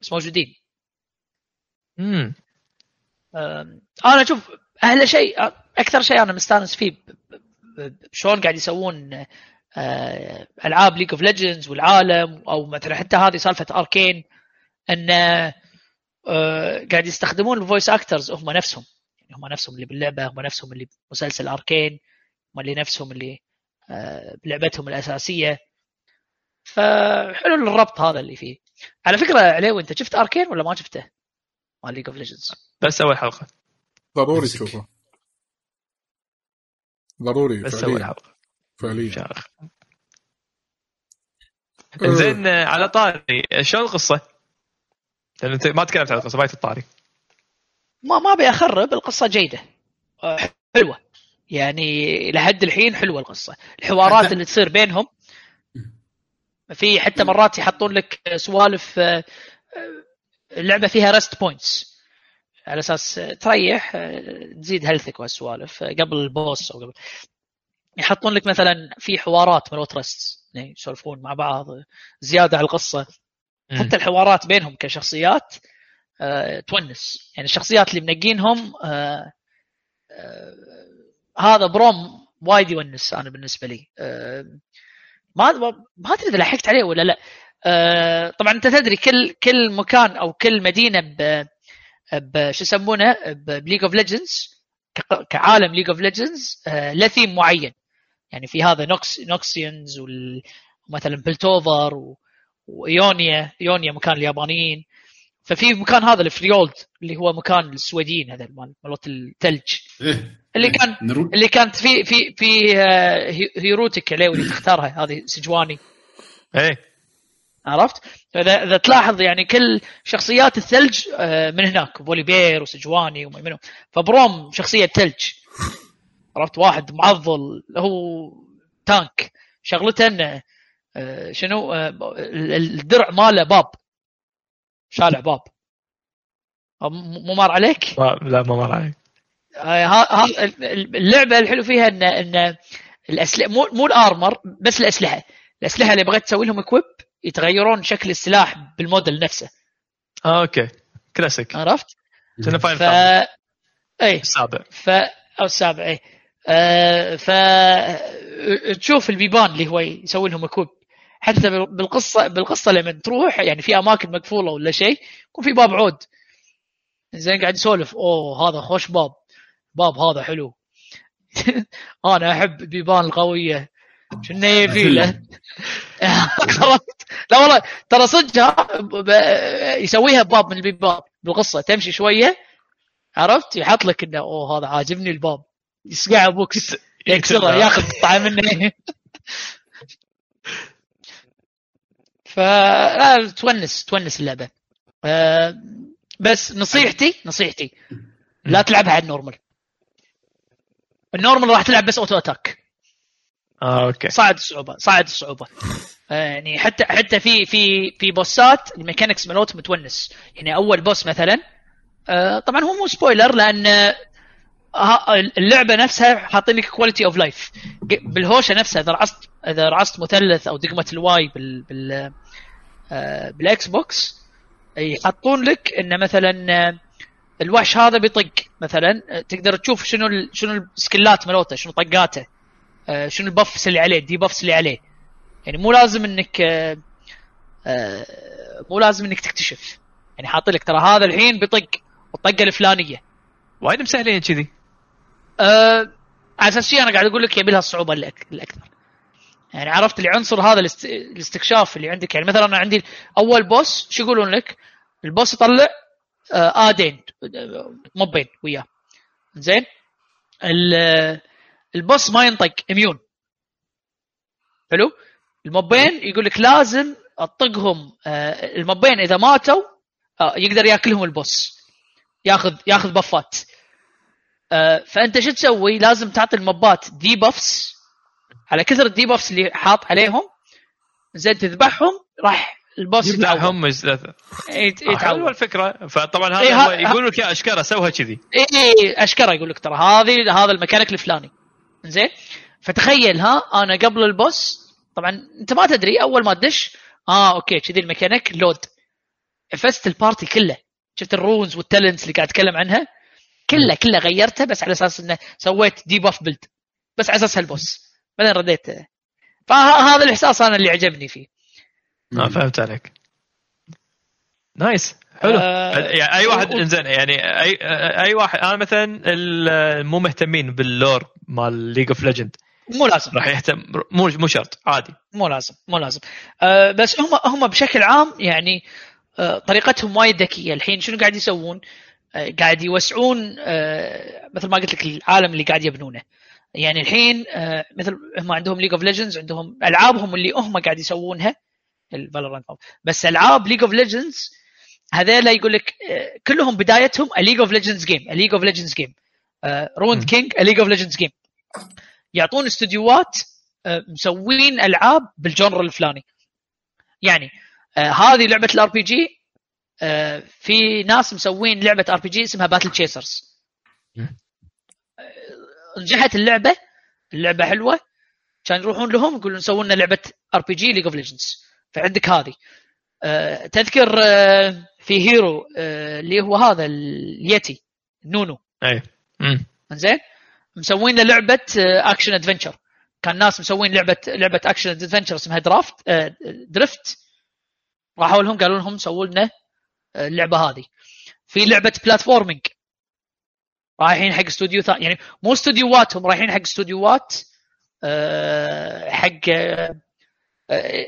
بس موجودين. امم أنا أشوف أهل شيء أكثر شيء أنا مستانس فيه شلون قاعد يسوون آه، ألعاب ليج اوف ليجندز والعالم أو مثلا حتى هذه سالفة اركين أن آه، قاعد يستخدمون ال voice actors هم نفسهم. يعني هم نفسهم اللي باللعبة هم نفسهم اللي بمسلسل اركين هم اللي نفسهم اللي آه، بلعبتهم الأساسية. فحلو الربط هذا اللي فيه. على فكرة عليوي أنت شفت اركين ولا ما شفته؟ مال ليج اوف ليجندز بس أول حلقة. ضروري. تشوفه. ضروري بس أول حلقة. فعليا. أه. زين آه، على طاري شلون القصة؟ لأن أنت ما تكلمت عن القصة ما الطاري ما ما أبي أخرب القصة جيدة. آه، حلوة. يعني لحد الحين حلوة القصة. الحوارات اللي تصير بينهم. في حتى مرات يحطون لك سوالف آه، آه، اللعبة فيها رست بوينتس على أساس آه، تريح آه، تزيد health ك والسوالف آه، قبل ال boss أو قبل. يحطون لك مثلا في حوارات مالت rest يعني يسولفون مع بعض زيادة على القصة. حتى الحوارات بينهم كشخصيات آه، تونس. يعني الشخصيات اللي منقينهم آه، آه، هذا بروم وايد يونس أنا بالنسبة لي. ما ما أدري إذا لحقت عليه ولا لا. طبعا أنت تدري كل كل مكان أو كل مدينة ب ب- شو يسمونه؟ بليج اوف ليجندز كعالم ليج اوف ليجندز له ثيم معين. يعني في هذا نوكس نوكسيانز ومثلا بلتوفر و- وإيونيا إيونيا مكان اليابانيين. ففي مكان هذا الفريليورد اللي هو مكان السويديين هذا مال مالت الثلج إيه. اللي كان نرو... اللي كانت في في في آه، هي- هيروتك عليه اللي تختارها هذه؟ سجواني. إيه. عرفت؟ فاذا إذا تلاحظ يعني كل شخصيات الثلج آه، من هناك. بوليبير وسجواني وما منهم. فبروم شخصية ثلج عرفت؟ واحد معضل هو تانك. شغلته إنه آه، شنو؟ آه، ال- الدرع ماله باب. شالع باب. مو مار عليك؟ لا ما مر علي آه، اللعبة الحلو فيها إن إن الاسلحه مو مو ال armor بس الأسلحة. الأسلحة اللي بغيت تسوي لهم equip يتغيرون شكل السلاح بالموديل نفسه. آه أوكي. كلاسيك. عرفت؟ كنا ف ف... اي السابع. ف أو السابع اي آه ف تشوف البيبان اللي هو يسوي لهم equip حتى بال- بالقصة بالقصة لما تروح يعني في أماكن مقفولة ولا شيء يكون في باب عود. زين قاعد يسولف. أوه هذا خوش باب. باب هذا حلو. *laughs* أنا أحب البيبان القوية. شنو يبي له؟ *laughs* لا والله ترى صدق يسويها بباب من البيبان. بالقصة تمشي شوية عرفت؟ يحط لك إنه أوه هذا عاجبني الباب. يسقعه بوكس يكسره ياخذ قطعه منه. *laughs* ف تونس تونس اللعبة. آه، بس نصيحتي نصيحتي. لا تلعبها على النورمال. النورمال راح تلعب بس اوتو اتاك آه أوكي. صعد الصعوبة صعد الصعوبة. آه، يعني حتى حتى في في في boss ات ال mechanics مالته متونس. يعني أول boss مثلا آه، طبعا هو مو spoiler لأن اللعبة نفسها حاطين لك quality of life بالهوشة نفسها إذا رعصت إذا رعصت مثلث أو دقمة ال Y بال بال آه، بال Xbox يحطون لك انه مثلا آه، الوحش هذا بيطق. مثلا آه، تقدر تشوف شنو ال- شنو ال skill ات مالته شنو طقاته شنو ال buffs اللي عليه ال debuffs اللي عليه. يعني مو لازم إنك مو لازم إنك تكتشف. يعني حاط لك ترى هذا الحين بيطق الطقه الفلانية. وايد مسهلين كذي. أه على أساس شيء أنا قاعد أقول لك يبي لها الصعوبة الاكثر يعني عرفت اللي عنصر هذا الاست... الاستكشاف اللي عندك. يعني مثلا أنا عندي أول boss شو يقولون لك؟ ال boss يطلع آه add ين آه، mob ين وياه. زين؟ ال- ال boss ما ينطق immune حلو؟ ال mob ين يقول لك لازم أطقهم آه ال mob ين إذا ماتوا آه يقدر يأكلهم ال boss. ياخذ ياخذ buff ات فأنت شو تسوي؟ لازم تعطي ال mob ات debuffs على كثر ال debuffs اللي حاط عليهم. زين تذبحهم راح ال boss يتعود يبلعهم يز- يت- حلوة يتعود الفكرة. فطبعا إيه، هذا هو ها- يقول لك يا أشكره سوها كذي. اي أشكره يقول لك ترى هذه هذا الميكانيك الفلاني. زين؟ فتخيل ها أنا قبل ال boss طبعا أنت ما تدري أول ما تدش آه okay كذي ال mechanic load عفست ال party كله. شفت ال runes وال talents اللي قاعد أتكلم عنها؟ كله كله غيرته بس على أساس إنه سويت debuff build بس على أساس هال boss. بعدين رديت. فهذا الإحساس أنا اللي عجبني فيه. ما فهمت عليك. nice. حلو. آه، يعني أي واحد و- إنزين يعني اي أي واحد أنا مثلا ال- مو مهتمين بال lore مال League of Legends مو لازم. راح يهتم مو مو شرط عادي. مو لازم مو لازم. آه بس هم هم بشكل عام يعني آه طريقتهم وايد ذكية. الحين شنو قاعد يسوون؟ آه قاعد يوسعون آه مثل ما قلت لك العالم اللي قاعد يبنونه. يعني الحين آه مثل هم عندهم League of Legends عندهم ألعابهم اللي هم قاعد يسوونها ال Valorant بس ألعاب League of Legends هذيلا يقول لك آه كلهم بدايتهم League of Legends game League of Legends game Ruined. King League of Legends game يعطون استديوهات آه، مسوين ألعاب بال genre الفلاني. يعني آه هذه لعبة ال RPG في ناس مسوين لعبة RPG اسمها Battle Chasers مم. نجحت اللعبة؟ اللعبة حلوة. كان يروحون لهم يقولون سووا لنا لعبة RPG League of Legends فعندك هذه. آه تذكر آه في hero آه اللي هو هذا ال yeti Nunu. أي. زين مسوين له لعبة action adventure كان ناس مسوين لعبة لعبة action adventure اسمها درافت آه، درفت راحوا لهم قالوا لهم سووا لنا آه، اللعبة هذه. في لعبة platforming رايحين حق استوديو ثاني يعني مو استوديواتهم رايحين حق استوديوات آه، حق آه،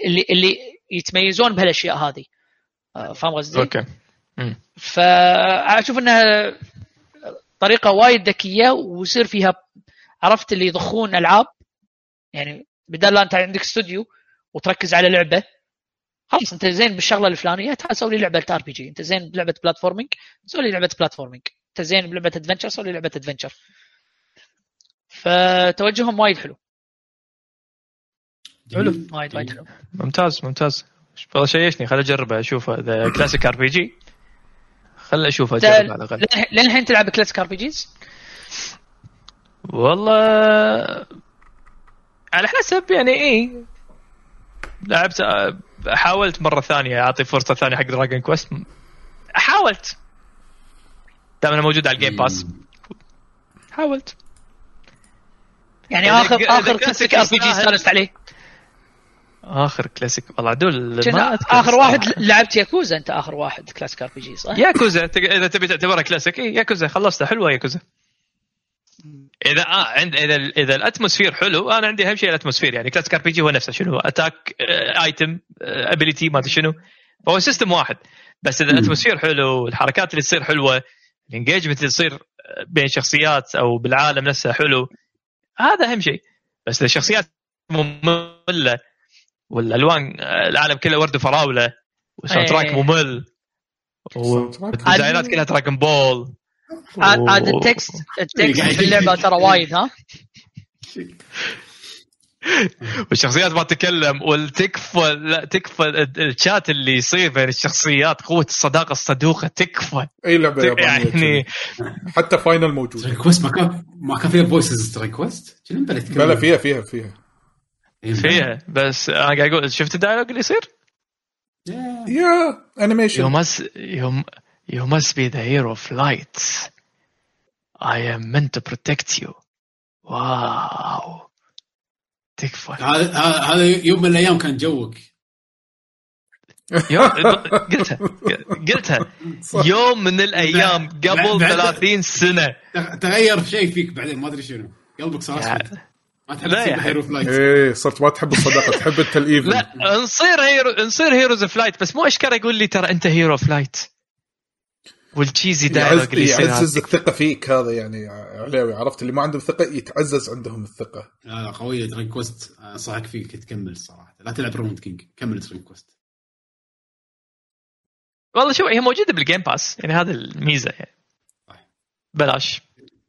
اللي اللي يتميزون بهالأشياء هذه. فاهم قصدي؟ okay. فاشوف إنها طريقة وايد ذكية ويصير فيها عرفت اللي يضخون ألعاب؟ يعني بدل لا أنت عندك استوديو وتركز على لعبة خلاص انت زين بالشغلة الفلانية تعال سوي لي لعبة RPG انت زين بلعبة platforming سوي لي لعبة platforming انت زين بلعبة adventure سوي لي لعبة adventure فتوجههم وايد حلو. حلو. وايد وايد حلو. ممتاز ممتاز. والله شيشني خل أجربه اشوفه إذا classic RPG خل اشوفه أجربه على الأقل. لين- لين الحين تلعب classic RPGs والله على حسب يعني إيه. لعبت حاولت مرة ثانية أعطي فرصة ثانية حق Dragon Quest حاولت. دام انه موجود على ال Game Pass حاولت. يعني اخر آخر classic RPG استانست عليه. آخر كلاسيك والله عدول كنا ما أذكر آخر واحد. لعبت ياكوزا أنت آخر واحد classic RPG صح؟ ياكوزا إذا تبي تعتبرها كلاسيك إيه ياكوزا خلصتها حلوة ياكوزا اذا آه عند إذا إذا ال atmosphere حلو أنا عندي أهم شيء ال atmosphere يعني classic RPG هو نفسه شنو attack item ability ما أدري شنو فهو system واحد بس إذا. ال atmosphere حلو الحركات اللي تصير حلوة ال engagement اللي تصير بين شخصيات أو بالعالم نفسه حلو هذا أهم شيء بس إذا الشخصيات مملة والألوان آه، العالم كله ورد وفراولة وال soundtrack إيه. ممل track. وال design ات كلها Dragon Ball عاد ال text ال text *laughs* في اللعبة ترى وايد ها؟ *laughs* والشخصيات ما تتكلم والتكفى لا تكفى ال- الشات اللي يصير بين الشخصيات قوة الصداقة الصدوقة تكفى. أي لعبة يابانية يعني. حتى فاينل موجود ريكوست ما كان ما كان فيها فويسز ريكوست بلا فيها فيها فيها. إيه، فيها بس أنا قاعد أقول شفت الدايلوج اللي يصير؟ يا. انيميشن must you, you must be the hero of light. I am meant to protect you. واو تكفى هذا هذا- يوم من الأيام كان جوك. يوم. *laughs* قلتها. قلتها. يوم من الأيام قبل بعد- 30 سنة. تغ- تغير شيء فيك بعدين ما أدري شنو. قلبك صار أسود. ما تحب تصير هيرو فلايت إيه صرت ما تحب الصداقة تحب انت ال evil لا نصير hero نصير heroes of light بس مو اشكر يقول لي ترى أنت hero of light وال cheesy dialogue اللي يصير يعزز. الثقة فيك هذا يعني علاوي عرفت؟ اللي ما عندهم ثقة يتعزز عندهم الثقة. لا لا قويه request انصحك فيك تكمل صراحة. لا تلعب Ruined King كمل request والله شوف هي موجودة بال Game Pass يعني هذا الميزة يعني. بلاش.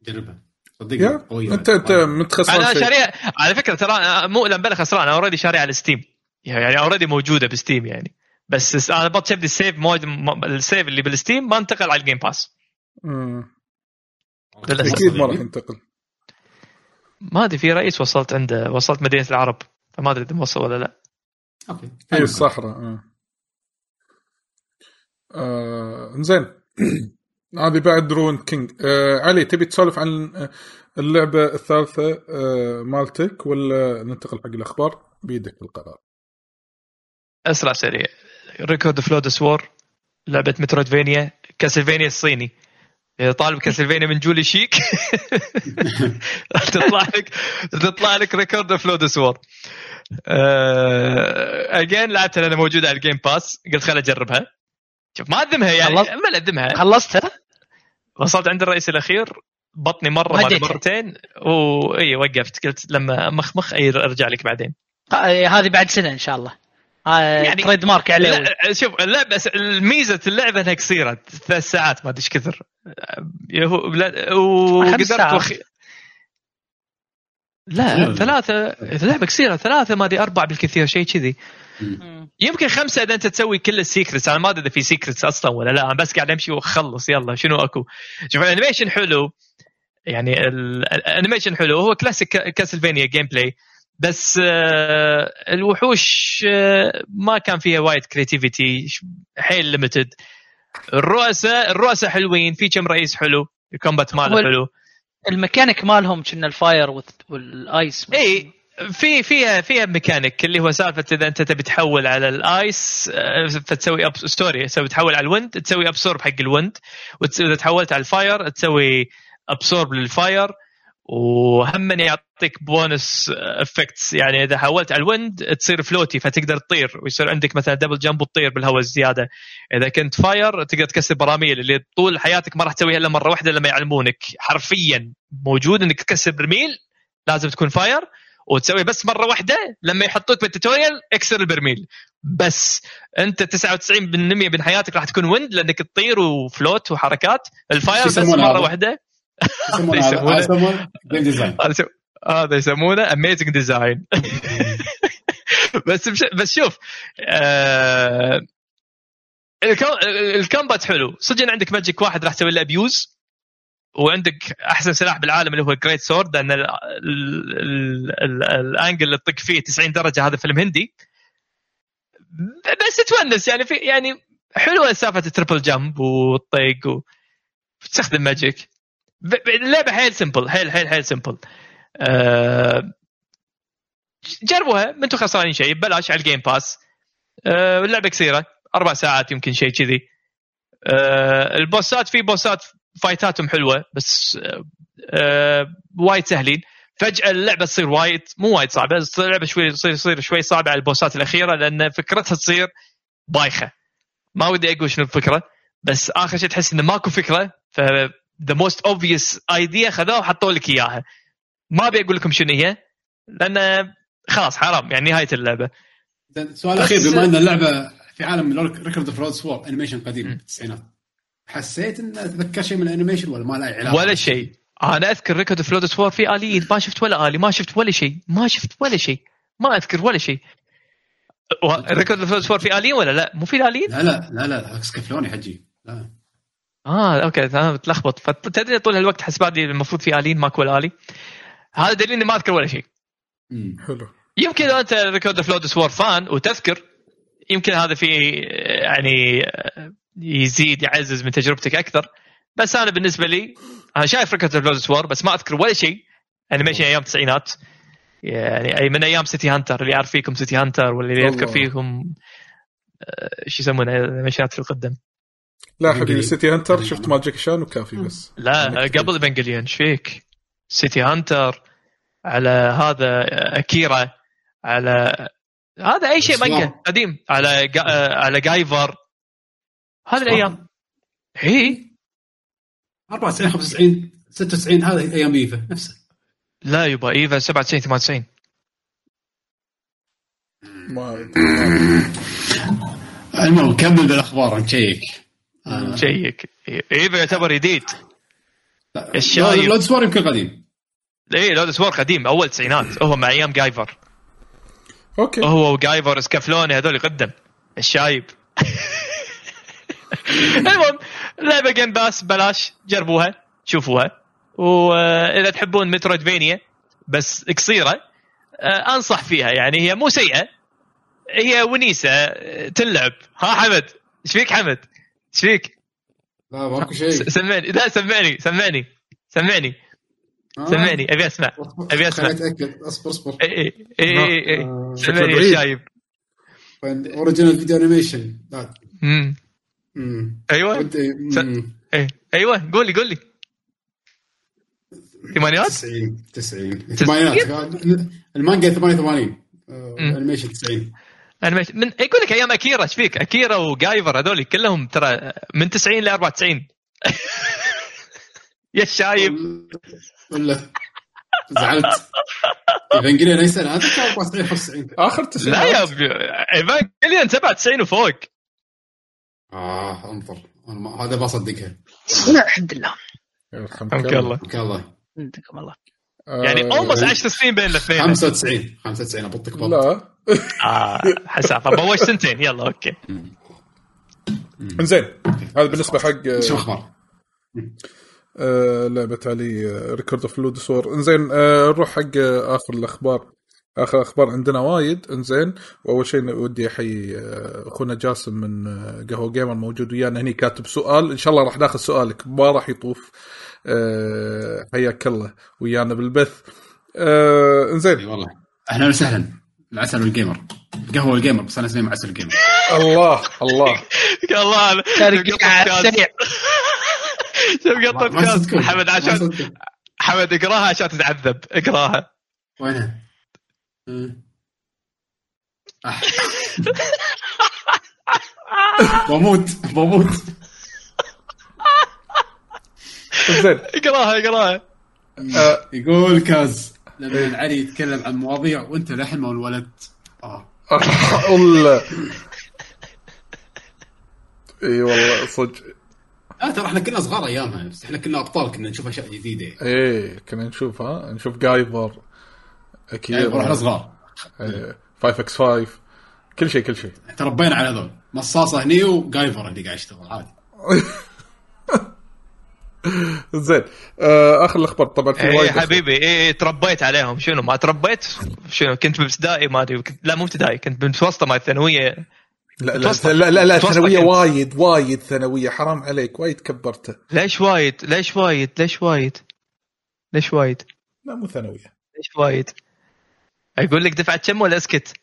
جربها. صدقني قوية. انت أنت متخصص أنا شاريها على فكرة ترى أنا مو لا بلا خسران. أنا already شاريها على Steam يعني already موجودة ب Steam يعني. بس أنا بط شفت ال save موجود م- ال save اللي بال Steam ما انتقل على ال Game Pass للأسف. أكيد ما راح ينتقل. ما أدري في رئيس وصلت عنده وصلت مدينة العرب فما أدري إذا موصل ولا لا. okay. اي الصحراء آه. آه. زين *clears throat* هذه بعد Ruined King آه علي تبي تسولف عن آه، اللعبة الثالثة آه مالتك ولا ننتقل حق الأخبار؟ بيدك القرار. أسرع سريع. Record of Lodoss War لعبة metroidvania Castlevania الصيني. اذا طالب Castlevania من جولي شيك. تطلع لك تطلع لك Record of Lodoss War again لعبتها لأنها موجودة على ال Game Pass قلت خل أجربها. شوف ما اقدمها يعني؟ ما اقدمها خلصتها؟ وصلت عند الرئيس الأخير بطني مرة بعد. مرتين. واي وقفت. قلت لما مخمخ أي أرجع لك بعدين. آه، هذه بعد سنة إن شاء الله. يعني- يعني تريد مارك عليه. لا شوف اللعبه ميزه اللعبة إنها قصيرة ثلاث ساعات ما أدري إيش كثر. يهو- لا- وقدرت ساعات. وخ... لا ثلاثة اللعبة قصيرة ثلاثة ما أدري أربعة بالكثير شيء كذي. يمكن خمسة إذا أنت تسوي كل ال secrets. أنا ما أدري إذا في secrets أصلا ولا لا. أنا بس قاعد أمشي وأخلص. يلا شنو أكو؟ شوف ال animation حلو. يعني ال- ال animation حلو. هو classic Castlevania gameplay بس آه، الوحوش آه، ما كان فيها وايد creativity حيل limited الرؤساء الرؤساء حلوين في كم رئيس حلو ال combat ماله حلو. الميكانيك مالهم كنا ال fire وال ice إي في فيها فيها ميكانيك اللي هو سالفة إذا أنت تبي تحول على ال ice آه، فتسوي absorb تسوي تحول على ال wind تسوي absorb حق ال wind واذا تحولت على ال fire تسوي absorb لل fire وهم يعطيك bonus effects يعني إذا حولت على ال wind تصير floaty فتقدر تطير ويصير عندك مثلا double jump وتطير بالهواء الزيادة. إذا كنت fire تقدر تكسر براميل اللي طول حياتك ما راح تسويها إلا مرة واحدة لما يعلمونك. حرفيا موجود إنك تكسر برميل لازم تكون fire وتسوي بس مرة واحدة لما يحطوك بال tutorial اكسر البرميل. بس أنت 99% من حياتك راح تكون wind لأنك تطير و float وحركات. ال fire بس مرة؟ واحدة. يسمونه *laughs* هذا يسمونه- game design هذا amazing design بس بش... بس شوف آه... الكو... ال combat حلو. صدق عندك magic واحد راح تسوي له abuse وعندك أحسن سلاح بالعالم اللي هو great sword لأن ال... ال... ال... ال... ال angle اللي تطق فيه 90 درجة هذا فيلم هندي. بس تونس يعني في يعني حلوة سالفه ال triple jump والطق وتستخدم magic اللعبة حيل simple حيل حيل حيل simple أه جربوها ما أنتم خسرانين شيء ببلاش على ال Game Pass أه اللعبة قصيرة أربع ساعات يمكن شيء كذي. أه ال bossات في bossات fightاتهم حلوة بس أه وايد سهلين. فجأة اللعبة تصير وايد مو وايد صعبة اللعبة شوي تصير تصير شوي صعبة على ال bossات الأخيرة لأن فكرتها تصير بايخة. ما ودي أقول شنو الفكرة بس آخر شيء تحس إنه ماكو فكرة ف the most obvious idea خذوها وحطوا لك إياها. ما أبي أقول لكم شنو هي لأن خلاص حرام يعني نهاية اللعبة. سؤال أخير بما إن اللعبة في عالم Record of Lodoss War animation قديم مم. بالتسعينات حسيت إن أتذكر شيء من ال animation ولا ما له علاقة؟ ولا شيء. أنا أذكر Record of Lodoss War في alien ما شفت ولا آلي ما شفت ولا شيء ما شفت ولا شيء ما أذكر ولا شيء. Record of Lodoss War في alien ولا لا؟ مو في alien لا لا لا لا هاكس كفلوني حجي. لا. آه okay أنا بتلخبط. فتدري طول الوقت حسبت لي المفروض في alien ماكو ولا الي هذا دليل إني ما أذكر ولا شيء. حلو. يمكن لو أنت Record of Lodoss War fan وتذكر يمكن هذا في يعني يزيد يعزز من تجربتك أكثر. بس أنا بالنسبة لي أنا شايف Record of Lodoss War بس ما أذكر ولا شيء. animation أيام التسعينات. يعني أي من أيام City Hunter اللي يعرف فيكم City Hunter واللي يذكر. فيكم آه، شو يسمونه animationات في القدم. لا حبيبي. City Hunter. شفت مال جاكي شان وكافي بس. لا أنا قبل Evangelion إيش فيك؟ City Hunter على هذا Akira على هذا أي شيء. مانجا قديم على جا... على Guyver هذه الأيام. هي 94 95 96 هذه أيام إيفا نفسه. لا يبا إيفا 97 98 ما *clears throat* المهم كمل بالأخبار نشيك آه، شيك إيفا يعتبر جديد. لا، الشايب. Lodoss War يمكن قديم. اي Lodoss War قديم أول تسعينات. هو مع أيام Guyver. okay. هو و Guyver Escaflowne هذول قدم. الشايب. *laughs* المهم لعبة Game Pass بلاش جربوها شوفوها. وإذا تحبون Metroidvania بس قصيرة آه، أنصح فيها. يعني هي مو سيئة. هي ونيسة آه، تلعب. ها حمد؟ إيش فيك حمد؟ إيش فيك لا ماكو شيء سمعني. لا سمعني سمعني سمعني. آه. سمعني أبي أسمع أبي أسمع. خليني أتأكد. أصبر أصبر. اي اي اي اي آه، سمعني يا. شايب. original video animation لا. مم. مم. أيوه. إيه. أيوه. قول لي قول لي. ثمانينات؟ 90 90 ثمانينات. المانجا 88 آه، مم. ال animation 90 أنا مش من يقول لك أيام Akira إيش فيك؟ Akira و Guyver هذول كلهم ترى من 90 ل 94 يا شايب. ولا زعلت. Evangelion اي سنه هذا كان 94 95 آخر تسعينات لا يا Evangelion 97 وفوق. آه أنظر. أنا ما- هذا بصدقها لا الحمد لله. يرحمك حمك الله. حمك الله. عندكم الله يعني آه، اولموست 10 سنين بين الاثنين. 95 95 ابطك بط لا. آه حسافه بوش سنتين. يلا أوكي. انزين. هذا بالنسبة حق شو أخبار؟ آه، لعبة علي ريكورد اوف لود سور انزين آه، نروح حق آه، آخر الأخبار. آخر أخبار عندنا وايد. انزين وأول شيء ودي أحيي آه، أخونا جاسم من آه، قهوة جيمر موجود ويانا هني كاتب سؤال. إن شاء الله راح ناخذ سؤالك. ما راح يطوف. حياك الله ويانا بالبث. اي انزين. والله. أهلا وسهلا. العسل والجيمر قهوه الجيمر بس أنا اسمي مع عسل الجيمر الله الله. *laughs* يا الله شارك على السريع شوف ما- قطة ما كاس صدقون. حمد ما عشان. حمد اقراها عشان تتعذب. اقراها. وينها؟ آه. بموت بموت. انزين اقراها اقراها. يقول كاز. لما علي يتكلم عن مواضيع وانت لحن ما الولد. آه. *laughs* إي والله صدق. لا ترى إحنا كنا صغار أيامها بس إحنا كنا أبطال كنا نشوف أشياء جديدة. إيه كنا نشوف ها نشوف Guyver أكيد. يعني وإحنا صغار. 5 إكس 5 كل شيء كل شيء. تربينا على هذول. مصاصة هني و Guyver اللي قاعد يشتغل عادي. *laughs* *laughs* زين. آه آخر الأخبار. طبعا في إيه وايد حبيبي. إيه تربيت عليهم. شنو ما تربيت؟ شنو كنت بابتدائي ما أدري. لا مو ابتدائي كنت بمتوسطه مع الثانوية. لا لا. لا لا, لا ثانوية. وايد وايد ثانوية. حرام عليك وايد كبرته. ليش وايد؟ ليش وايد؟ ليش وايد؟ ليش وايد؟ لا مو ثانوية. ليش وايد؟ أقول لك دفعه كم ولا اسكت؟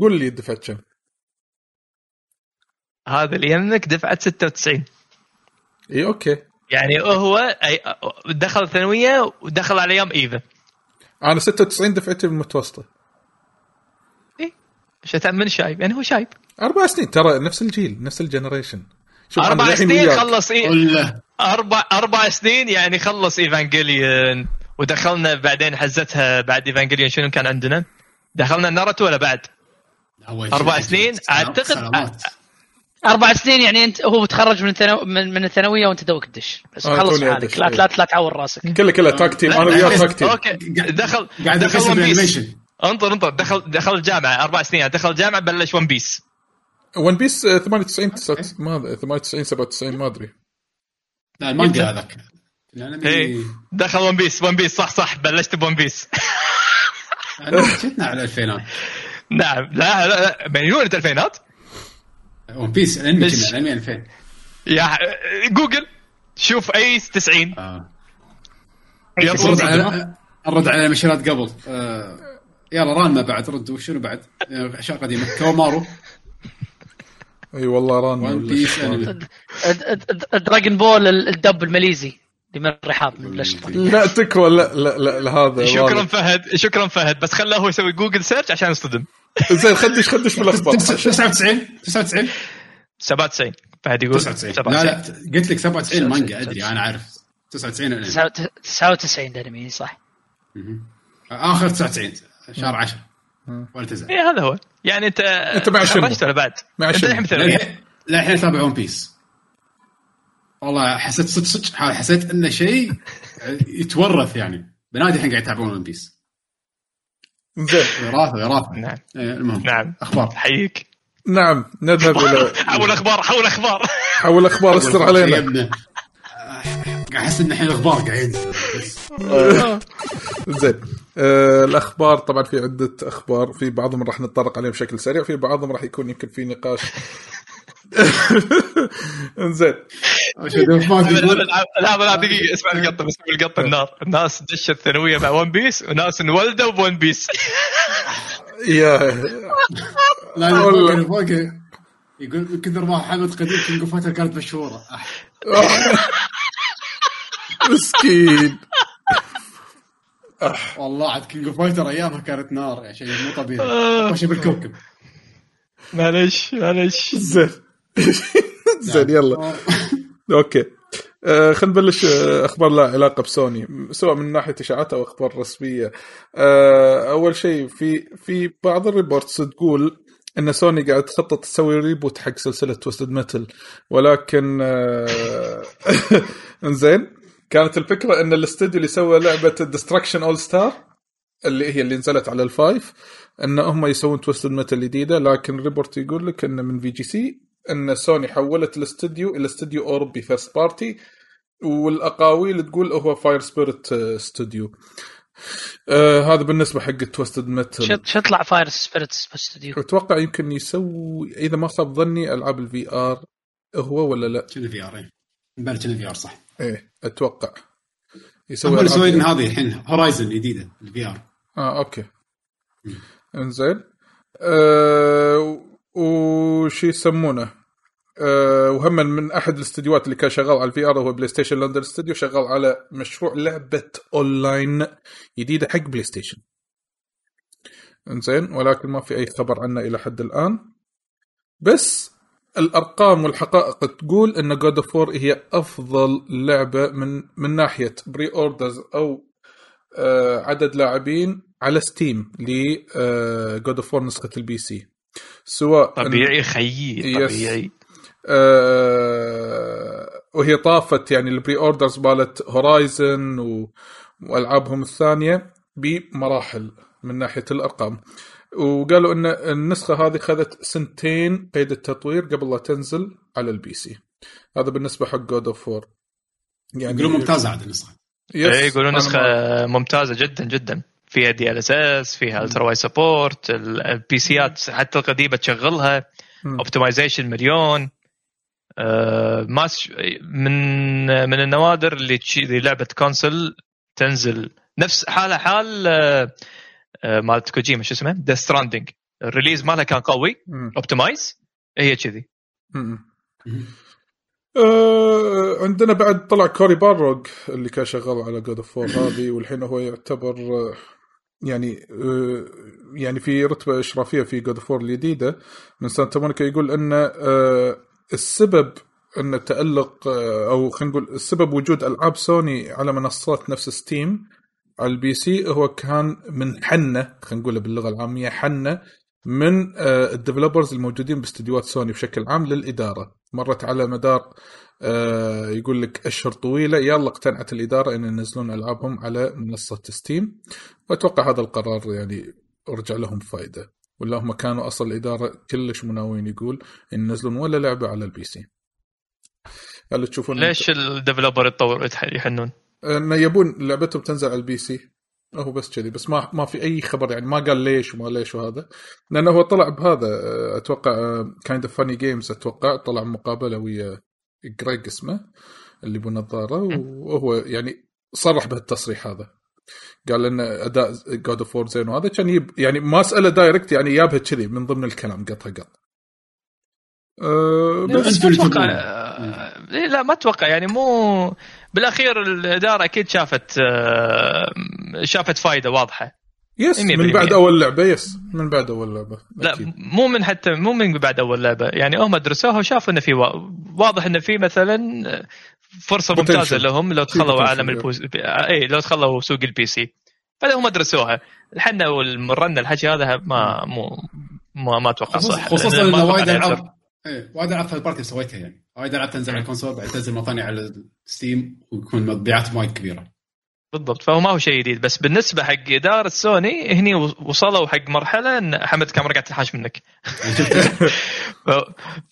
قول لي دفعت كم. هذا اللي يمك دفعه 96 اي okay يعني هو دخل الثانوية ودخل على أيام ايفا أنا 96 دفعتي بالمتوسطه مش من شايب يعني هو شايب أربع سنين ترى نفس الجيل نفس ال generation شوف أربع سنين وياك. خلص إيه أربع أربع سنين يعني خلص Evangelion ودخلنا بعدين حزتها بعد Evangelion شنو كان عندنا؟ دخلنا ناروتو ولا بعد؟ أكيد. سنين؟ سلامات. أربع سنين يعني انت هو متخرج من الثانو... من, من الثانوية وأنت دوك تدش. بس آه، خلص حالك. لا إيه. لا لا تعور راسك. كله كله tag team أنا وياه tag team okay. دخل قاعد دخل One Piece انطر انطر دخل دخل الجامعة. أربع سنين. دخل الجامعة بلش One Piece One Piece آه، 98 9 ما أدري. 98 97 ما أدري. لا المانجا هذاك. الانمي إيه دخل One Piece One Piece صح صح. بلشت ب One Piece أنا شفنا على الالفينات *laughs* نعم. لا لا, لا. مليون الفينات؟ One Piece الانمي بس- كنا الأنمي 2000 يا جوجل شوف ايس 90 آه. يلا. بس رد رد على- رد المشيرات قبل. آه. يلا رانما بعد ردوا. شنو بعد؟ أشياء قديمة. كومارو أي والله ران. ون بيس. دراجون بول ال- الدب الماليزي. اللي من الرحاب من لا تكفى لا لا لا, لا هذا شكرا. فهد. شكرا فهد. بس خلاه هو يسوي جوجل سيرش عشان يصطدم. زين خدش خدش بالاخبار 99 99 97 فهد يقول 99 لا لا قلت لك 97 مانجا أدري أنا عارف 99 الانمي 99 الانمي صح. آخر 99 شهر 10 ولا تزعل إيه هذا هو. يعني أنت أنت مع شنو؟ ولا بعد؟ مع أنت شنو؟ الحين مثلا للحين للحين أتابع One Piece. والله حسيت صدق صدق حسيت انه شيء يتورث يعني. بنادي الحين قاعد يتابعون One Piece. زين. وراثه وراثه نعم. إيه، المهم نعم. أخبار. حييك. نعم نذهب إلى حول أخبار حول أخبار. حول أخبار استر علينا. قاعد أحس إن الحين الأخبار قاعد ينزل. بس. زين. آه الأخبار طبعا في عدة أخبار. في بعضهم راح نتطرق عليهم بشكل سريع في بعضهم راح يكون يمكن في نقاش زين شوف ما لا لا دقيقة اسمع القطة بس القطة النار الناس دشت ثانويه مع One Piece وناس انولدوا ب One Piece *laughs* يا. لا. فوق يقول من كثر ما حمد قديم King of Fighter كانت مشهورة. *laughs* مسكين. *laughs* والله عاد King of Fighter أيامها كانت نار يا شيء مو طبيعي. ماشي بالكوكب. معلش معلش زين. زين يلا. okay. آه خلينا نبلش آه، أخبار لها علاقة بسوني. سواء من ناحية إشاعات أو أخبار رسمية. آه أول شيء في في بعض ال reports تقول إن سوني قاعد تخطط تسوي reboot حق سلسلة Twisted Metal ولكن آه *laughs* زين كانت الفكرة إن الاستوديو اللي سوى لعبة Destruction AllStars اللي هي اللي نزلت على ال five إن هم يسوون Twisted Metal جديدة. لكن ال report يقول لك انه من VGC أن سوني حولت الاستوديو إلى استوديو أوروبي first party والأقاويل تقول هو فاير سبيريت استوديو آه هذا بالنسبة حق التوستد ميتل شو يطلع فاير سبيريتس باستوديو أتوقع يمكن يسوي إذا ما خاب ظني ألعاب الفي ار هو ولا لا؟ كنا في آر بلش كنا في آر صح. إيه أتوقع. يسوي هم VR. هذه الحين هورايزن جديدة الفي آر. آه أوكي. إنزين. أه وش يسمونه؟ أه وهم من أحد الاستديوهات اللي كان شغال على ال VR هو PlayStation London Studio شغال على مشروع لعبة اونلاين جديدة حق PlayStation إنزين ولكن ما في أي خبر عنه إلى حد الآن. بس الأرقام والحقائق تقول إن God of هي أفضل لعبة من من ناحية pre-orders أو آه، عدد لاعبين على Steam ل God of نسخة ال PC سواء طبيعي خيي. طبيعي. آه، وهي طافت يعني ال pre-orders مالت Horizon. وألعابهم الثانية بمراحل من ناحية الأرقام. وقالوا إن النسخة هذه خذت سنتين قيد التطوير قبل لا تنزل على ال PC هذا بالنسبة حق God of War يعني يقولون ممتازة عاد النسخة. yes، إيه يقولون نسخة ممتازة جدا جدا. فيها DLSS فيها ultra-wide support ال PC ات حتى القديمة تشغلها. optimization مليون. آه، ما س- من من النوادر اللي تشي لعبه console تنزل. نفس حالها حال آه، آه، مالت كوجيما شو اسمه؟ Death Stranding ال release مالها كان قوي. optimized هي كذي. عندنا بعد طلع Cory Barlog اللي كان شغال على God of هذه والحين هو يعتبر يعني يعني في رتبة إشرافية في God of الجديدة. من سانتا مونيكا يقول إن آه السبب أن تألق آه أو خلينا نقول السبب وجود ألعاب سوني على منصات نفس Steam على ال PC هو كان من حنة خلينا نقولها باللغة العامية حنة من آه، ال developers الموجودين باستديوهات سوني بشكل عام للإدارة. مرت على مدار آه، يقول لك أشهر طويلة يلا اقتنعت الإدارة إن ينزلون ألعابهم على منصة Steam. وأتوقع هذا القرار يعني رجع لهم فائده ولا هم كانوا أصل الإدارة كلش مناوين يقول إن ينزلون ولا لعبة على ال PC. هل تشوفون ليش ال developer يتطور يتح- يحنون؟ إنه يبون لعبتهم تنزل على ال PC. هو بس كذي بس ما ما في أي خبر يعني ما قال ليش وما ليش وهذا. لأنه هو طلع بهذا أتوقع Kinda Funny Games أتوقع طلع مقابلة ويا جريج اسمه اللي بنظاره وهو يعني صرح بهالتصريح هذا. قال إن أداء God of War زين وهذا كان يب يعني ما اساله direct يعني جابها كذي من ضمن الكلام قطها قط. أه لا، بس اللي أتوقع إيه، لا ما أتوقع. يعني مو بالأخير الإدارة أكيد شافت آه، شافت فائده واضحة. yes من. بعد أول لعبة yes من بعد أول لعبة لا أكيد. مو من حتى مو من بعد أول لعبة. يعني هم درسوها وشافوا انه في وا- واضح انه في مثلا فرصة. ممتازة لهم لو potential, عالم. البوز اي لو دخلوا سوق ال PC فهذا هم درسوها. الحنه والمرنه الحكي هذا ما مو ما, ما أتوقع خصوصا صح. خصوصا إنه أتوقع وايد. العاب وايد ألعاب third party سويتها يعني. وايد ألعاب تنزل على ال console بعد تنزل مرة ثانية على Steam ويكون مبيعاتهم وايد كبيرة. بالضبط فهو ما هو شيء جديد. بس بالنسبة حق إدارة سوني هني وصلوا حق مرحلة إن حمد كاميرا قاعد تنحاش منك. *laughs*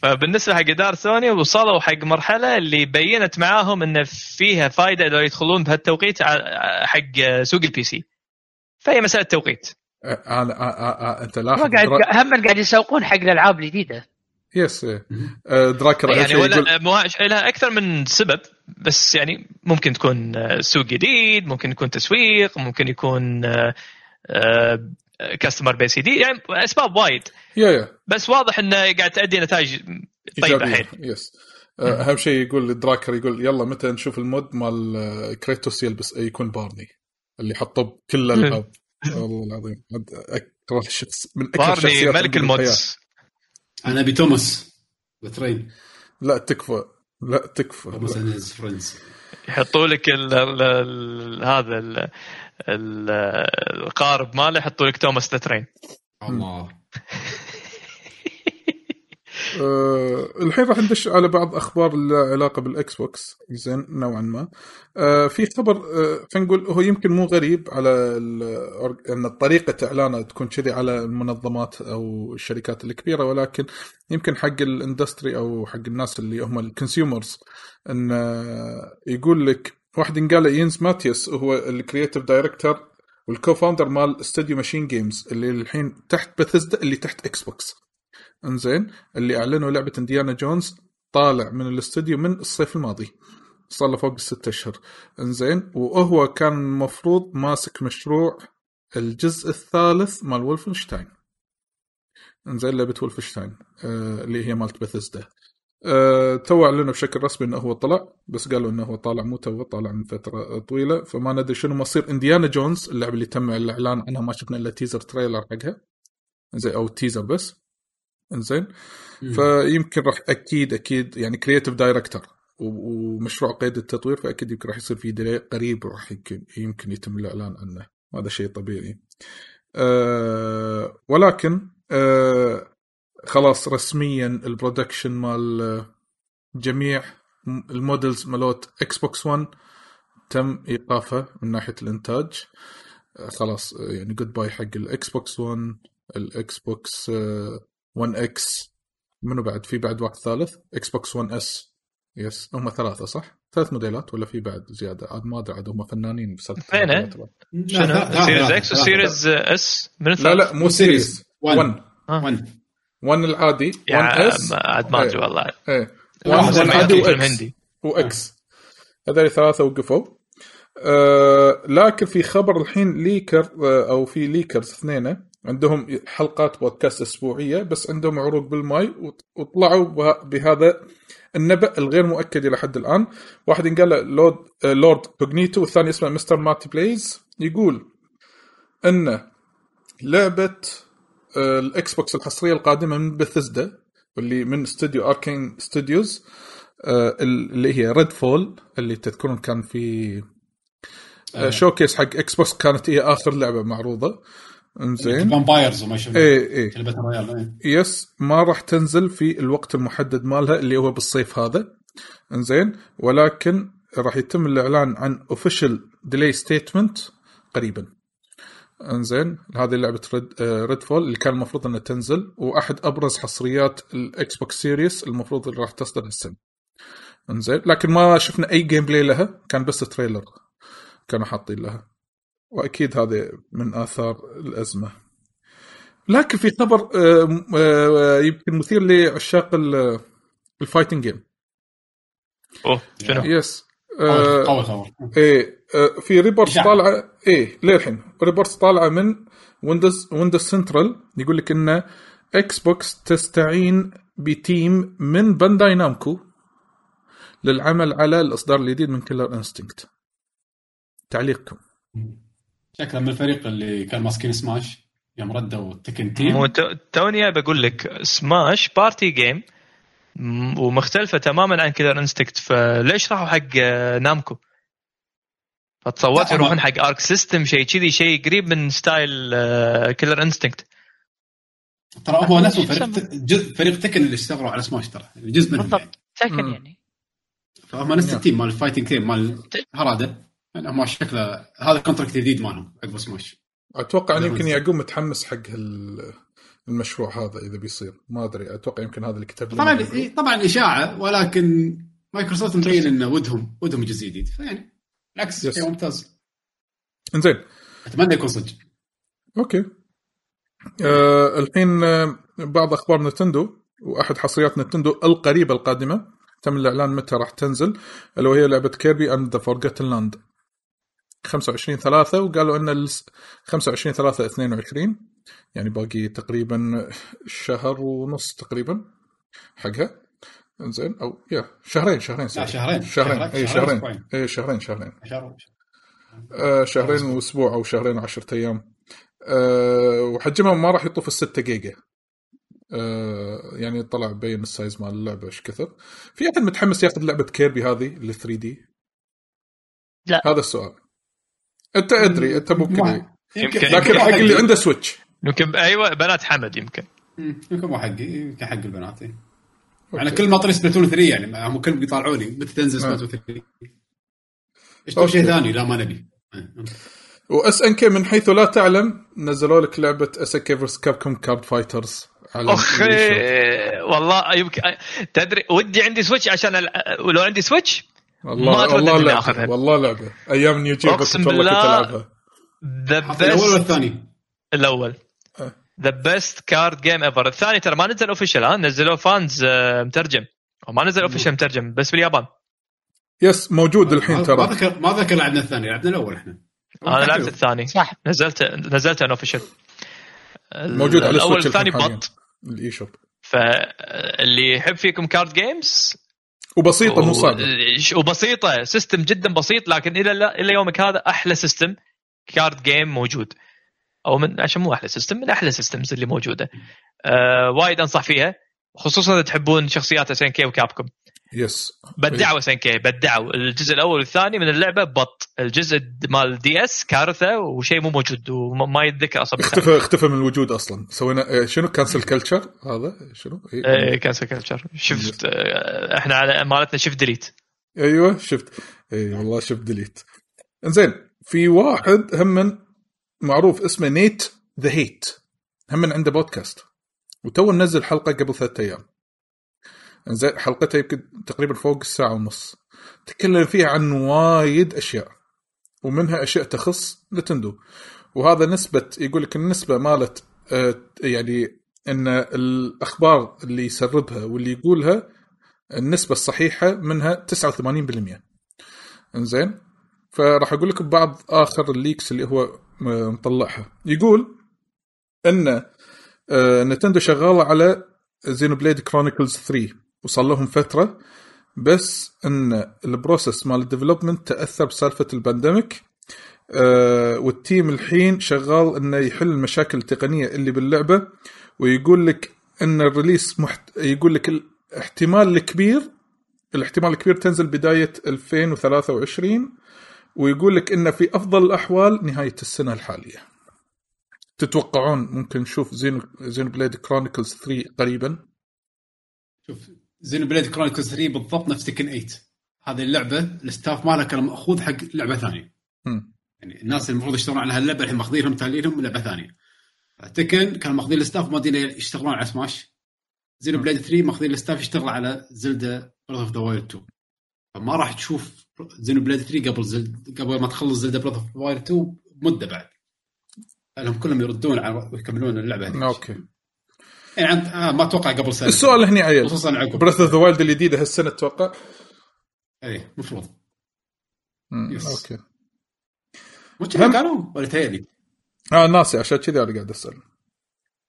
فبالنسبة حق إدارة سوني وصلوا حق مرحلة اللي بينت معاهم إن فيها فائده لو يدخلون بهالتوقيت ع- حق سوق ال PC فهي مسألة توقيت. أنا أنت هم لاحظ قاعد. هم قاعد يسوقون حق الألعاب الجديدة. يس إيه. دراكر أهم يعني يقول ولا مو- لها أكثر من سبب. بس يعني ممكن تكون آه، سوق جديد ممكن يكون تسويق ممكن يكون customer base جديد. يعني أسباب وايد. يا يا. بس واضح إنه قاعد تؤدي نتائج طيبة. حيل yes آه، أهم شيء يقول دراكر يقول يلا متى نشوف ال mod مال آه، Kratos يلبس يكون Barney اللي حطوه بكل الألعاب. والله العظيم عاد أكره شخص من أكره Barney ملك. ال mods. أنا ابي Thomas the Train لا تكفى. لا تكفى. يحطوا لك ال ال ال هذا ال ال القارب ماله يحطوا لك توماس ذا ترين الله. *laughs* آه، الحين راح ندش على بعض أخبار لها علاقة بال Xbox زين نوعا ما. آه، في خبر آه، خلينا نقول هو يمكن مو غريب على إن طريقة إعلانه تكون كذي على المنظمات أو الشركات الكبيرة ولكن يمكن حق ال industry أو حق الناس اللي هم ال consumers إن آه، يقول لك واحد قال Jens Matthies هو ال creative director وال co-founder مال استوديو MachineGames اللي الحين تحت بثزدا اللي تحت Xbox انزين اللي أعلنوا لعبة Indiana Jones طالع من الاستوديو من الصيف الماضي. صار له فوق الست أشهر. انزين وهو كان المفروض ماسك مشروع الجزء الثالث مال Wolfenstein انزين لعبة Wolfenstein آه اللي هي مالت بثزدا آه تو أعلنوا بشكل رسمي إنه هو طلع بس قالوا إنه هو طالع مو تو طالع من فترة طويلة. فما ندري شنو مصير. Indiana Jones اللعبة اللي تم الاعلان عنها ما شفنا إلا teaser trailer حقها. زين أو teaser بس. إنزين؟ فيمكن راح أكيد أكيد يعني creative director ومشروع قيد التطوير فأكيد يمكن راح يصير في delay قريب راح يمكن يمكن يتم الإعلان عنه. هذا شيء طبيعي. أه ولكن أه خلاص رسميا ال production مال آه، جميع ال models مالوت Xbox 1 تم إيقافه من ناحية الإنتاج. آه، خلاص آه، يعني goodbye حق ال Xbox 1 ال Xbox 1 إكس منو بعد؟ في بعد واحد ثالث. إكس بوكس 1 اس يس هم ثلاثة صح؟ ثلاث موديلات ولا في بعد زيادة؟ عاد ما أدري عاد هم فنانين بس اثنين، إيه؟ شنو؟ سيريز إكس وسيريز اس من لا؟ لا مو سيريز. سيريز One. 1 1 1 العادي. 1 يا اس عاد ما أدري والله. إيه. واحد 1 العادي واكس هذول ثلاثة وقفوا. آه لكن في خبر الحين ليكر آه أو في ليكرز اثنين عندهم حلقات بودكاست أسبوعية بس عندهم عروض بالماي وط- وطلعوا به- بهذا النبأ الغير مؤكد إلى حد الآن. واحد قال له لورد آه Lord Cognito والثاني اسمه Mr MattyPlays يقول إن لعبة آه ال Xbox الحصرية القادمة من بثزدا واللي من استوديو Arkane Studios اللي هي Redfall اللي تذكرون كان في آه، showcase حق Xbox كانت هي آخر لعبة معروضة. انزين. Vampires وما إيه إيه. كلبة رويال. Yes ما راح تنزل في الوقت المحدد مالها اللي هو بالصيف هذا. انزين. ولكن راح يتم الإعلان عن official delay statement قريبا. انزين. هذه لعبة Red, Redfall اللي كان المفروض إنها تنزل وأحد أبرز حصريات ال Xbox Series المفروض اللي راح تصدر هالسنة. انزين. لكن ما شفنا أي gameplay لها كان بس trailer كانوا حاطين لها. وأكيد هذا من آثار الأزمة. لكن في خبر آه، آه، يمكن مثير لعشاق ال- ال fighting game أوه شنو؟ yes قوي آه، قوي خبر. إيه آه، في report. طالعة إيه للحين. report طالعة من Windows Windows Central يقول لك إن إكس بوكس تستعين بتيم من بانداي نامكو للعمل على الإصدار الجديد من كيلر انستنكت تعليقكم. شكله من الفريق اللي كان ماسكين سماش يوم ردوا تكن تيم مو تو- توني بقول لك سماش بارتي جيم ومختلفة تماما عن كذا انستكت فليش راحوا حق آه، نامكو؟ فتصورت لا، يروحون حق ارك سيستم شيء كذي شيء قريب من ستايل كيلر انستنكت ترى هو نفسه فريق جزء فريق Tekken اللي اشتغلوا على سماش ترى جزء منهم يعني. بالضبط Tekken مم. يعني فهم نفس. ال team مال ال fighting team مال هراده يعني هم شكله هذا ال contract الجديد مالهم عقب سماش أتوقع إن لا، يمكن يعقوب متحمس حق هال- المشروع هذا إذا بيصير. ما أدري أتوقع يمكن هذا اللي كتب طبعا. إيه، طبعا إشاعة ولكن مايكروسوفت مبين إنه ودهم ودهم جزء جديد. فيعني بالعكس. شيء ممتاز. إنزين. أتمنى يكون صدق. Okay. آه الحين آه بعض أخبار Nintendo وأحد حصريات Nintendo القريبة القادمة تم الإعلان متى راح تنزل اللي وهي لعبة Kirby and the Forgotten Land 25 3 وقالوا إن ال 25 3 22 يعني باقي تقريبا شهر ونص تقريبا حقها. إنزين أو يا شهرين شهرين لا شهرين. شهرين. اي شهرين. اي شهرين شهرين. شهر آه، شهرين وأسبوع أو شهرين وعشرة أيام. أه وحجمها ما راح يطوف الستة جيجا أه يعني طلع بين ال size مال اللعبة إيش كثر؟ في أحد متحمس ياخذ لعبة Kirby هذه ال 3D لا. هذا السؤال. أنت أدري أنت ممكن ما-. يمكن- لكن حق اللي عنده Switch يمكن أيوه بنات حمد يمكن يمكن مو حقي يمكن حق البنات إيه. يعني كل ما طري Splatoon 3 يعني هم كلهم يطالعوني متى تنزل. Splatoon 3 اشتروا شيء. ثاني لا ما نبي. و SNK من حيث لا تعلم نزلوا لك لعبة SNK vs Capcom Card Fighters على اخ ال eShop. إيه، والله يمكن تدري ودي عندي Switch عشان ولو عندي Switch والله أتردد والله إني لعبه آخذها. والله لعبه أيام والله كنت بالله. ألعبها. ذا حط الأول ولا best الثاني؟ الأول. the best card game ever الثاني ترى ما نزل official ها؟ نزلوه fans آه، مترجم. هو ما نزل official مترجم بس باليابان. بس موجود الحين ما ترى. ذكر ما ذكر لعبنا الثاني لعبنا الأول إحنا. أنا لعبت الثاني. صح. نزلت نزلت unofficial موجود على الأول الثاني. بط ال eShop فاللي يحب فيكم card games وبسيطة مو صعبه وبسيطة system جدا بسيط لكن إلى إلى يومك هذا أحلى system card game موجود. أو من عشان مو أحلى system من أحلى systems اللي موجودة. آه وايد أنصح فيها خصوصا إذا تحبون شخصيات SNK و Capcom. بس بدعوا SNK بدعوا. الجزء الأول والثاني من اللعبة بط. الجزء مال DS كارثة وشيء مو موجود وما يتذكر أصلا. اختفى اختفى من الوجود أصلا. سوينا إيه، شنو؟ cancel culture هذا شنو. إيه. cancel culture شفت آه، إحنا على مالتنا shift delete أيوه shift. اي والله shift delete إنزين في واحد هم من معروف اسمه Nate the Hate هم من عنده بودكاست وتو نزل حلقة قبل ثلاثة أيام. انزين حلقته يمكن تقريبا فوق الساعة ونص. تكلم فيها عن وايد أشياء ومنها أشياء تخص Nintendo. وهذا نسبة يقول لك النسبة مالت آه، يعني إن الأخبار اللي يسربها واللي يقولها النسبة الصحيحة منها 89% إنزين؟ فراح أقول لكم بعض آخر ال leaks اللي هو م- مطلعها. يقول إن آه، Nintendo شغالة على Xenoblade Chronicles 3 وصار لهم فترة بس إن ال process مال ال development تأثر بسالفة ال pandemic آه، وال team الحين شغال إنه يحل المشاكل التقنية اللي باللعبة ويقول لك إن ال release محت... يقول لك الاحتمال الكبير الاحتمال الكبير تنزل بداية 2023 ويقول لك انه في أفضل الأحوال نهاية السنة الحالية. تتوقعون ممكن نشوف Xeno Xenoblade Chronicles 3 قريبا؟ شوف Xenoblade Chronicles 3 بالضبط نفس Tekken 8 هذه اللعبة ال staff مالها كان مأخوذ حق لعبة ثانية. يعني الناس اللي المفروض يشتغلون على هاللعبة الحين ماخذينهم تالينهم لعبة ثانية. Tekken كانوا ماخذين ال staff مودين يشتغلون على Smash Xenoblade 3 ماخذين ال staff يشتغل على Zelda Breath of the Wild 2 فما راح تشوف Xenoblade 3 قبل Zelda قبل ما تخلص Zelda Breath of the Wild 2 بمده بعد. لهم كلهم يردون على ويكملون اللعبة هذه أوكي. يعني عند- آه ما أتوقع قبل سنة. السؤال هنا عيل. خصوصا عقب. Breath of the Wild الجديده هالسنة تتوقع؟ إيه المفروض. أوكي. مو هم- قالوا ولا تهيألي؟ آه ناسي عشان كذا أنا قاعد أسأل.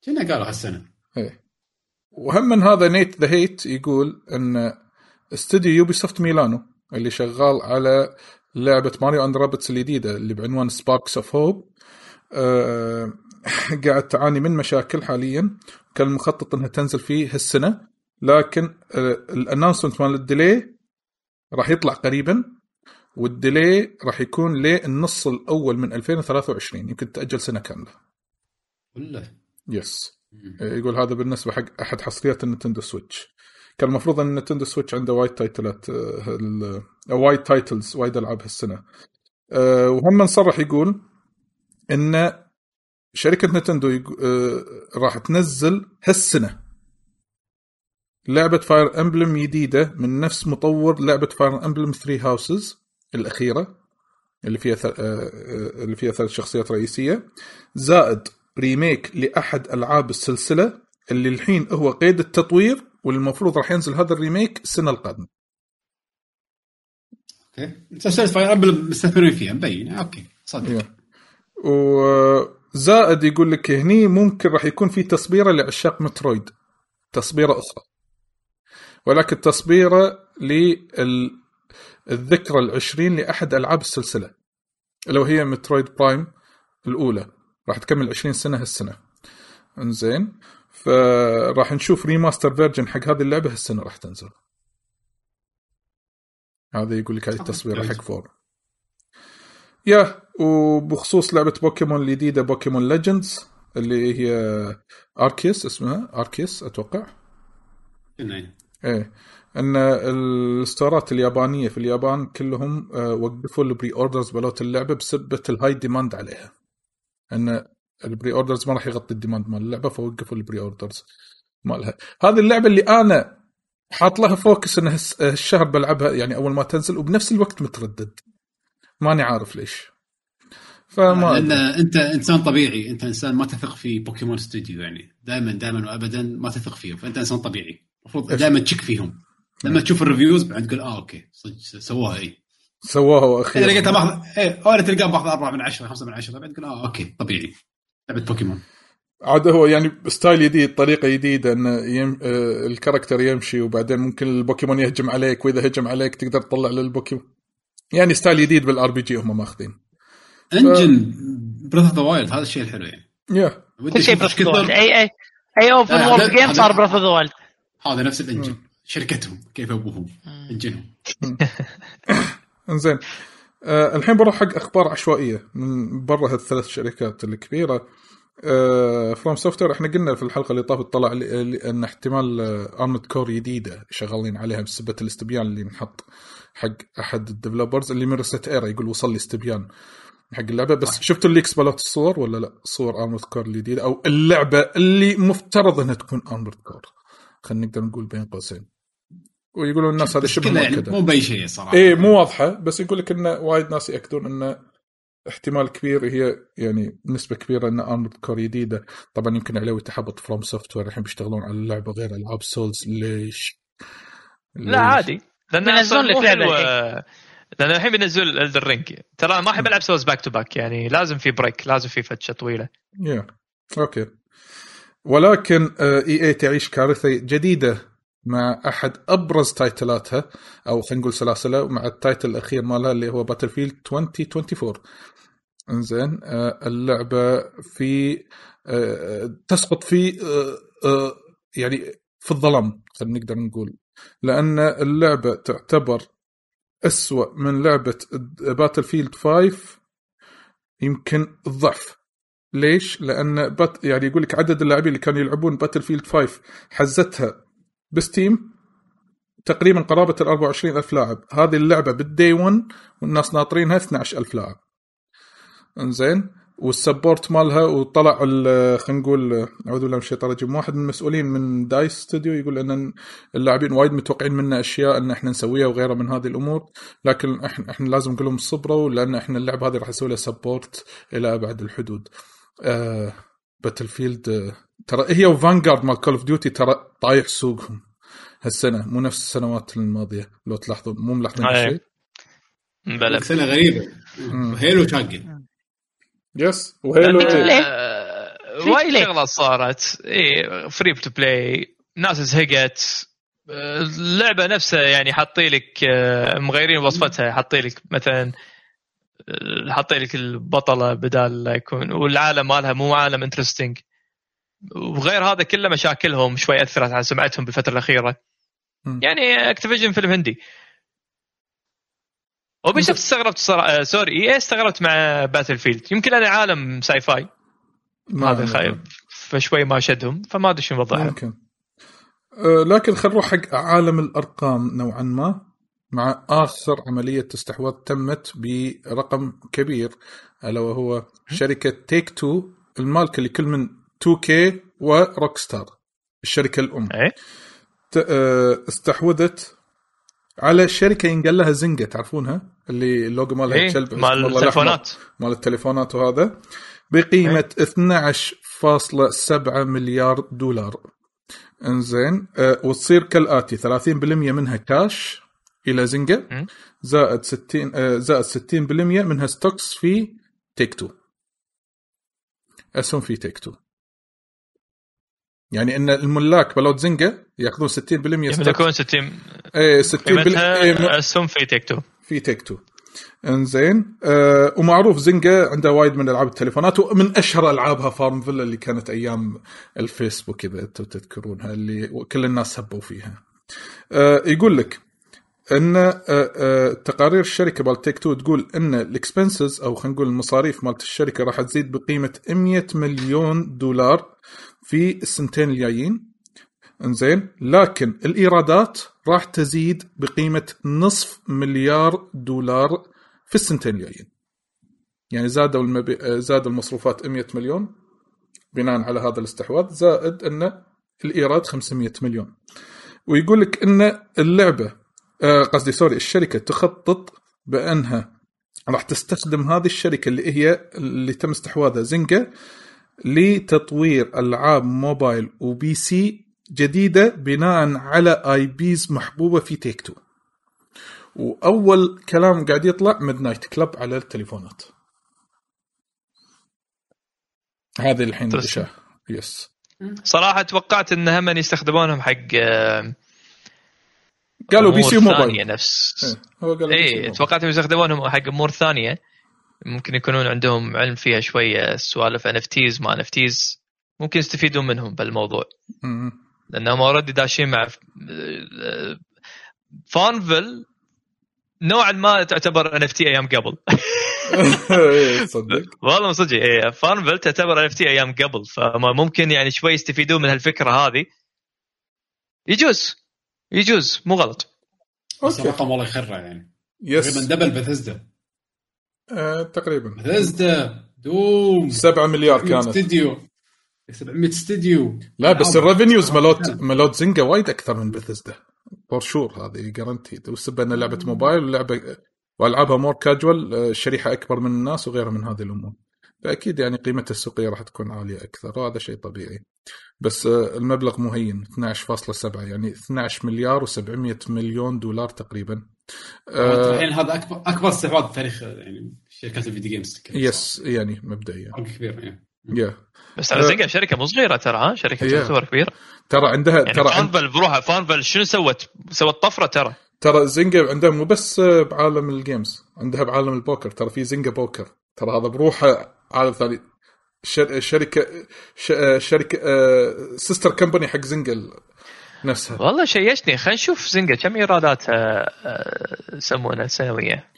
كنا قالوا هالسنة. إيه. وهم من هذا Nate the Hate يقول إن استوديو Ubisoft ميلانو اللي شغال على لعبة Mario and Rabbids الجديدة اللي بعنوان Sparks of Hope قاعد تعاني من مشاكل حاليا. كان المخطط إنها تنزل فيه هالسنة لكن آه ال announcement مال ال delay راح يطلع قريبا وال delay راح يكون للنص الأول من 2023 يمكن تأجل سنة كاملة. ولا يس يقول هذا بالنسبة حق أحد حصريات ال Nintendo Switch. كان المفروض إن ال Nintendo Switch عنده وايد title ات آه، آه، وايد titles وايد ألعاب هالسنة. آه، وهم صرح يقول إن شركة Nintendo يقو- آه، راح تنزل هالسنة لعبة Fire Emblem جديدة من نفس مطور لعبة Fire Emblem 3 Houses الأخيرة اللي فيها ث- آه، آه، اللي فيها ثلاث شخصيات رئيسية. زائد remake لأحد ألعاب السلسلة اللي الحين هو قيد التطوير والمفروض راح ينزل هذا ال remake السنة القادمة. أوكي. سلسله Fire Emblem مستثمرين فيها مبين. أوكي صدق. إيه. وزائد يقول لك هني ممكن راح يكون في تصبيرة لعشاق Metroid. تصبيرة أخرى. ولكن تصبيرة للذكرى العشرين لأحد ألعاب السلسلة. لو هي Metroid Prime الأولى. راح تكمل 20 سنة هالسنة. إنزين. فراح نشوف remaster version حق هذه اللعبة هالسنة راح تنزل. هذا يقول لك هذه التصبيرة حق فور يا وبخصوص لعبة بوكيمون الجديدة Pokémon Legends اللي هي Arceus اسمها Arceus أتوقع. كنا إيه. إن ال store ات اليابانية في اليابان كلهم آه، وقفوا ال pre-orders مالت اللعبة بسبة ال high demand عليها. إن ال pre-orders ما راح يغطي ال demand مال اللعبة فوقفوا ال pre-orders مالها. هذه اللعبة اللي أنا حاط لها focus إن هالس- هالشهر بلعبها يعني أول ما تنزل وبنفس الوقت متردد. ماني عارف ليش. فما لأن. أنت إنسان طبيعي. أنت إنسان ما تثق في بوكيمون استوديو يعني. دائما دائما وابدا ما تثق فيهم. فأنت إنسان طبيعي. المفروض؟ دائما تشك فيهم. لما تشوف ال reviews بعد تقول آه okay. صدق سووها إي. سووها إذا أخيرا لقيتها ماخذ A أو تلقاه ماخذ 4 من 10 5 من 10 بعد تقول آه okay طبيعي. لعبة بوكيمون. عاد هو يعني ستايل جديد طريقة جديدة إن يم... آه، الكاركتر يمشي وبعدين ممكن البوكيمون يهجم عليك وإذا هجم عليك تقدر تطلع للبوكيمون. يعني ستايل جديد بالار بي جي هم ماخذين. انجن بريث اوف ذا وايلد هذا الشيء الحلو يعني. يا كل شيء بريث اوف كثر اي اي أي اوبن هذا- جيم صار بريث اوف ذا وايلد هذا نفس الانجن شركتهم. كيف أبوهم؟ انجنهم *coughs* إنزين. آه الحين بروح حق أخبار عشوائية من برا هالثلاث شركات الكبيرة. آه FromSoft إحنا قلنا في الحلقة اللي طافت طلع إن احتمال Armored Core جديدة شغالين عليها بسبة الاستبيان اللي انحط حق أحد ال developers اللي من ResetEra يقول وصل لي استبيان. حق اللعبة بس شفتوا ال leaks مالت الصور ولا لا؟ صور Armored Core الجديده أو اللعبة اللي مفترض إنها تكون Armored Core خلينا نقدر نقول بين قوسين. ويقولون الناس هذا شبه يعني مؤكدة. مو بأي شيء صراحة. إيه مو واضحة بس يقول لك انه وايد ناس يأكدون انه احتمال كبير هي يعني نسبة كبيرة إن Armored Core جديدة. طبعا يمكن عليوي تحبط FromSoftware الحين بيشتغلون على اللعبة غير العاب Souls ليش؟ لا عادي. لأن بينزلون أصلاً لك حلوة- لأن الحين بينزل Elden Ring ترى ما أحب ألعب Souls back to back يعني لازم في break لازم في فتشة طويلة. يا okay ولكن EA تعيش كارثة جديدة مع أحد أبرز title اتها أو خلينا نقول سلاسلة مع ال title الأخير مالها اللي هو Battlefield 2024 إنزين آه، اللعبة في آه، تسقط في آه، آه، يعني في الظلام خلينا نقدر نقول. لأن اللعبة تعتبر أسوأ من لعبة Battlefield 5 يمكن الضعف ليش؟ لأن بات يعني يقول لك عدد اللاعبين اللي كانوا يلعبون Battlefield 5 حزتها ب Steam تقريبا قرابة ال 24000 لاعب، هذه اللعبة بال day 1 والناس ناطرينها 12000 لاعب. إنزين وال support مالها وطلع ال- خلينا نقول اعوذ بالله من الشيطان الرجيم واحد من المسؤولين من DICE studio يقول إن اللاعبين وايد متوقعين منا أشياء إن إحنا نسويها وغيرها من هذه الأمور لكن إحنا إحنا لازم نقول لهم صبروا لأن إحنا اللعبه هذه راح نسوي لها support إلى أبعد الحدود. آه Battlefield آه ترى هي و Vanguard مال Call of Duty ترى طايح سوقهم هالسنة مو نفس السنوات الماضية لو تلاحظون مو ملاحظين أي. شيء بلى سنة غريبة. هيلو شاقه يس وهيلو وايد. شغلات صارت اي free to play ناس زهقت اللعبه نفسها يعني حاطين لك آه، مغيرين وصفتها. حاطين لك مثلا آه، حاطين لك البطلة بدال لا يكون والعالم مالها مو عالم interesting وغير هذا كله مشاكلهم شوي أثرت على سمعتهم بالفترة الأخيرة. يعني Activision فيلم هندي. وبيشوف استغربت صراحة آه، sorry إي استغربت مع Battlefield يمكن أنا عالم sci-fi ما هذا خايب فشوي ما شدهم فما أدري شو نوضحها ممكن. آه، لكن خل نروح حق عالم الأرقام نوعا ما. مع آخر عملية استحواذ تمت برقم كبير ألا وهو شركة Take-Two المالكه لكل من 2K و Rockstar الشركة الأم. ت- آه، استحوذت على شركة ينقال لها Zynga تعرفونها؟ اللي اللوجو مالها إيه كلب مال. التلفونات مال التليفونات وهذا. بقيمة 12.7 مليار دولار. إنزين. أه وتصير كالآتي 30% منها كاش إلى Zynga. مم. زائد 60 أه زائد 60% منها stocks في Take-Two. أسهم في Take-Two. يعني إن الملاك بلوت Zynga ياخذون 60% stocks يملكون 60 إيه 60% إيه، قيمتها أسهم في Take-Two. في Take-Two. إنزين. أه ومعروف Zynga عنده وايد من ألعاب التليفونات ومن أشهر ألعابها FarmVille اللي كانت أيام الفيسبوك إذا أنتم تذكرونها اللي كل الناس هبوا فيها. أه يقول لك إن أه أه تقارير الشركة مال Take-Two تقول إن ال expenses أو خلينا نقول المصاريف مالت الشركة راح تزيد بقيمة 100 مليون دولار في السنتين الجايين إنزين لكن الإيرادات راح تزيد بقيمة نصف مليار دولار في السنتين الجايين. يعني زادوا المبي... زاد المصروفات 100 مليون بناء على هذا الاستحواذ زائد أن الإيراد 500 مليون. ويقول لك أن اللعبة آه، قصدي sorry الشركة تخطط بأنها راح تستخدم هذه الشركة اللي هي اللي تم استحواذها Zynga لتطوير ألعاب mobile و PC جديدة بناء على IPs محبوبة في Take-Two. وأول كلام قاعد يطلع Midnight Club على التليفونات. هذه الحين yes صراحة توقعت إن هم يستخدمونهم حق آه، قالوا PC mobile نفس إيه، اي موبايل. توقعت يستخدمونهم حق امور ثانية ممكن يكونون عندهم علم فيها شوية سوالف ان اف تيز ما ان اف تيز ممكن يستفيدون منهم بالموضوع. لأنهم already داشين مع FarmVille نوعا ما تعتبر NFT أيام قبل. *laughs* إيه، صدق. *laughs* والله صدق. إيه FarmVille تعتبر NFT أيام قبل. فما ممكن يعني شوي يستفيدون من هالفكرة هذه. يجوز. يجوز. مو غلط. بس okay. الرقم والله يخرع يعني. yes تقريبا double Bethesda آه، تقريبا. بثزدا دوم. 7 مليار 700 كانت استديو 700 استديو لا بس ألعاب. الريفنيوز مالوت نعم. مالوت زنقه وايد أكثر من بثزدا فور شور هذه جارنتيد والسبب ان لعبة موبايل ولعبه وألعابها مور كاجوال آه، شريحة أكبر من الناس وغيرها من هذه الأمور. فأكيد يعني قيمتها السوقية راح تكون عالية أكثر وهذا شيء طبيعي. بس آه، المبلغ مهين 12.7 يعني 12 مليار و700 مليون دولار تقريبا. آه، الحين هذا اكبر أكبر استحواذ في تاريخ يعني شركات ال video games yes يعني مبدئيا. فرق كبير يعني يا بس ترى Zynga شركة مو صغيره ترى ها؟ شركة Yeah. تعتبر كبيرة. ترى عندها يعني ترى عند FarmVille بروحها فانفل شنو سوت؟ سوت طفرة ترى. ترى Zynga عندها مو بس بعالم ال games عندها بعالم البوكر. ترى في Zynga Poker. ترى هذا بروحه عالم ثاني شر- شركة ش- شركة sister company حق Zynga نفسها. والله شيشني خلينا نشوف Zynga كم ايراداتها آه، يسمونها سنويه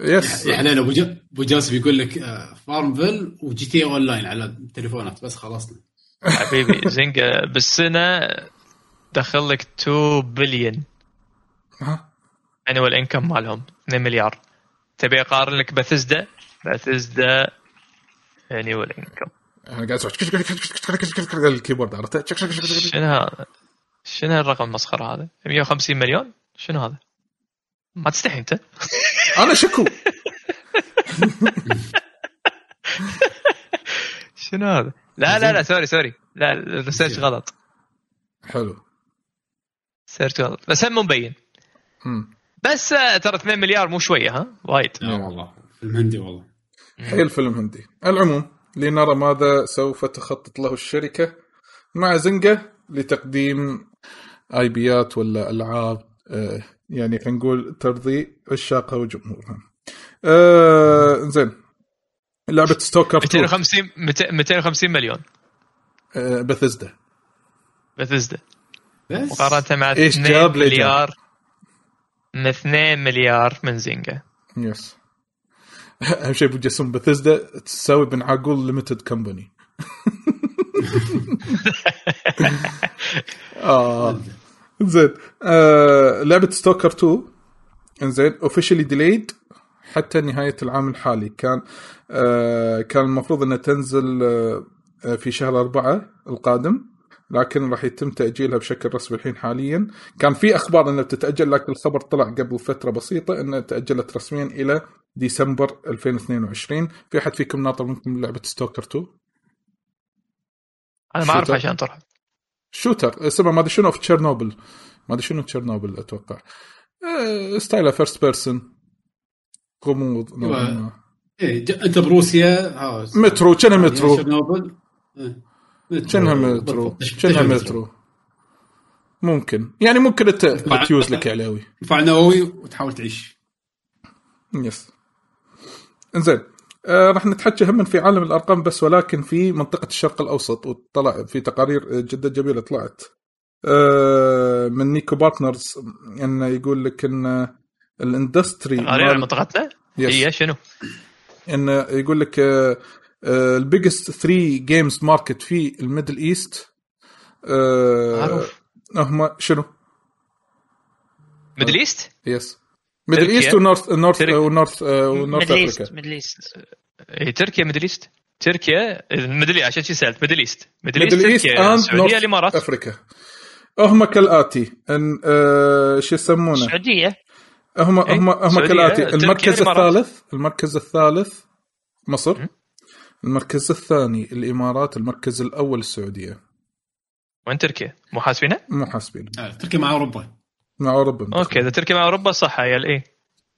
yes يا حلال أبو أبو جاسم يقول لك آه، FarmVille و GTA Online على التليفونات بس خلصنا. حبيبي *laughs* Zynga بالسنة دخل لك 2 بليون ها annual income مالهم 2 مليار. تبي أقارن لك Bethesda Bethesda annual income أنا قاعد أسوي ال keyboard عرفت شنو هذا؟ شنو الرقم المسخره هذا؟ 150 مليون؟ شنو هذا؟ ما تستحي انت؟ أنا شكو شنو هذا؟ لا لا لا sorry sorry لا ال research غلط حلو search غلط بس هم مبين. بس آه، ترى 2 مليار مو شوية ها وايد لا والله فيلم هندي والله حيل فيلم هندي. العموم لنرى ماذا سوف تخطط له الشركة مع زنقة لتقديم اي بيات ولا ألعاب آه، يعني خلينا نقول ترضي عشاقها وجمهورها. آه زين لعبة ستوكر 2 250 200 250 مليون. آه بثزدا بثزدا بس؟ مقارنة مع إيش 2 جاب لي جاب؟ مليار من 2 مليار من Zynga yes *laughs* اهم شيء ابو جاسم بثزدا تساوي بن عقول limited company *laughs* آه. زين. آه لعبة Stalker 2 إنزين. officially delayed حتى نهاية العام الحالي. كان آه كان المفروض إنها تنزل آه آه، في شهر أربعة القادم. لكن راح يتم تأجيلها بشكل رسمي الحين حاليا. كان في أخبار إنها بتتأجل لكن الخبر طلع قبل فترة بسيطة إنها تأجلت رسميا إلى ديسمبر 2022 في أحد فيكم ناطر منكم لعبة Stalker 2 أنا ما أعرف عشان طرح shooter اسمها ما أدري شنو في تشيرنوبل ما أدري شنو تشيرنوبل أتوقع. آه، ستايلها first person غموض. إيه ج- أنت بروسيا ها مترو كانها مترو. شيرنوبل. مترو. كانها مترو كانها مترو. ممكن. يعني ممكن انت تيوز لك يا علاوي. دفاع نووي وتحاول تعيش. yes. إنزين. آه راح نتحكى هم في عالم الأرقام بس ولكن في منطقة الشرق الأوسط وطلع في تقارير جدا جميلة طلعت. آه من Niko Partners انه يقول لك إن ال industry غالبا على منطقتنا. هي شنو؟ انه يقول لك ال biggest 3 games market في ال Middle East. معروف. هم شنو؟ Middle East؟ yes Middle. East و North North. و North آه، و North Middle East Africa Middle East. اي تركيا Middle East. تركيا Middle عشان شي سألت. Middle East. Middle Middle East تركيا and السعوديه الإمارات. افريكا هم كالآتي. أن آه، شو يسمونه؟ السعوديه هم إيه، هم هم كالآتي. المركز. الثالث المركز الثالث مصر. م. المركز الثاني الإمارات المركز الأول السعودية. وين تركيا؟ مو حاسبينها؟ مو حاسبين. آه، تركيا مع أوروبا. مع أوروبا. okay إذا تركيا مع أوروبا صح عيال إيه.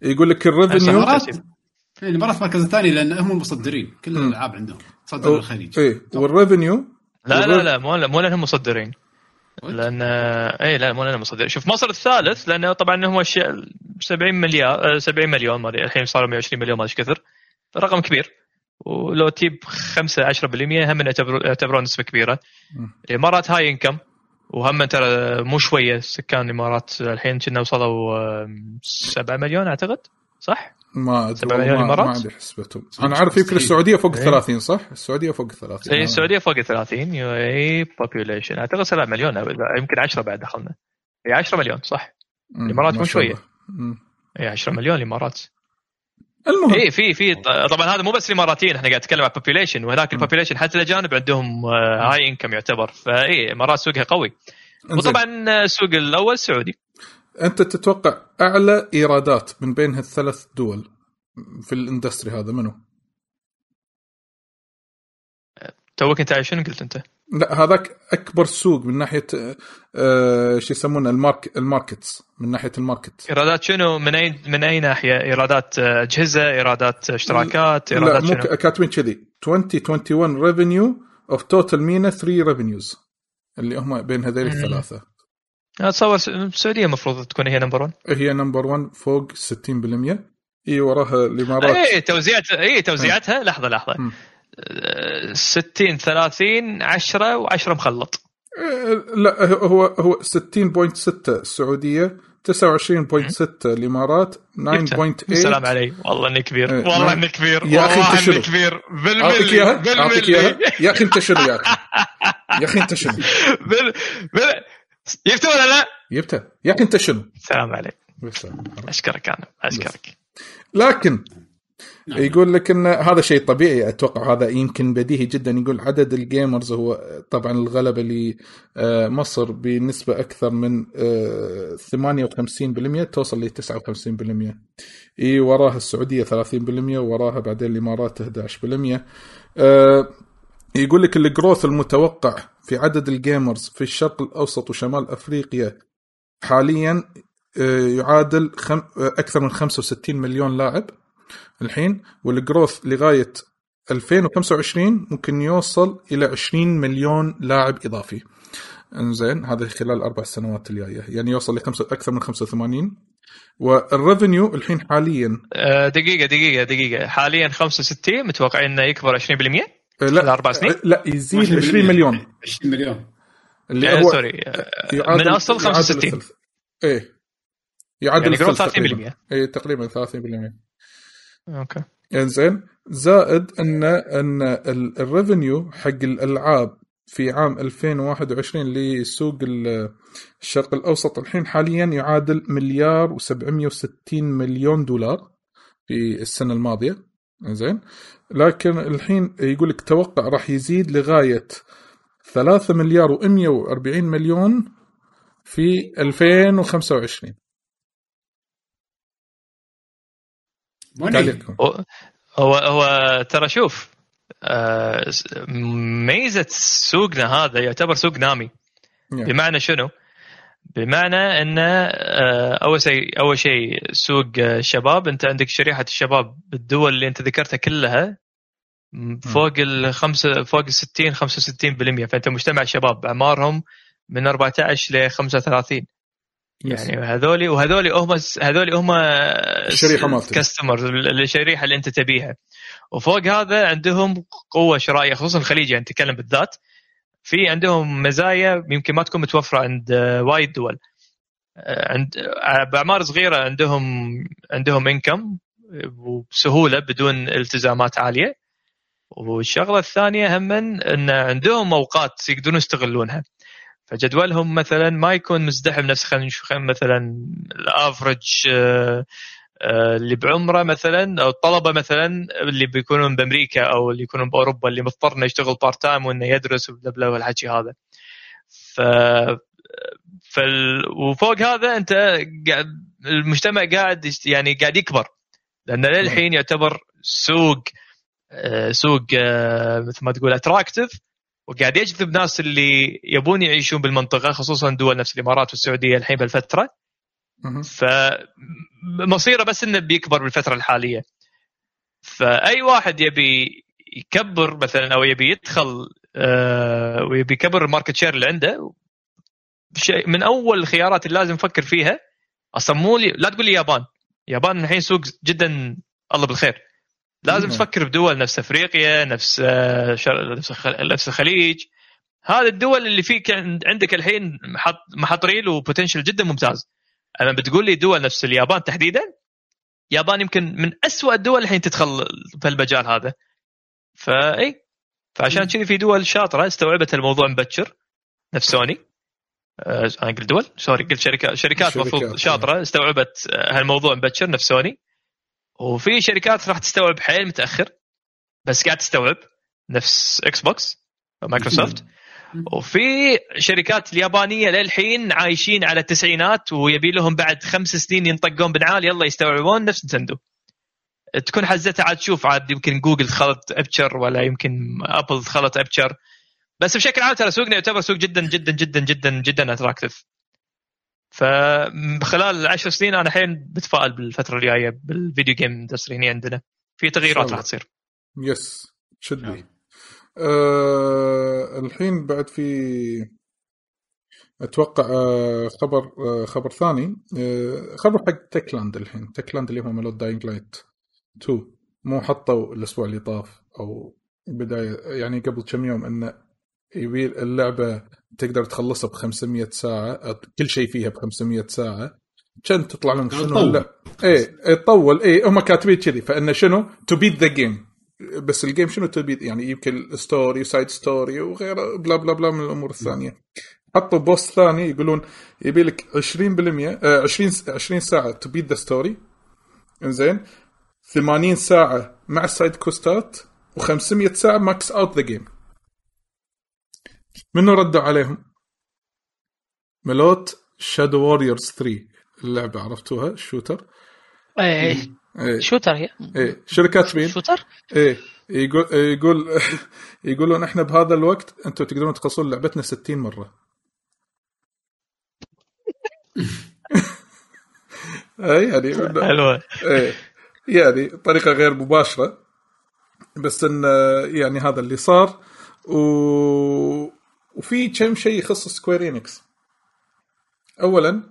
يقول لك ال revenue الامارات إيه، الإمارات مركز الثاني لأن هم المصدرين. كل. الألعاب عندهم تصدر الخليج إيه. وال revenue لا لا لا مو مو لأنهم مصدرين. لأن اي لا مو لأنهم مصدرين. شوف مصر الثالث لأنه طبعا هم الشيء 70 مليار آه، 70 مليون ما الحين صاروا 120 مليون ما أدري كثر. رقم كبير. ولو تجيب 5 10% هم يعتبرون نسبة كبيرة. الإمارات هاي انكم وهم ترى مو شوية سكان الإمارات الحين كنا وصلوا آه، 7 مليون أعتقد صح؟ ما أدري ما؟ عندي حسبتهم أنا عارف يمكن السعودية فوق إيه. 30 صح؟ السعودية فوق 30 اي السعودية فوق 30 UAE population أعتقد 7 مليون يمكن 10 بعد دخلنا اي 10 مليون صح ما مو. مم. اي 10 مليون الإمارات المهم اي في في طبعا هذا مو بس الإماراتيين إحنا قاعد نتكلم عن population وهناك ال population حتى الاجانب عندهم high income يعتبر فاي الامارات سوقها قوي. وطبعا آه، السوق الأول سعودي أنت تتوقع أعلى إيرادات من بين هالثلاث دول في ال industry هذا منو؟ talk أنت شنو قلت أنت؟ لا هذاك أكبر سوق من ناحية آه شو يسمونه ال mark ال markets من ناحية ال market. إيرادات شنو؟ من اي من اي ناحيه؟ إيرادات آه، اجهزه، إيرادات اشتراكات، لا إيرادات مو شنو؟ ك- كاتبين كذي. 2021 revenue of total MENA 3 revenues اللي هم بين هذيل مم. الثلاثة. اتصور السعوديه المفروض تكون هي number 1 هي number 1 فوق 60% إي وراها الإمارات. اي توزيعت اي توزيعتها. لحظة لحظة. مم. آه، 60 30 10 و10 مخلط. آه، لا هو هو 60.6 السعوديه 29.6 الإمارات 9.8 سلام علي والله إني كبير. إيه، والله. إني كبير. يا والله أنت شنو؟ اني كبير. بالملي بالملي. يا أخي انت شنو يا أخي. يا أخي انت شنو *laughs* بال بال جبته ولا لا؟ جبتها. يا أخي انت شنو سلام عليك. أشكرك أنا. أشكرك. لكن نعم. يقول لك إن هذا شيء طبيعي أتوقع هذا يمكن بديهي جدا يقول عدد الجيمرز هو طبعا الغلبة لمصر بنسبة أكثر من آه، 58% توصل ل 59% إي وراها السعودية 30% وراها بعدين الإمارات 11% آه، يقول لك الجروث المتوقع في عدد ال gamers في الشرق الأوسط وشمال أفريقيا حاليا آه، يعادل. آه، أكثر من 65 مليون لاعب الحين وال growth لغاية 2025 ممكن يوصل إلى 20 مليون لاعب إضافي. إنزين هذا خلال الاربع سنوات الجاية. يعني يوصل لخمسة أكثر من 85 وال revenue الحين حاليا آه، دقيقة دقيقة دقيقة. حاليا 65 متوقعين إنه يكبر 20% آه، خلال أربع سنين؟ آه، لا يزيد 20 مليون. 20 مليون. اللي آه، هو sorry. من أصل يعادل 65 الثلث. إيه. يعادل يعني growth الثلث 30% تقريباً. إيه تقريبا 30% okay. إنزين زائد إن إن ال- ال revenue حق الألعاب في عام 2021 لسوق ال- الشرق الأوسط الحين حاليا يعادل مليار و760 مليون دولار في السنة الماضية. زين لكن الحين يقول لك توقع راح يزيد لغاية 3 مليار و140 مليون في 2025 هو هو, ترى شوف آه، ميزة سوقنا هذا يعتبر سوق نامي. بمعنى شنو؟ بمعنى انه آه، أول شيء أول شيء سوق آه، شباب. أنت عندك شريحة الشباب بالدول اللي أنت ذكرتها كلها م- فوق الخمسه فوق ال 60 65% فأنت مجتمع شباب أعمارهم من 14 ل 35 يعني هذولي وهذولي هم هذولي هم الشريحة مالتك. كاستمر الشريحة اللي انت تبيها. وفوق هذا عندهم قوة شرائية خصوصا الخليج يعني نتكلم بالذات. في عندهم مزايا يمكن ما تكون متوفرة عند آه، وايد دول. آه، عند آه، بأعمار صغيرة عندهم عندهم income وبسهولة بدون التزامات عالية. والشغلة الثانية هم إن عندهم أوقات يقدرون يستغلونها. فجدولهم مثلا ما يكون مزدحم نفس خلينا نشوف مثلا ال average آه، آه، اللي بعمره مثلا أو الطلبة مثلا اللي بيكونون بأمريكا أو اللي يكونون بأوروبا اللي مضطر انه يشتغل part time وإنه يدرس و bla والحكي هذا. ف فال... وفوق هذا أنت قاعد المجتمع قاعد يعني قاعد يكبر. لأن للحين يعتبر سوق آه، سوق مثل ما تقول اتراكتيف وقاعد يجذب ناس اللي يبون يعيشون بالمنطقة خصوصا دول نفس الإمارات والسعودية الحين بالفترة. مهم. فمصيره بس إنه بيكبر بالفترة الحالية. فأي واحد يبي يكبر مثلا أو يبي يدخل آه، ويبي يكبر ال market share اللي عنده شيء من أول الخيارات اللي لازم يفكر فيها أصلا مو لي لا تقول لي يابان. يابان الحين سوق جدا الله بالخير. لازم مم. تفكر بدول نفس أفريقيا نفس آه، شر- نفس الخ- نفس الخليج. هذه الدول اللي فيك عند- عندك الحين محط محط real و potential جدا ممتاز. أما بتقول لي دول نفس اليابان تحديدا؟ اليابان يمكن من أسوأ الدول الحين تدخل في المجال هذا. فاي فعشان كذي في دول شاطرة استوعبت الموضوع مبكر. نفس سوني. آه، أنا قلت دول؟ sorry قلت شركات شركات المفروض. شاطرة استوعبت آه، هالموضوع مبكر. نفس سوني. وفي شركات راح تستوعب حيل متأخر بس قاعد تستوعب نفس إكس بوكس مايكروسوفت وفي شركات اليابانية للحين عايشين على التسعينات ويبي لهم بعد خمس سنين ينطقون بنعال يلا يستوعبون نفس ننتندو. تكون حزتها عاد تشوف عاد يمكن جوجل دخلت Ubisoft ولا يمكن ابل دخلت Ubisoft بس بشكل عام ترى سوقنا يعتبر سوق جدا جدا جدا جدا جدا attractive فخلال عشر سنين أنا الحين بتفائل بالفترة الجاية بال video game industry هنا عندنا. في تغييرات. راح تصير. yes شد نعم. آه الحين بعد في أتوقع آه خبر آه خبر ثاني. آه خبر حق Techland الحين. Techland اللي هم مالوت Dying Light 2 مو حطوا الأسبوع اللي طاف أو بداية يعني قبل كم يوم إنه يبي اللعبة تقدر تخلصها ب 500 ساعه كل شيء فيها ب 500 ساعة. كان تطلع لهم شنو. لا. إيه، تطول إيه هم كاتبين كذي. فانه شنو؟ to beat the game بس ال game شنو to beat يعني يمكن story side story وغيره bla bla bla من الأمور الثانية. حطوا post ثاني يقولون يبي لك 20% آه 20 20 ساعة to beat the story إنزين. 80 ساعة مع ال side quest ات و500 ساعة max out the game منو ردوا عليهم؟ مالوت Shadow Warriors 3 اللعبة عرفتوها؟ ال shooter إيه إيه. shooter هي. إيه. شنو كاتبين؟ shooter إيه. يقول يقول *laughs* يقولون إحنا بهذا الوقت أنتم تقدرون تخلصون لعبتنا 60 مرة. *laughs* اي يعني *laughs* حلوة. إيه. يعني طريقة غير مباشرة. بس إن يعني هذا اللي صار. و... وفي كم شيء يخص Square Enix اولا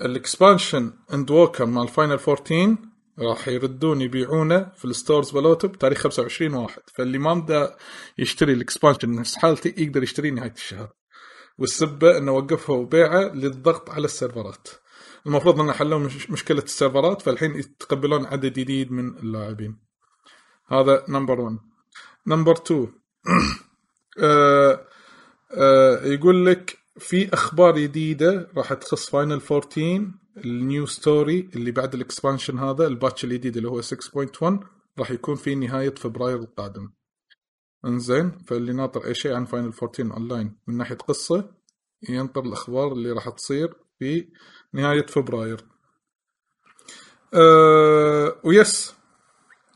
ال expansion Endwalker مال Final 14 راح يردون يبيعونه في ال stores بلوته بتاريخ 25 واحد. فاللي ما بدا يشتري ال expansion نفس حالتي يقدر يشتريه نهاية الشهر. والسبة إنه وقفوا بيعه للضغط على السيرفرات. المفروض إنه حلوا مش مشكلة السيرفرات فالحين يتقبلون عدد جديد من اللاعبين. هذا number 1 number 2 آه، آه، يقول لك في أخبار جديدة راح تخص Final 14 ال new story اللي بعد ال expansion هذا ال patch الجديد اللي هو 6.1 راح يكون في نهاية فبراير القادم. انزين فاللي ناطر أي شيء عن Final 14 اونلاين من ناحية قصة ينطر الأخبار اللي راح تصير في نهاية فبراير. أه و yes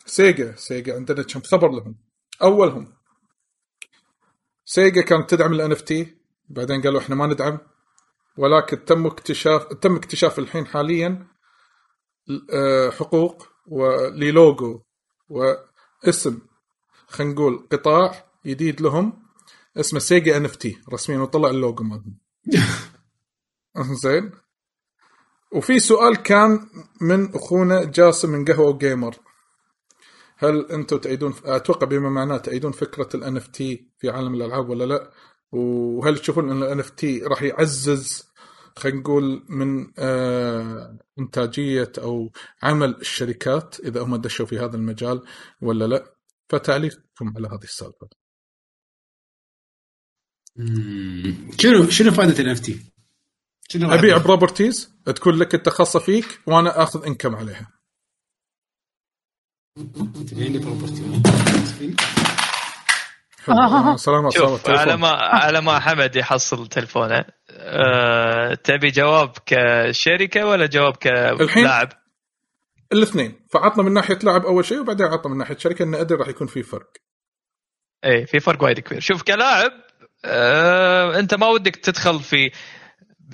سيجا سيجا عندنا كم خبر لهم؟ أولهم سيجا كانت تدعم ال NFT بعدين قالوا إحنا ما ندعم. ولكن تم اكتشاف تم اكتشاف الحين حاليا آه، حقوق وللوجو واسم خلينا نقول قطاع جديد لهم اسمه Sega NFT رسميا وطلع اللوجو مالهم. *laughs* زين. وفي سؤال كان من أخونا جاسم من قهوة جيمر هل أنتم تأيدون أتوقع بما معناه تأيدون فكرة ال NFT في عالم الألعاب ولا لا؟ وهل تشوفون أن ال NFT راح يعزز خلينا نقول من آه إنتاجية أو عمل الشركات إذا هم دشوا في هذا المجال ولا لا؟ فتعليقكم على هذه السالفة. شنو شنو فائدة ال NFT؟ أبيع؟ properties تكون لك انت خاصه فيك وأنا آخذ إنكم عليها. تبيني property شوف سلامات على. ما على ما حمد يحصل تلفونه أه تبي جواب كشركة ولا جواب الحين؟ كلاعب؟ الاثنين فعطنا من ناحية لاعب أول شيء وبعدين عطنا من ناحية شركة ان أدري راح يكون في فرق. إيه في فرق وايد كبير شوف كلاعب آه أنت ما ودك تدخل في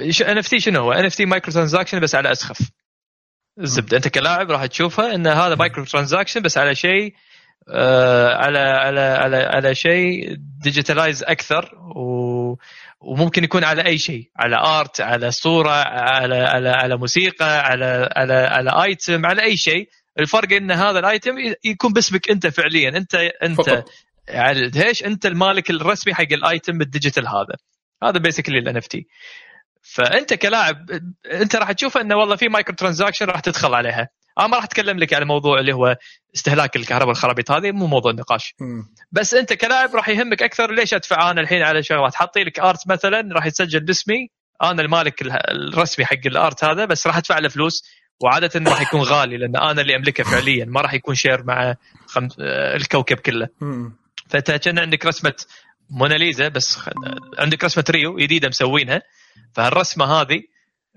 NFT شنو هو؟ NFT microtransaction بس على أسخف الزبده أنت كلاعب راح تشوفها إن هذا microtransaction بس على شيء آه على على على على شيء digitalize أكثر و وممكن يكون على أي شيء على art على صورة على على على موسيقى على على على item على أي شيء. الفرق إن هذا ال item يكون باسمك أنت فعليا. أنت أنت فقط. يعني الدهش أنت المالك الرسمي حق ال item ال digital هذا؟ هذا basically ال NFT فأنت كلاعب أنت راح تشوف إنه والله في microtransaction راح تدخل عليها أنا ما راح أتكلم لك على موضوع اللي هو استهلاك الكهرباء الخرابيط هذه مو موضوع نقاش. بس أنت كلاعب راح يهمك أكثر ليش أدفع أنا الحين على شغلات حاطي لك art مثلا راح يتسجل باسمي أنا المالك الرسمي حق ال art هذا بس راح أدفع له فلوس وعادة راح يكون غالي لأن أنا اللي أملكه فعليا ما راح يكون share مع خم... الكوكب كله. فأنت كان عندك رسمة موناليزا بس. عندك رسمة ريو جديدة مسوينها فهالرسمة هذه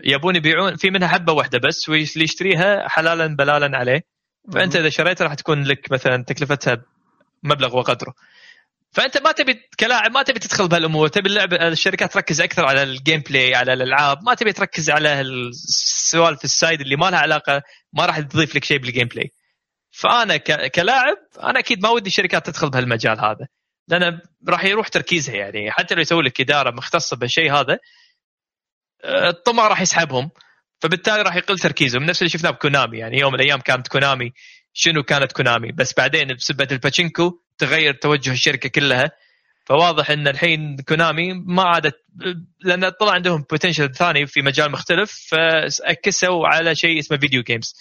يبون يبيعون في منها حبة واحدة بس واللي يشتريها حلالا بلالا عليه. فأنت إذا شريتها راح تكون لك مثلا تكلفتها مبلغ وقدره. فأنت ما تبي كلاعب ما تبي تدخل بهالأمور. تبي اللعب الشركات تركز أكثر على ال gameplay على الألعاب. ما تبي تركز على السوالف ال side اللي ما لها علاقة ما راح تضيف لك شيء بال gameplay فانا كلاعب أنا أكيد ما ودي الشركات تدخل بهالمجال هذا. لأن راح يروح تركيزها يعني. حتى لو يسوي لك إدارة مختصة بالشيء هذا الطمع راح يسحبهم فبالتالي راح يقل تركيزهم. نفس اللي شفناه ب Konami يعني يوم من الأيام كانت Konami شنو كانت Konami؟ بس بعدين بسبة الباتشينكو تغير توجه الشركة كلها فواضح إن الحين Konami ما عادت لأن طلع عندهم potential ثاني في مجال مختلف فأكسوا على شيء اسمه video games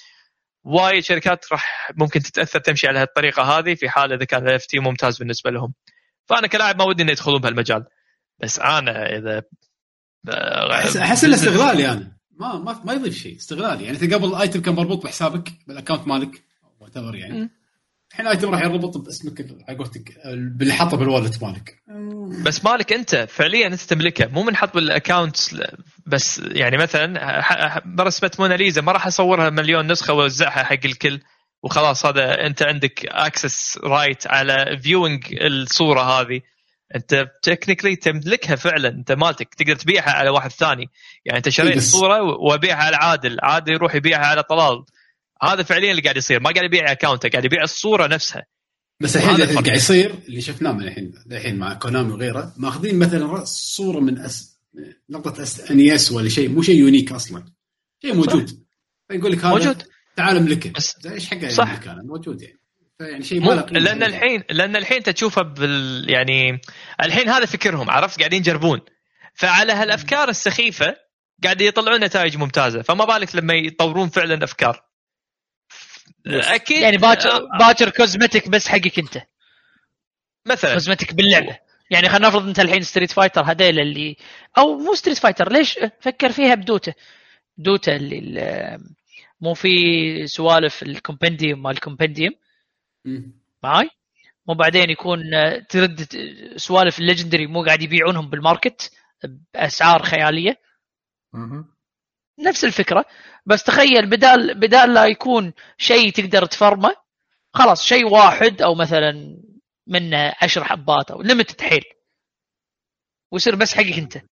وايد شركات راح ممكن تتأثر تمشي على هالطريقة هذه في حال إذا كان ال NFT ممتاز بالنسبة لهم. فأنا كلاعب ما ودي إنه يدخلون بهالمجال. بس أنا إذا احس أحس إنه استغلالي أنا ما ما ما يضيف شيء. استغلالي يعني إنت قبل ال item كان مربوط بحسابك بال account مالك وات يعني. الحين ال item راح يربط باسمك على قولتك باللي حاطه بال wallet مالك. بس مالك أنت فعليا أنت تملكه. مو منحط بال account بس يعني مثلا برسمه موناليزا ما راح أصورها مليون نسخة وأوزعها حق الكل وخلاص هذا أنت عندك access right على viewing الصورة هذه. انت technically تملكها فعلا. انت مالتك. تقدر تبيعها على واحد ثاني. يعني انت شريت الصورة وابيعها على عادل. عادل يروح يبيعها على طلال. هذا فعليا اللي قاعد يصير. ما قاعد يبيع اكونته قاعد يبيع الصورة نفسها. بس الحين اللي قاعد يصير اللي شفناه من الحين الحين مع كونامي وغيره ماخذين مثلا صورة من أس... لقطه أس... انيس ولا شيء. مو شيء يونيك أصلا. شيء موجود. يقول لك هذا موجود. تعال املكه. إيش حقه صح. موجود يعني. يعني شيء ما لأن الحين لأن الحين تشوفه بال يعني الحين هذا فكرهم عرفت؟ قاعدين يجربون. فعلى هالأفكار السخيفة قاعد يطلعون نتائج ممتازة. فما بالك لما يطورون فعلا أفكار. أكيد يعني باكر آه، باكر cosmetic بس حقك أنت. مثلا. cosmetic باللعبة. يعني خلينا نفرض أنت الحين Street Fighter هذيل اللي أو مو Street Fighter ليش؟ فكر فيها ب Dota Dota اللي مو في سوالف ال compendium مال ال compendium. معاي وبعدين يكون ترد سوالف ال legendary مو قاعد يبيعونهم بال market بأسعار خيالية. نفس الفكرة. بس تخيل بدال بدال لا يكون شيء تقدر تفرمه خلاص شيء واحد أو مثلا منه عشر حبات أو limited حيل. ويصير بس حقك أنت.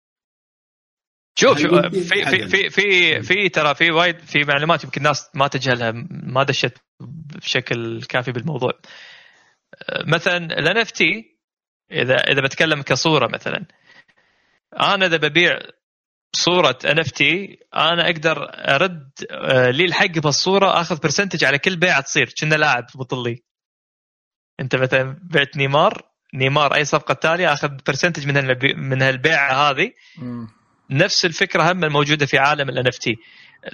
شوف شوف في في في في في ترى في وايد في معلومات يمكن الناس ما تجهلها ما دشت بشكل كافي بالموضوع. مثلا ال NFT إذا إذا بتكلم كصورة مثلا أنا إذا ببيع صورة NFT أنا أقدر أرد آه، لي الحق بالصورة أخذ percentage على كل بيعة تصير. كنا لاعب بطلي. أنت مثلا بعت نيمار نيمار أي صفقة تالية أخذ percentage من من هالبيعة هذه. نفس الفكرة هم الموجودة في عالم ال NFT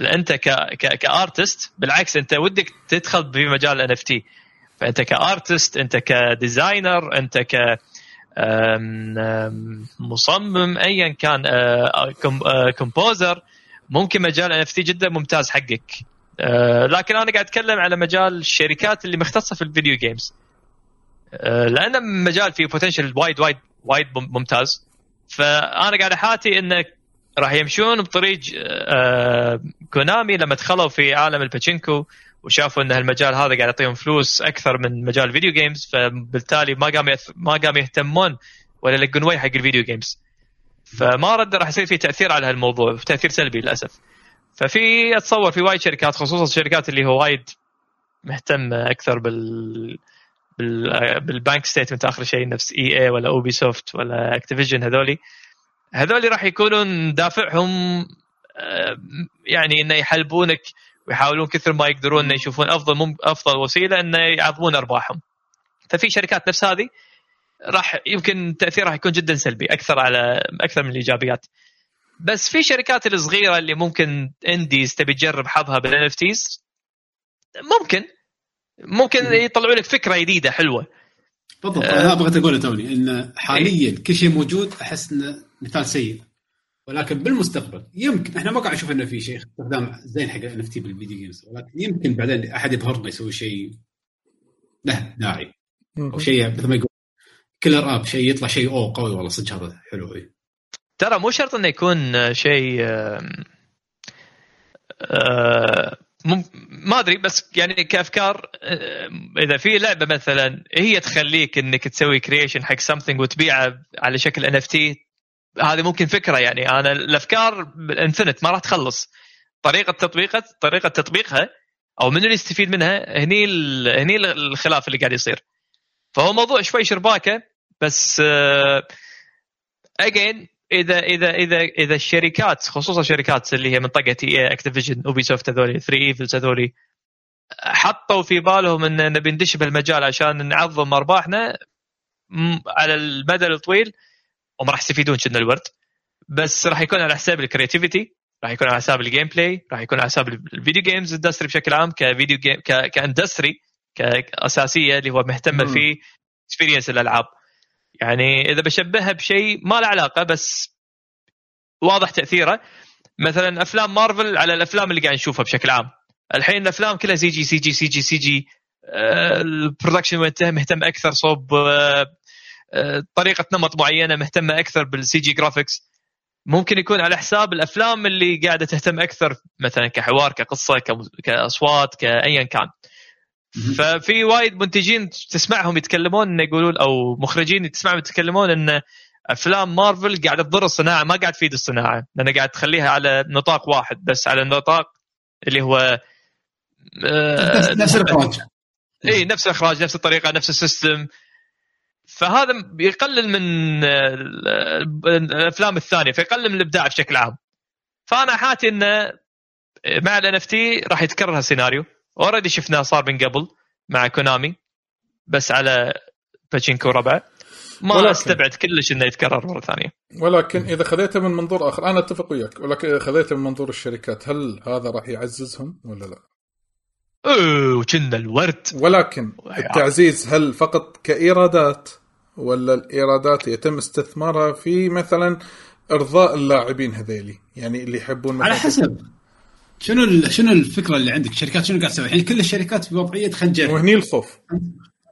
أنت ك ك artist بالعكس أنت ودك تدخل في مجال ال NFT فأنت ك artist أنت ك designer أنت ك مصمم ايا كان composer آه، ممكن مجال NFT جدا ممتاز حقك. آه، لكن أنا قاعد أتكلم على مجال الشركات اللي مختصة في ال video games آه، لأن مجال فيه potential وايد وايد وايد ممتاز. فأنا قاعد أحاتي انه راح يمشون بطريق Konami لما دخلوا في عالم الباتشينكو وشافوا إن هالمجال هذا قاعد يعطيهم فلوس أكثر من مجال ال video games فبالتالي ما قام ما قام يهتمون ولا يلقون وجه حق ال video games فما رد راح يصير في تأثير على هالموضوع تأثير سلبي للأسف. ففي أتصور في وايد شركات خصوصا الشركات اللي هو وايد مهتم أكثر بال بال bank statement آخر شيء نفس EA ولا Ubisoft ولا Activision هذولي. هذولي راح يكونون دافعهم آه، يعني إنه يحلبونك ويحاولون كثر ما يقدرون إنه يشوفون أفضل مم أفضل وسيلة إنه يعظمون أرباحهم. ففي شركات نفس هذه راح يمكن تأثيرها يكون جدا سلبي أكثر على أكثر من الإيجابيات. بس في شركات الصغيرة اللي ممكن indies تبي تجرب حظها بال NFTs ممكن ممكن يطلعوا لك فكرة جديدة حلوة. بالضبط أنا آه. بغيت أقول توني إن حاليا كل شيء موجود أحس انه مثال سيء. ولكن بالمستقبل يمكن إحنا ما قاعد نشوف إنه في شيء استخدام زين حق NFT بال video games ولكن يمكن بعدين أحد يبهرنا يسوي شيء له داعي. أو شيء مثل ما يقول killer app شيء يطلع شيء اوه قوي والله صدق هذا حلو. اي ترى مو شرط إنه يكون شيء آه، ما أدري بس يعني كأفكار إذا في لعبة مثلا هي تخليك إنك تسوي creation حق something وتبيعه على شكل NFT هذه ممكن فكرة يعني. أنا الأفكار infinite ما راح تخلص. طريقة تطبيقها طريقة تطبيقها أو من اللي يستفيد منها هني هني الخلاف اللي قاعد يصير. فهو موضوع شوي شرباكة بس again uh, اذا اذا اذا إذا الشركات خصوصا الشركات اللي هي من طقة EA Activision Ubisoft هذولي 3 evils هذولي حطوا في بالهم إن نبي ندش بهالمجال عشان نعظم أرباحنا على المدى الطويل هم راح يستفيدون كنا الورد. بس راح يكون على حساب ال creativity راح يكون على حساب ال gameplay راح يكون على حساب ال video games industry بشكل عام ك video game ك... ك industry كأساسية اللي هو مهتمه مم. في experience الألعاب. يعني إذا بشبهها بشيء ما له علاقة بس واضح تأثيره. مثلا أفلام مارفل على الأفلام اللي قاعد نشوفها بشكل عام. الحين الأفلام كلها CG CG CG CG ال production مهتم مهتم أكثر صوب آه، طريقة نمط معينة مهتمة أكثر بال CG graphics ممكن يكون على حساب الأفلام اللي قاعدة تهتم أكثر مثلا كحوار كقصة كأصوات كأيا كان. ففي وايد منتجين تسمعهم يتكلمون انه يقولون أو مخرجين تسمعهم يتكلمون إن أفلام مارفل قاعدة تضر الصناعة ما قاعد تفيد الصناعة. لأن قاعد تخليها على نطاق واحد بس على النطاق اللي هو آه، نفس نفس الإخراج. اي نفس الإخراج نفس الطريقة نفس ال system. فهذا بيقلل من الأفلام الثانية فيقلل من الإبداع بشكل عام. فأنا حاتي إنه مع ال NFT راح يتكرر هالسيناريو. already شفناه صار من قبل مع Konami بس على باتشينكو ربع ما ولكن- استبعد كلش إنه يتكرر مرة ثانية. ولكن إذا خذيته من منظور آخر أنا أتفق وياك ولكن إذا خذيته من منظور الشركات هل هذا راح يعززهم ولا لا؟ أوه كنا الورد. ولكن التعزيز هل فقط كإيرادات؟ ولا الإيرادات يتم استثمارها في مثلا إرضاء اللاعبين هذيلي يعني اللي يحبون على حسب. شنو ال- شنو الفكرة اللي عندك؟ الشركات شنو قاعد تسوي؟ الحين كل الشركات في وضعية خنجر. وهني الخوف.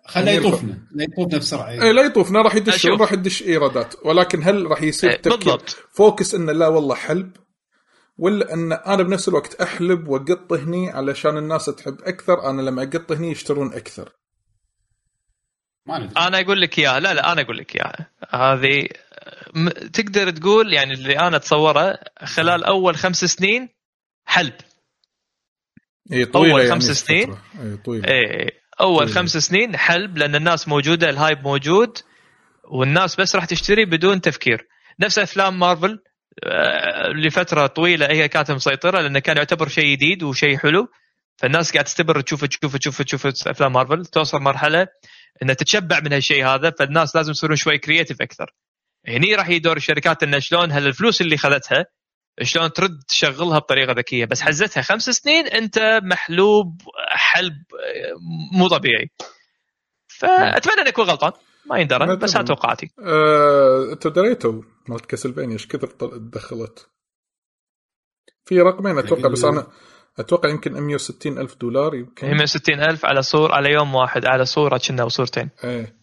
خليه يطوفنا. لا يطوفنا بسرعة. اي لا يطوفنا راح أشوف. راح يدش إيرادات. ولكن هل راح يصير إيه، بالضبط. فوكس إنه لا والله حلب ولا إن أنا بنفس الوقت أحلب وأقط هني علشان الناس تحب أكثر أنا لما أقط هني يشترون أكثر. ما ندري. أنا أقول لك إياها. لا لا أنا أقول لك إياها. هذه م- تقدر تقول يعني اللي أنا أتصوره خلال أول خمس سنين حلب. اي طويلة أول يعني خمس سنين. الفترة. اي طويلة. إيه أول طيب. خمس سنين حلب لأن الناس موجودة ال hype موجود والناس بس راح تشتري بدون تفكير. نفس أفلام مارفل آه، لفترة طويلة هي كانت مسيطرة لأنه كان يعتبر شيء جديد وشيء حلو. فالناس قاعد تستمر تشوف تشوف تشوف تشوف أفلام مارفل توصل مرحلة انها تتشبع من هالشيء هذا فالناس لازم يصيرون شوي creative أكثر هني راح يدور الشركات إنه شلون هالفلوس اللي خذتها شلون ترد تشغلها بطريقة ذكية بس حزتها خمس سنين أنت محلوب حلب مو طبيعي فأتمنى اني اكون غلطان ما يندرى بس هذا. توقعاتي أنتوا دريتوا مالت كاسلفينيا إيش كثر طل- دخلت؟ في رقمين أتوقع بس أنا أتوقع يمكن 160 ألف دولار يمكن. 160 ألف على صور على يوم واحد على صورة كنا وصورتين. إيه.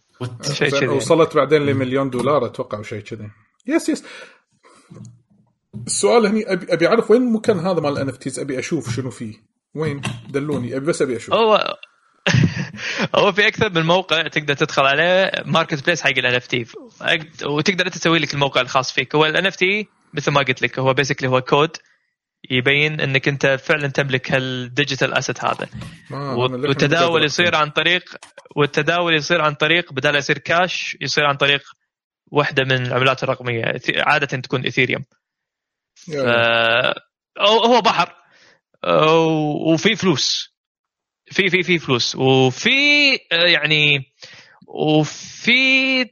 شيء كذي. وصلت بعدين لمليون دولار أتوقع أو شيء كذي. yes yes السؤال هني أبي أبي أعرف وين المكان هذا مال ال NF أبي أشوف شنو فيه. وين؟ دلوني أبي بس أبي أشوف. هو *laughs* هو في أكثر من موقع تقدر تدخل عليه marketplace حق ال NFT وتقدر أنت تسوي لك الموقع الخاص فيك. هو ال NFT مثل ما قلت لك هو basically هو كود يبين إنك أنت فعلا تملك هال digital asset هذا. آه، والتداول. يصير عن طريق والتداول يصير عن طريق بدل يصير كاش يصير عن طريق واحدة من العملات الرقمية عادة تكون Ethereum ف- هو بحر. آه، وفي فلوس. في في في فلوس. وفي آه، يعني وفي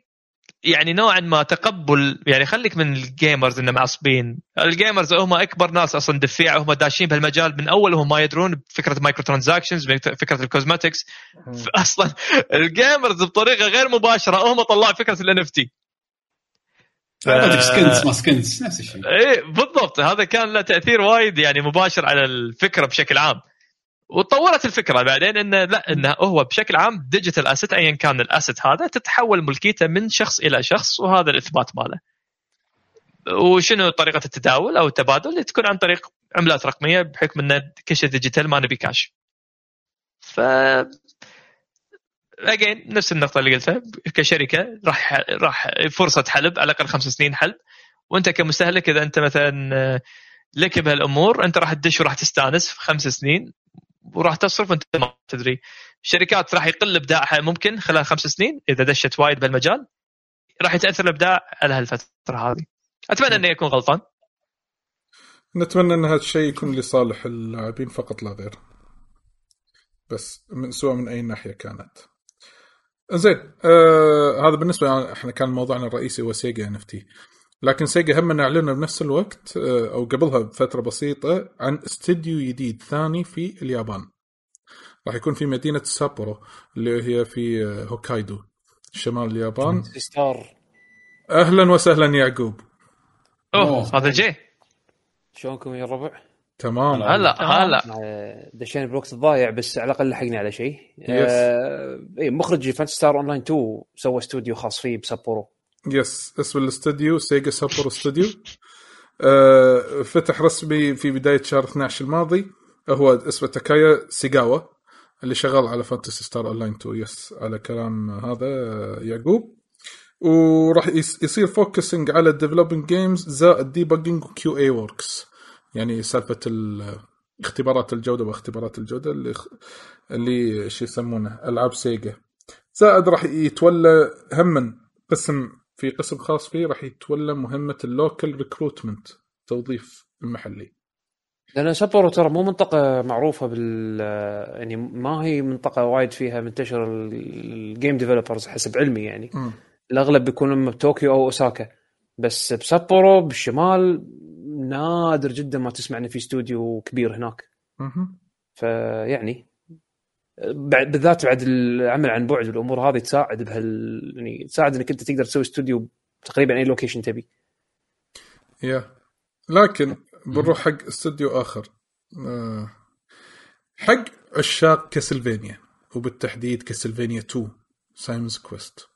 يعني نوعا ما تقبل يعني خليك من ال gamers إنهم معصبين ال gamers هم أكبر ناس أصلا دفيعه هم داشين بهالمجال. من أول هم ما يدرون بفكرة ال micro transactions فكرة ال cosmetics *laughs* أصلا ال gamers بطريقة غير مباشرة هم طلعوا فكرة ال NFT skins ما skins نفس الشيء. إيه بالضبط. هذا كان له تأثير وايد يعني مباشر على الفكرة بشكل عام. وتطورت الفكرة بعدين انه لا انه هو بشكل عام digital asset ايا كان ال asset هذا تتحول ملكيته من شخص إلى شخص وهذا الإثبات ماله. وشنو طريقة التداول أو التبادل اللي تكون عن طريق عملات رقمية بحكم انه كل شيء digital ما نبي كاش. ف again نفس النقطة اللي قلتها كشركة راح راح فرصة حلب على الأقل خمس سنين حلب وأنت كمستهلك إذا أنت مثلا لك بهالأمور أنت راح تدش وراح تستأنس في خمس سنين وراح تصرف وانت ما تدري. الشركات راح يقل ابداعها ممكن خلال خمس سنين إذا دشت وايد بهالمجال راح يتأثر الإبداع على هالفترة هذه. أتمنى اني اكون غلطان. نتمنى إن هذا الشيء يكون لصالح اللاعبين فقط لا غير. بس من سواء من أي ناحية كانت. زين آه هذا بالنسبة إحنا كان موضوعنا الرئيسي هو سيجا NFT. لكن سيجا هم أعلنوا بنفس الوقت آه أو قبلها بفترة بسيطة عن استديو جديد ثاني في اليابان راح يكون في مدينة سابورو اللي هي في آه هوكايدو شمال اليابان ستار أهلا وسهلا يعقوب أوه أوه. هذا الجي شلونكم يا الربع؟ تمام هلا هلا آه، دشينا بالوقت الضايع بس على الأقل لحقنا على شيء. yes. آه اي مخرج فانتسي ستار اون لاين 2 سوى استوديو خاص فيه بسابورو. yes اسم الاستوديو سيجا سابورو استوديو. آه فتح رسمي في بداية شهر 12 الماضي. هو اسمه تاكايا سيغاوا اللي شغال على فانتسي ستار اون لاين 2 yes على كلام هذا آه، يعقوب. وراح يصير focusing على ال developing games زائد debugging و QA works يعني سالفة ال- اختبارات الجودة واختبارات الجودة اللي اللي شو يسمونه ألعاب سيجا. زائد راح يتولى هم قسم في قسم خاص فيه راح يتولى مهمة ال local recruitment توظيف المحلي لأن سابورو ترى مو منطقة معروفة بال يعني ما هي منطقة وايد فيها منتشر ال game developers حسب علمي يعني. مم. الأغلب بيكون اما بطوكيو أو أوساكا. بس بسابورو بالشمال نادر جدا ما تسمع إن في استوديو كبير هناك. فيعني بعد بالذات بعد العمل عن بعد والأمور هذه تساعد بهال يعني تساعد إنك أنت تقدر تسوي استوديو تقريبا أي location تبي. yeah. لكن بنروح حق استوديو آخر. آه، حق عشاق كاسلفينيا وبالتحديد كاسلفينيا 2 سايمونز كويست.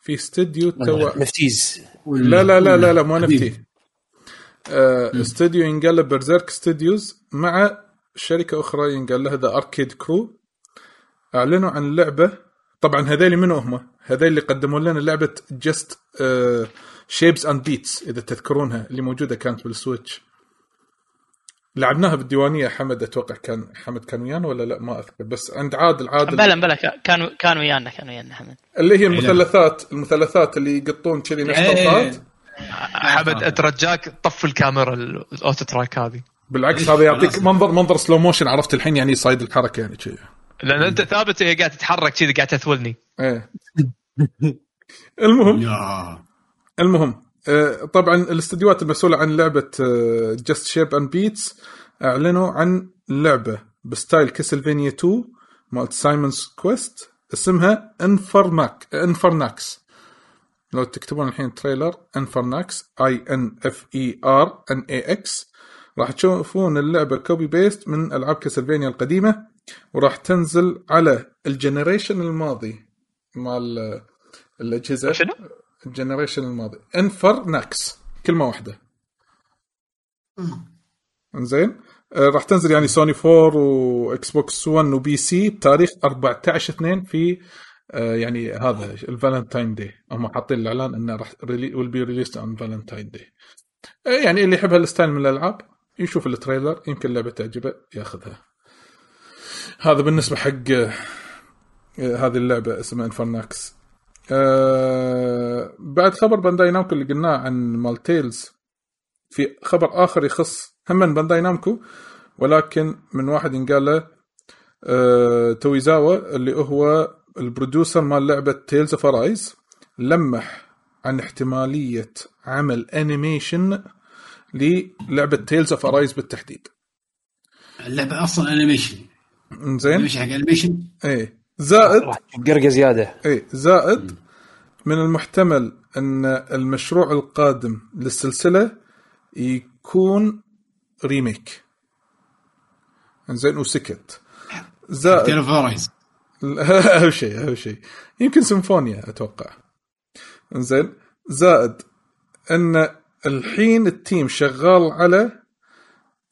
في استوديو to NFTs. لا لا لا لا لا مو. NFT آه، استوديو ينقال له برزيرك ستوديوز مع شركة أخرى ينقال لها ذا اركيد كرو أعلنوا عن لعبة طبعا هذيل منو هم؟ هذيل اللي قدموا لنا لعبة جست شيبس اند بيتس إذا تذكرونها اللي موجودة كانت بالسويتش. لعبناها بالديوانية حمد أتوقع كان حمد كان ويانا ولا لا؟ ما أذكر بس عند عادل عادل. بلا بلا كا- كانوا كانوا ويانا كانوا ويانا حمد. اللي هي المثلثات المثلثات اللي يقطون كذي نفس إيه. طلقات حمد أترجاك طف الكاميرا ال auto track هذه. بالعكس هذا يعطيك منظر منظر slow motion عرفت الحين يعني صايد الحركة يعني كذي. لأن أنت ثابت هي قاعد تتحرك كذي قاعد تثولني. إيه. *laughs* المهم المهم آه، طبعا الاستديوهات المسؤولة عن لعبة جاست شيب اند بيتس أعلنوا عن لعبة ب style كاسلفينيا 2 مالت سايمونز كويست اسمها انفرناك انفرناكس لو تكتبون الحين trailer انفرناكس I N F E R N A X راح تشوفون اللعبة copy paste من ألعاب كاسلفينيا القديمة. وراح تنزل على ال generation الماضي مال آه، الأجهزة. شنو؟ ال generation الماضي. انفرناكس كلمة واحدة. انزين؟ آه، راح تنزل يعني سوني 4 واكس بوكس 1 و PC بتاريخ 14 2 في آه، يعني هذا ال Valentine's Day هم حاطين الإعلان إنه راح will be released on Valentine's Day يعني اللي يحب هال style من الألعاب يشوف ال trailer يمكن لعبة تعجبه ياخذها. هذا بالنسبة حق آه، هذه اللعبة اسمها انفرناكس آه بعد خبر بانداي نامكو اللي قلناه عن مال تيلز في خبر آخر يخص هم من بانداي نامكو ولكن من واحد ينقال له آه تويزاوا اللي هو ال producer مال لعبة تيلز اوف ارايز لمح عن احتمالية عمل animation للعبة تيلز اوف ارايز بالتحديد. اللعبة أصلا animation زين. animation حق animation إيه. زائد قرقه زيادة. اي زائد من المحتمل أن المشروع القادم للسلسلة يكون remake. إنزين وسكت. زائد *laughs* أهم شيء أهم شيء. يمكن سيمفونيا أتوقع. إنزين. زائد أن الحين ال team شغال على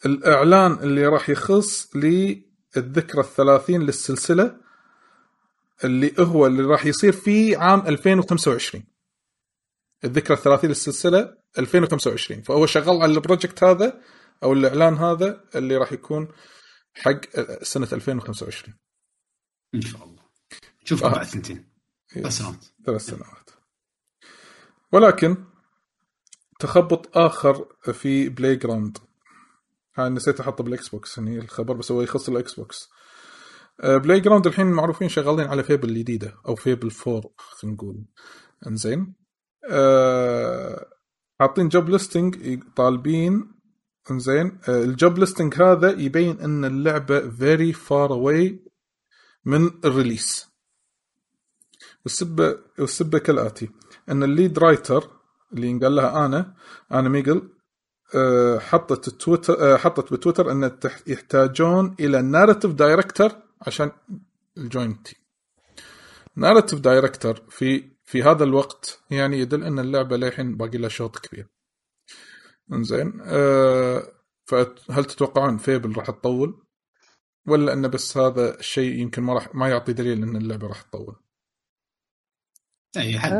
الإعلان اللي راح يخص للذكرى الثلاثين للسلسلة اللي هو اللي راح يصير في عام 2025 الذكرى الثلاثين للسلسلة 2025 فهو شغال على ال project هذا أو الإعلان هذا اللي راح يكون حق سنة 2025 إن شاء الله. نشوفها بعد سنتين. بس سنوات ثلاث سنوات. ولكن تخبط آخر في بلاي جراوند نسيت احطه بالإكس بوكس يعني الخبر بس هو يخص الاكس بوكس بلاي جراوند الحين معروفين شغالين على فيبل الجديدة أو فيبل 4 خلينا نقول. إنزين. آه، حاطين job listing طالبين إنزين. آه، ال job listing هذا يبين إن اللعبة very far away من ال release. والسبه والسبه كالآتي. إن ال lead writer اللي ينقال لها Anna Anna Megill حطت تويتر آه، حطت بتويتر أن يحتاجون إلى narrative director عشان ال join team narrative director في في هذا الوقت يعني يدل أن اللعبة للحين باقي لها شوط كبير. إنزين أه فهل تتوقعون Fable راح تطول؟ ولا انه بس هذا الشيء يمكن ما راح ما يعطي دليل أن اللعبة راح تطول؟ اي حد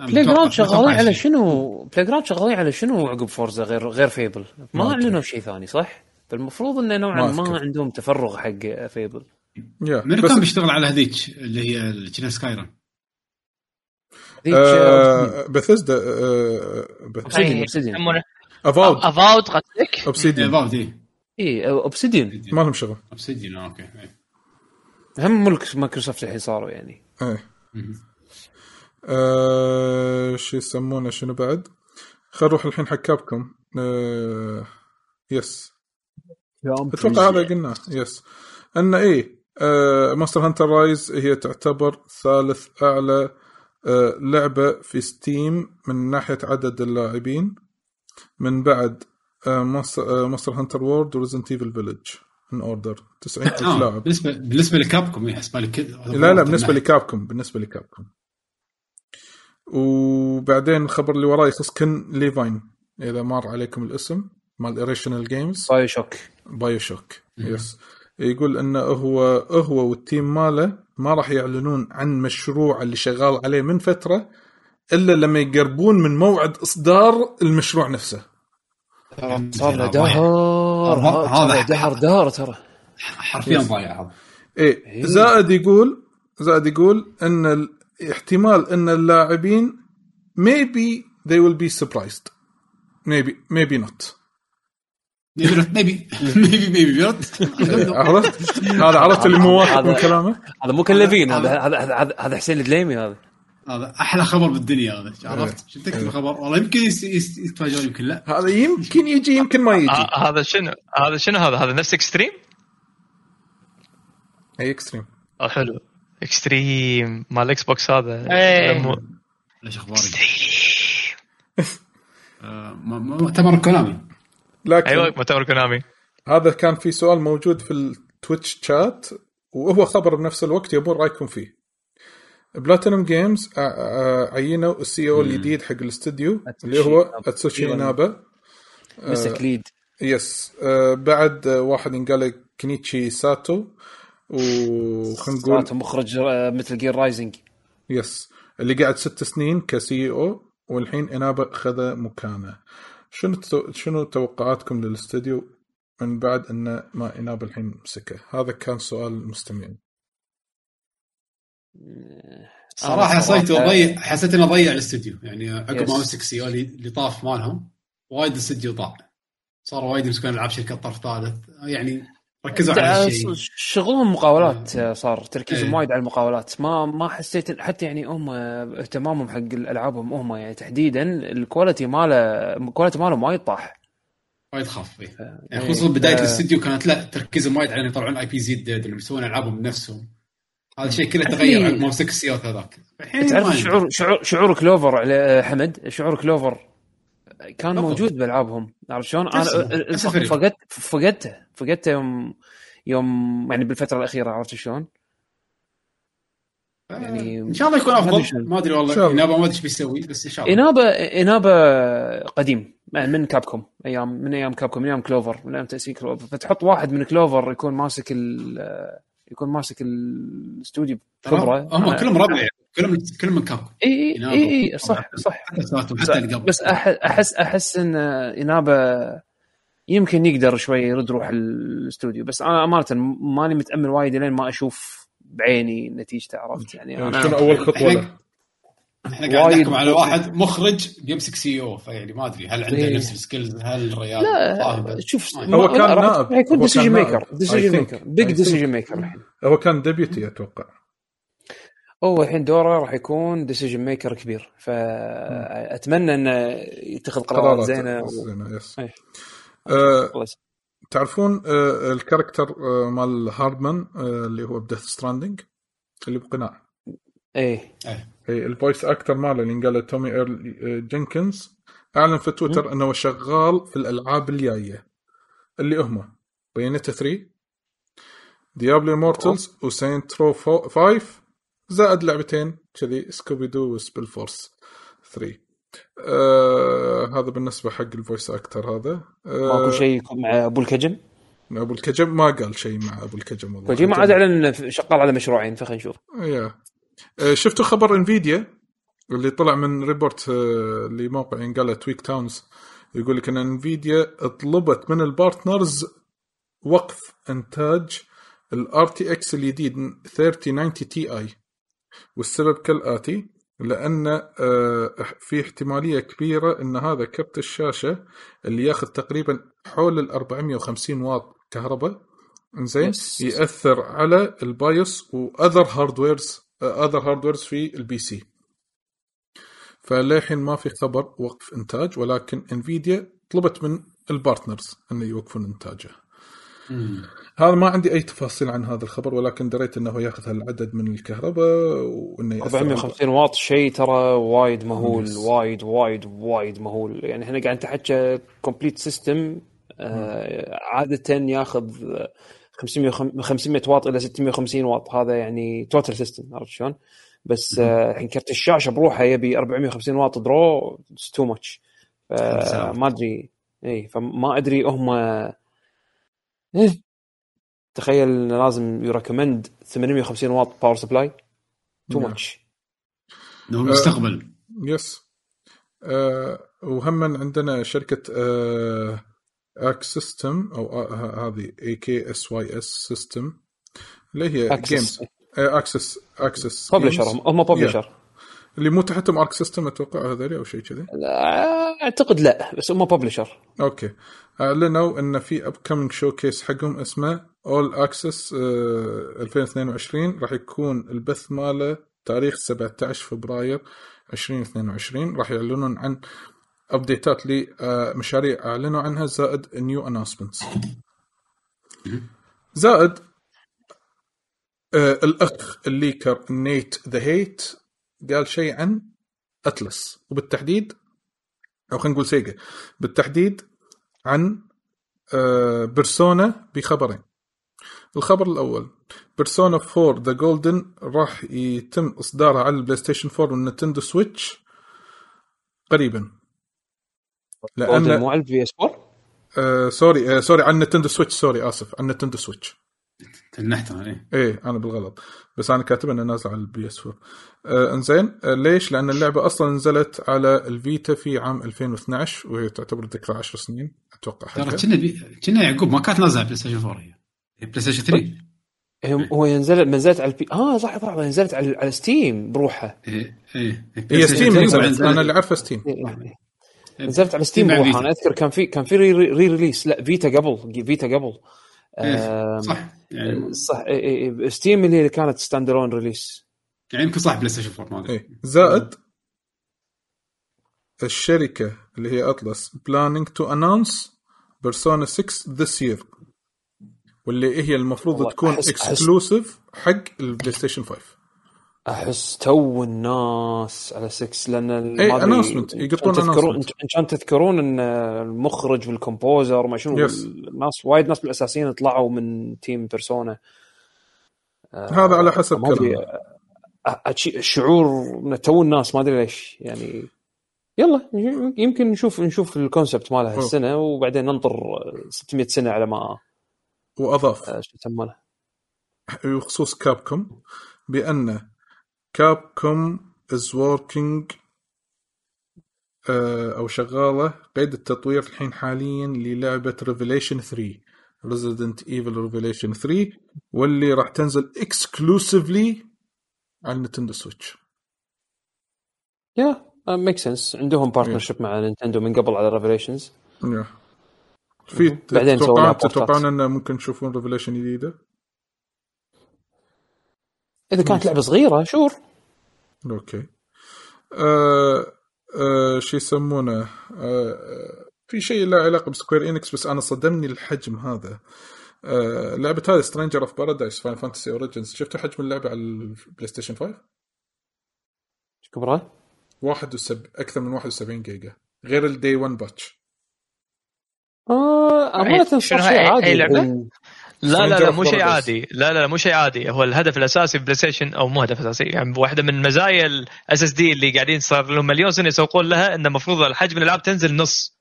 Playground شغالين على. شنو؟ Playground شغالين على شنو عقب Forza غير غير Fable ما أعلنوا شيء ثاني صح؟ فالمفروض إنه نوعا ما. عندهم تفرغ حق فيبل منو بس كان بيشتغل على هذيك؟ اللي هي اللي كنا Skyrim بثزدا يسمونه. افاود افاود قصدك؟ اوبسيديان فالف دي اي اوبسيديان ما لهم شغل. اوبسيديان أوكي إيه. هم ملك مايكروسوفت الحين صاروا يعني. إيه. آه شو يسمونه شنو بعد؟ خل نروح الحين حق كابكم آه يس أتوقع هذا قلناه. يس أن إيه آه ماستر هانتر رايز هي تعتبر ثالث أعلى آه لعبة في Steam من ناحية عدد اللاعبين. من بعد Monster, Monster Hunter World و Resident Evil Village in order 90 ألف آه لاعب. بالنسبة بالنسبة ل Capcom إيه، حسب بالك كذا لا لا بالنسبة ل Capcom بالنسبة ل Capcom وبعدين الخبر اللي وراي يخص Ken Levine. إذا مر عليكم الاسم مال Irrational Games BioShock BioShock yes يقول إنه هو هو والتيم ماله ما راح يعلنون عن مشروع اللي شغال عليه من فترة إلا لما يقربون من موعد إصدار المشروع نفسه. صار له هذا- دهر. هذا- دهر دهر ترى. حرفيا ضايع هذا. إيه. إيه. زائد يقول زائد يقول إن ال- احتمال إن اللاعبين maybe they will be surprised. Maybe maybe not. نبي *laughs* *laughs* عرفت؟ هذا عرفت اللي مو واثق من هذا- كلامه؟ هذا مو كلفين هذا هذا حسين الدليمي هذا. هذا أحلى خبر بالدنيا هذا. عرفت؟ شفت تكتب الخبر؟ والله يمكن يس- يس- يتفاجئون يمكن لا. هذا يمكن يجي يمكن ما يجي. آه، هذا شنو؟ هذا شنو هذا؟ هذا نفس اكستريم اي اكستريم حلو. اكستريم مال الاكس بوكس هذا. إيه. ليش اخباري آه، ما- ما- مؤتمر Konami. لكن أيوه مؤتمر Konami. هذا كان في سؤال موجود في ال Twitch chat وهو خبر بنفس الوقت يبون رأيكم فيه. Platinum Games عينوا ال CEO الجديد حق الاستديو اللي هو Atsushi Inaba مسك lead yes آه بعد آه، واحد ينقال Kenichi Sato. وخلينا نقول مخرج آه، Metal Gear Rising yes اللي قاعد ست سنين ك CEO والحين انابا خذ مكانه. شنو تو... شنو توقعاتكم للاستوديو من بعد إن ما انابا الحين مسكه؟ هذا كان سؤال المستمعين صراحة حسيت ضيع حسيت انه ضيع الاستوديو. يعني عقب ما yes. مسك CEO اللي اللي طاف مالهم وايد الاستوديو ضاع صاروا وايد يمسكون ألعاب شركات طرف ثالث. يعني ركزوا على الشيء شغلهم مقاولات آه، صار تركيزهم إيه. وايد على المقاولات. ما ما حسيت حتى يعني هم اهتمامهم حق الألعابهم هم يعني تحديدا ال quality ماله ال quality مالهم وايد طاح. وايد خاف إيه. يعني إيه. خصوصا بداية ف- الاستوديو كانت لا تركيزهم وايد على يطلعون IPs اللي يسوون ألعابهم بنفسهم هذا الشيء كله تغير عقب ما مسك هذاك. الحين تعرف شعور شعور شعور Clover حمد؟ شعور Clover. كان بالضبط. موجود بألعابهم عرفت شلون؟ أنا. فقدت فقدته فقدته يوم يوم يعني بالفترة الأخيرة عرفت شلون؟ يعني إن شاء الله يكون ما أدري أفضل. ما أدري والله الله. Inaba ما أدري إيش بيسوي بس إن شاء الله Inaba Inaba قديم من Capcom أيام من أيام Capcom من أيام Clover من أيام تأسيس Clover فتحط واحد من Clover يكون ماسك ال يكون ماسك الاستوديو خبرة هم كلهم ربع كلهم كلهم من Capcom إي إي. إي إي صح صح حتى ساتو حتى اللي قبل بس أح- أحس أحس إن Inaba يمكن يقدر شوي يرد روح الاستوديو بس أنا أمانة ماني متأمل وايد لين ما أشوف بعيني نتيجته عرفت يعني يعني أنا شنو أول خطوة له؟ إحنا قاعد نحكم على واحد مخرج يمسك CEO فيعني ما أدري هل عنده إيه. نفس ال skills هل الريال لا فاهم؟ شوف هو كان نائب. راح يكون هو كان ديسيجن. ميكر ديسيجن. ميكر بيج ديسيجن. ميكر الحين هو كان deputy أتوقع هو الحين دوره راح يكون decision maker كبير. فاتمنى انه يتخذ قرارات زينة و... زينة yes إيه. يسلمك. تعرفون آه، ال character آه، مال Hardman آه، اللي هو ب Death Stranding اللي بقناع. إيه. اي ال voice actor ماله اللي قاله Tommie Earl آه، Jenkins أعلن في تويتر إنه شغال في الألعاب الجاية اللي هم Bayonetta 3 Diablo Immortal و Saints Row 5 زائد لعبتين كذي Scooby Doo و SpellForce 3 آه هذا بالنسبة حق ال voice actor هذا. آه ماكو شيء يكون مع أبو الكجم؟ أبو الكجم؟ ما قال شيء مع أبو الكجم والله. كوجيما عاد إعلن إنه شغال على مشروعين فخلينا نشوف. yeah. آه، شفتوا خبر Nvidia اللي طلع من report آه، لموقع ينقال TweakTown يقول لك إن Nvidia طلبت من ال partners وقف إنتاج ال RTX الجديد 3090 Ti والسبب كالآتي لأن آه، في احتمالية كبيرة إن هذا كرت الشاشة اللي ياخذ تقريبا حول ال 450 واط كهرباء زين. يأثر على ال BIOS و other hardwares other hardwares في ال PC فللحين ما في خبر وقف إنتاج ولكن Nvidia طلبت من ال partners إنه يوقفون إنتاجه مم. هذا ما عندي أي تفاصيل عن هذا الخبر ولكن دريت إنه يأخذ هالعدد من الكهرباء وإنه يأثر على- 450 واط شيء ترى وايد مهول Yes. وايد وايد وايد مهول يعني إحنا قاعد نتحكى complete system عادة ياخذ 500 خم- 500 واط إلى 650 واط هذا يعني total system عرفت شلون؟ بس آه، الحين كرت الشاشة بروحه يبي 450 واط draw too much ما أدري اي فما أدري هم إيه. تخيل إنه لازم ي recommend 850 واط power supply too. much إنه المستقبل. yes آه وهم عندنا شركة آه Arc System أو آه ه- هذه A K S Y S system اللي هي Games Aksys Aksys publisher هم هم publisher اللي مو تحتهم Arc System أتوقع هذول أو شيء كذي؟ أعتقد لا بس هم publisher okay. اعلنوا ان في upcoming showcase حقهم اسمه All Aksys 2022 راح يكون البث ماله تاريخ 17 فبراير 2022 راح يعلنون عن update ات لمشاريع أعلنوا عنها زائد new announcements زائد آه الأخ ال leaker Nate the Hate قال شيء عن Atlus وبالتحديد أو خلينا نقول Sega بالتحديد عن آه، Persona بخبرين. الخبر الأول Persona 4 The Golden راح يتم إصدارها على ال PlayStation 4 وال Nintendo Switch قريبا لأن لأن مو على ال PS 4 آه sorry آه sorry عن Nintendo Switch sorry آسف عن Nintendo Switch تنحت أنا إيه. إيه أنا بالغلط بس أنا كاتب إنه نازل على ال PS 4 آه إنزين آه ليش؟ لأن اللعبة أصلا نزلت على ال Vita في عام 2012 وهي تعتبر ذكرى 10 سنين أتوقع ترى. كنا. كنا يعقوب ما كانت نازلة على PlayStation 4 هي هي PlayStation 3 هم- هو ينزل نزلت على ال P آه صح صح نزلت على على Steam بروحها. إيه إيه. هي Steam نزلت أنا اللي عارفه Steam يعني نزلت على Steam بروحها. أنا أذكر كان في كان في re, re release لا Vita قبل Vita قبل. إيه، صح. يعني صح. إيه، إيه، إيه، Steam اللي كانت stand alone release يعني يمكن صح PlayStation 4 ما أدري. إيه. زائد الشركة اللي هي Atlus planning to announce Persona 6 this year واللي هي المفروض تكون exclusive حق ال PlayStation 5 أحس تو الناس على 6 لأن ما announcement، إن يقطون تذكرون كان تذكرون إن المخرج وال composer وما شنو Yes. الناس وايد ناس من الاساسيين طلعوا من team Persona هذا على حسب ما كلامه أ- أشي- الشعور إن تو الناس ما أدري ليش يعني يلا يمكن نشوف نشوف ال concept ماله أوه. هالسنة وبعدين ننطر 600 سنة على ما وأضاف آه، شو يسمونه؟ بخصوص Capcom بأن Capcom is working أو شغالة قيد التطوير الحين حاليا للعبة Revelation 3 Resident Evil Revelation 3 واللي راح تنزل exclusively على ال Nintendo Switch. yeah make sense عندهم partnership مع Nintendo من قبل على Revelations yeah. في بعدين تتوقعون. تتوقعون انه ممكن تشوفون Revelation جديدة؟ إذا كانت لعبة صغيرة sure. okay. آه آه شو يسمونه؟ آه آه، في شيء له علاقة ب Square Enix بس أنا صدمني الحجم هذا. آه لعبة هذه Stranger of Paradise Final Fantasy Origins شفتوا حجم اللعبة على ال PlayStation 5 كبره واحد وسب... أكثر من 71 جيجا. غير ال day 1 patch آه امانه صار شنو شيء عادي لعبة؟ يكون- لا لا لا أوف مو شيء. عادي لا لا لا مو شيء عادي هو الهدف الأساسي في PlayStation أو مو هدف أساسي يعني واحدة من مزايا ال SSD اللي قاعدين صار لهم مليون سنة يسوقون لها إنه المفروض الحجم الألعاب تنزل نص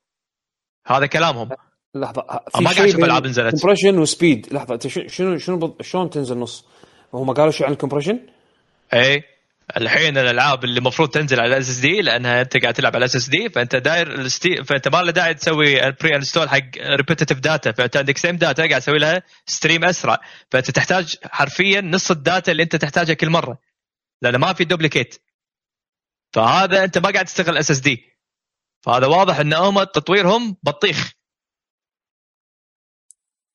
هذا كلامهم لحظة ما قاعد أشوف ألعاب نزلت. compression و speed لحظة شو- شنو شنو شلون تنزل نص؟ هم قالوا شيء عن ال compression؟ اي الحين الألعاب اللي المفروض تنزل على ال SSD لأنها أنت قاعد تلعب على ال SSD فأنت directly فأنت ما له داعي تسوي ال pre install حق repetitive data فأنت عندك same data قاعد تسوي لها stream أسرع. فأنت تحتاج حرفيا نص ال data اللي أنت تحتاجها كل مرة لأن ما في duplicate فهذا أنت ما قاعد تستغل SSD فهذا واضح إن هم تطويرهم بطيخ.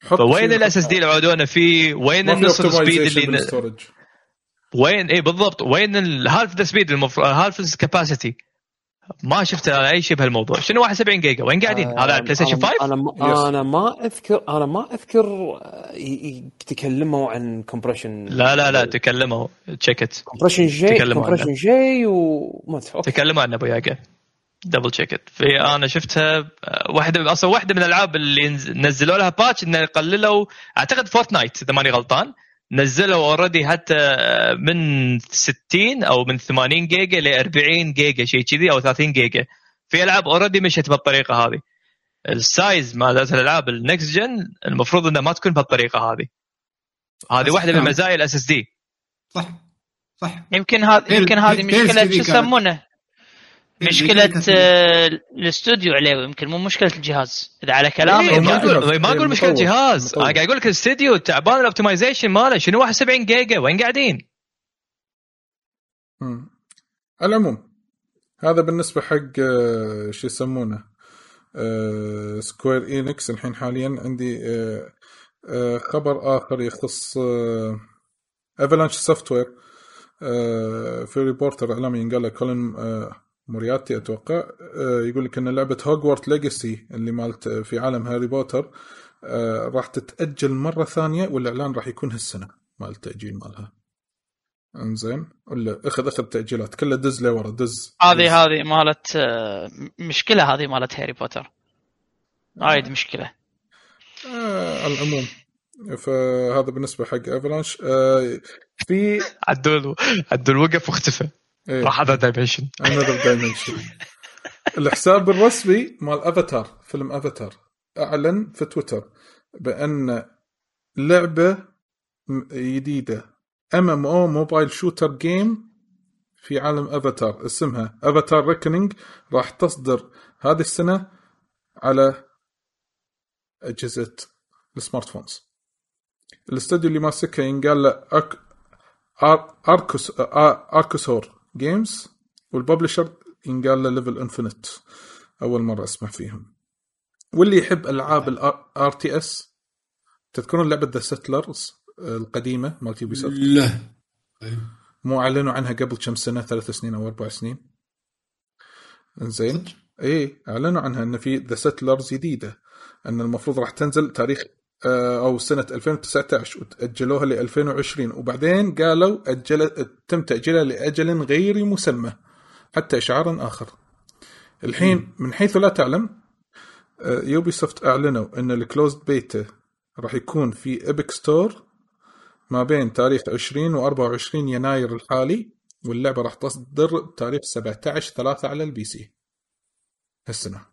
فوين ال SSD اللي عودونا فيه وين النص ال speed اللي وين اي بالضبط وين ال half the speed المفروض half capacity ما شفت أي شيء بهالموضوع. شنو 71 جيجا؟ وين قاعدين؟ هذا على ال PlayStation 5 أنا ما. أنا ما اذكر أنا ما أذكر آه، تكلموا عن compression لا لا لا تكلموا. checked compression جي تكلموا compression جي وما. تكلموا عنه أبو ياقا double checked في أنا شفتها آه، واحدة أصلا واحدة من الألعاب اللي نز- نزلوا لها patch إنه قللوا أعتقد فورتنايت إذا ماني غلطان. نزلوا already حتى من 60 أو من 80 جيجا ل 40 جيجا شيء كذي أو 30 جيجا. في ألعاب already مشت بالطريقة هذه. ال size مالت الألعاب ال next gen المفروض إنها ما تكون بهالطريقه هذه. هذه واحدة من نعم. مزايا ال SSD صح. صح. يمكن هذا يمكن هذه مشكلة شو. يسمونه؟ كذي آه، الاستوديو عليه يمكن مو مشكلة الجهاز إذا على كلامي إيه، ما ما أقول جهاز. ما أقول مشكلة مطور. جهاز. أنا قاعد أقول لك الاستديو تعبان ال optimization ماله شنو 71 جيجا وين قاعدين؟ على العموم هذا بالنسبة حق آه، شو يسمونه آه، Square Enix الحين حاليا عندي آه، آه، خبر آخر يخص Avalanche Software في ريبورتر إعلامي قال له كولين آه، مورياتي أتوقع آه، يقول لك إن لعبة هوجورت ليجاسي اللي مالت في عالم هاري بوتر آه، راح تتأجل مرة ثانية والإعلان راح يكون هالسنة مال التأجيل مالها. إنزين؟ ولا أخذ أخذ تأجيلات كلها دز لورا دز. دز. هذه هذه مالت آه، مشكلة هذه مالت هاري بوتر. وايد مشكلة. آه على العموم. فهذا بالنسبة حق افلانش آه في عدول عدول وقف واختفى. إيه. راح هذا dimension another dimension. *laughs* الحساب الرسمي مال افاتار فيلم افاتار أعلن في تويتر بأن لعبة جديدة. MMO mobile shooter game في عالم افاتار اسمها Avatar Reckoning راح تصدر هذه السنة على أجهزة ال smart phones ال studio اللي ماسكها ينقال له أك... أر... اركوس Archosaur Games وال publisher ينقال له Level Infinite أول مرة أسمع فيهم. واللي يحب ألعاب ال RTS تذكرون لعبة The Settlers القديمة مالت Ubisoft لا مو أعلنوا عنها قبل كم سنة ثلاث سنين أو أربع سنين. زين اي أعلنوا عنها إن في The Settlers جديدة إن المفروض راح تنزل تاريخ أو سنة 2019 وتأجلوها ل 2020 وبعدين قالوا أجل تم تأجيلها لأجل غير مسمى حتى اشعار آخر. الحين من حيث لا تعلم Ubisoft أعلنوا إن ال closed beta راح يكون في Epic Store ما بين تاريخ 20 و 24 يناير الحالي واللعبة راح تصدر بتاريخ 17 3 على ال PC هالسنة.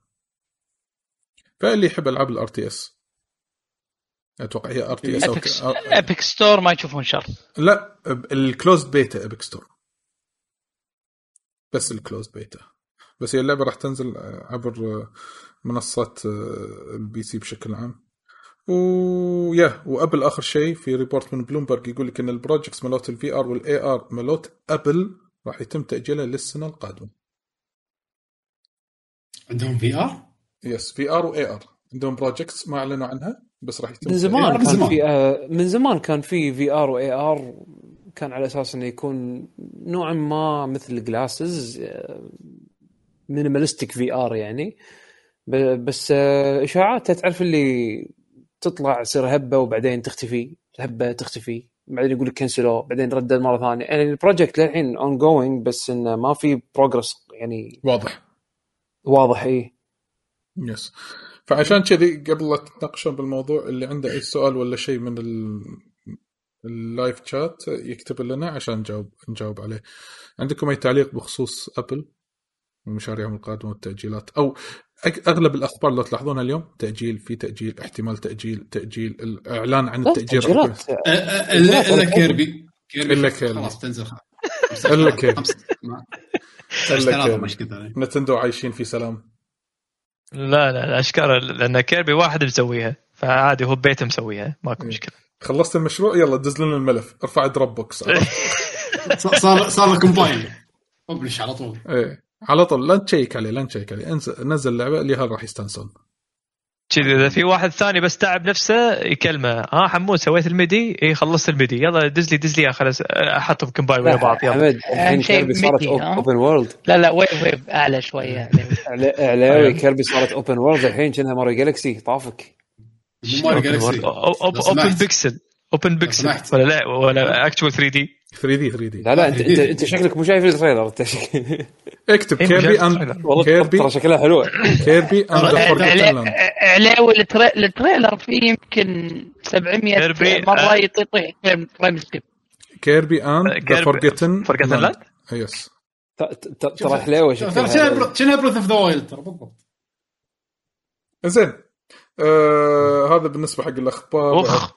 فاللي يحب ألعاب ال RTS أتوقع هي RTS أو Epic أو- Epic Store ما يشوفون شر. لا ال closed beta Epic Store بس ال closed beta بس هي اللعبة راح تنزل عبر منصات ال PC بشكل عام. ويا و Apple آخر شيء في report من بلومبرج يقول لك إن ال projects مالوت ال VR وال AR مالوت Apple راح يتم تأجيلها للسنة القادمة. عندهم في ار يس في ار واي ار عندهم projects ما أعلنوا عنها. بس راح يتم من زمان من كان زمان. في آه، من زمان كان في VR و AR كان على أساس إنه يكون نوعا ما مثل glasses minimalistic VR يعني. بس آه، تعرف اللي تطلع تصير هبة وبعدين تختفي هبة تختفي بعدين يقول لك كنسلوا بعدين ردد مرة ثانية. يعني ال project للحين ongoing بس إنه ما في progress يعني واضح. واضح إيه. yes فعشان كذي قبل لا تتناقشون بالموضوع اللي عنده أي سؤال ولا شيء من ال... ال live chat يكتب لنا عشان نجاوب نجاوب عليه. عندكم أي تعليق بخصوص Apple ومشاريعهم القادمة والتأجيلات. أو أك- أغلب الأخبار لو تلاحظونها اليوم تأجيل في تأجيل احتمال تأجيل تأجيل الإعلان عن لا، التأجيل. تأجيلات. الا إلا كيربي. شوف، كيربي. خلاص تنزل إلا كيربي. خمس- ما- إلا 9000 كيربي. مش كذا Nintendo عايشين في سلام. لا لا لا أشكال لأن كيربي واحد مسويها فعادي هو ببيته مسويها ماكو. مشكلة. خلصت المشروع يلا دز لنا الملف ارفع Dropbox *laughs* صار صار compile ببلش على طول. إيه على طول لا تشيك عليه لا تشيك عليه. انزل نزل اللعبة اللي هل راح يستانسون كذي إذا في واحد ثاني بس تعب نفسه يكلمه. ها حمود سويت الميدي؟ إي خلصت الميدي. يلا دز لي دز لي خلاص. أحطهم combine ويا بعض يلا. حمد الحين كيربي صارت؟ open وورلد لا لا ويف ويف أعلى شوية علاوي كيربي صارت اوبن وورلد الحين كأنها ماريو جالكسي طافك. مو ماريو جالكسي اوبن. بيكسل اوبن بيكسل. ولا لا ولا اكتوال 3 دي 3 دي 3 دي لا لا انت انت, انت شكلك مو شايف التريلر انت. اكتب إيه، كيربي مجال اند. والله كيربي ترى شكلها حلوة. كيربي اند ذا لاند علاوي التري- التريلر فيه يمكن 700 كيربي، مرة. يطيح فريم سكيب كيربي اند ذا كيربي- فورجتن Forgotten Land؟ يس ترى حلوة ترى شكلها شنو شنو بروث اوف ذا وايلد ترى بالضبط. زين. آه هذا بالنسبة حق الأخبار. اخ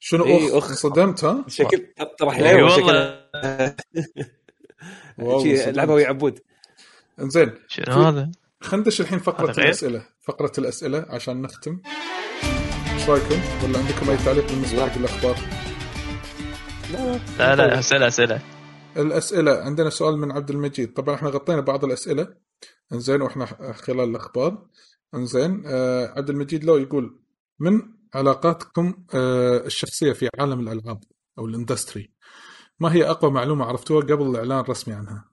شنو إيه، أخ أخ. انصدمت ها؟ شكل ترى اي حلوة شكلها والله والله شي صدمت. لعبه ويا عبود زين شنو هذا؟ خلينا ندش الحين غير؟ الأسئلة فقرة الأسئلة عشان نختم إيش رأيكم؟ ولا عندكم أي تعليق بالنسبة حق الاخبار؟ لا لا أسئلة أسئلة الأسئلة عندنا سؤال من عبد المجيد طبعا إحنا غطينا بعض الأسئلة إنزين وإحنا خلال الأخبار إنزين آه عبد المجيد لو يقول من علاقاتكم آه الشخصية في عالم الألعاب أو الإندستري. ما هي أقوى معلومة عرفتوها قبل الإعلان الرسمي عنها؟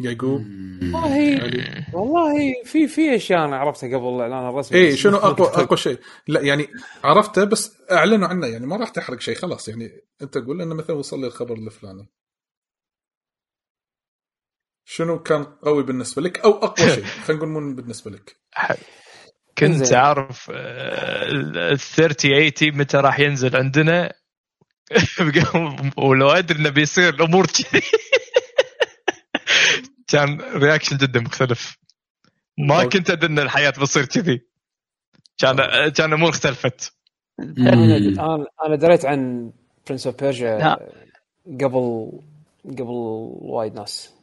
يعقوب والله والله في في أشياء أنا عرفتها قبل الإعلان الرسمي بس شنو اقوى أقوى شيء؟ لا يعني عرفته بس أعلنوا عنه يعني ما راح تحرق شيء خلاص يعني أنت قول انه مثلا وصل لي الخبر الفلاني. شنو كان قوي بالنسبة لك أو أقوى شيء؟ *laughs* خلينا نقول مو بالنسبة لك. كنت إنزين. أعرف ال 30 80 متى راح ينزل عندنا؟ *laughs* ولو أدري إنه بيصير الأمور كذي. *laughs* كان reaction جدا مختلف. ما. كنت أدري إن الحياة بتصير كذي. كان كان الأمور اختلفت. أنا أنا دريت عن Prince of Persia. قبل قبل وايد ناس.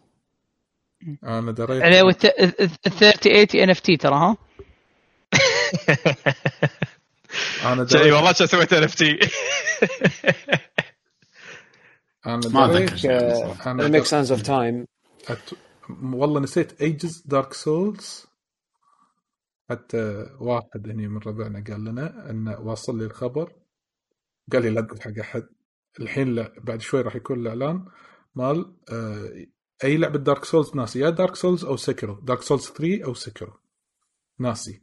أنا دريت ال 3080 NFT ترى ها؟ *laughs* أنا شيء دريت والله سويت NFT. *laughs* أنا ما دريت اتذكر ميك سانز اوف تايم. والله نسيت ايجز دارك سولز حتى واحد هني من ربعنا قال لنا إنه واصل لي الخبر. قال لي لا تقول حق أحد. الحين لا بعد شوي راح يكون الإعلان مال آه أي لعبة دارك سولز ناسي. يا دارك سولز أو سكرو دارك سولز 3 أو سكرو ناسي.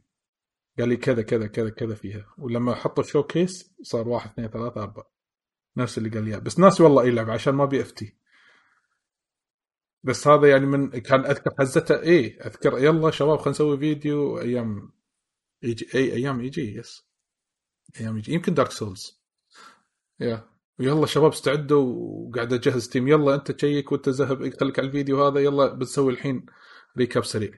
قال لي كذا كذا كذا كذا فيها. ولما حطوا شو كيس صار واحد اثنين ثلاثة أربعة. نفس اللي قال لي. بس ناسي والله أي لعبة عشان ما بيفتي بس هذا يعني من كان أذكر حزته إيه أذكر يلا شباب خلينا نسوي فيديو أيام أي أيام يجي يس أيام يجي. يمكن دارك سولز يا يلا شباب استعدوا وقاعد أجهز تيم. يلا أنت تشيك وأنت ذهب خليك على الفيديو هذا يلا بنسوي الحين ريكاب سريع.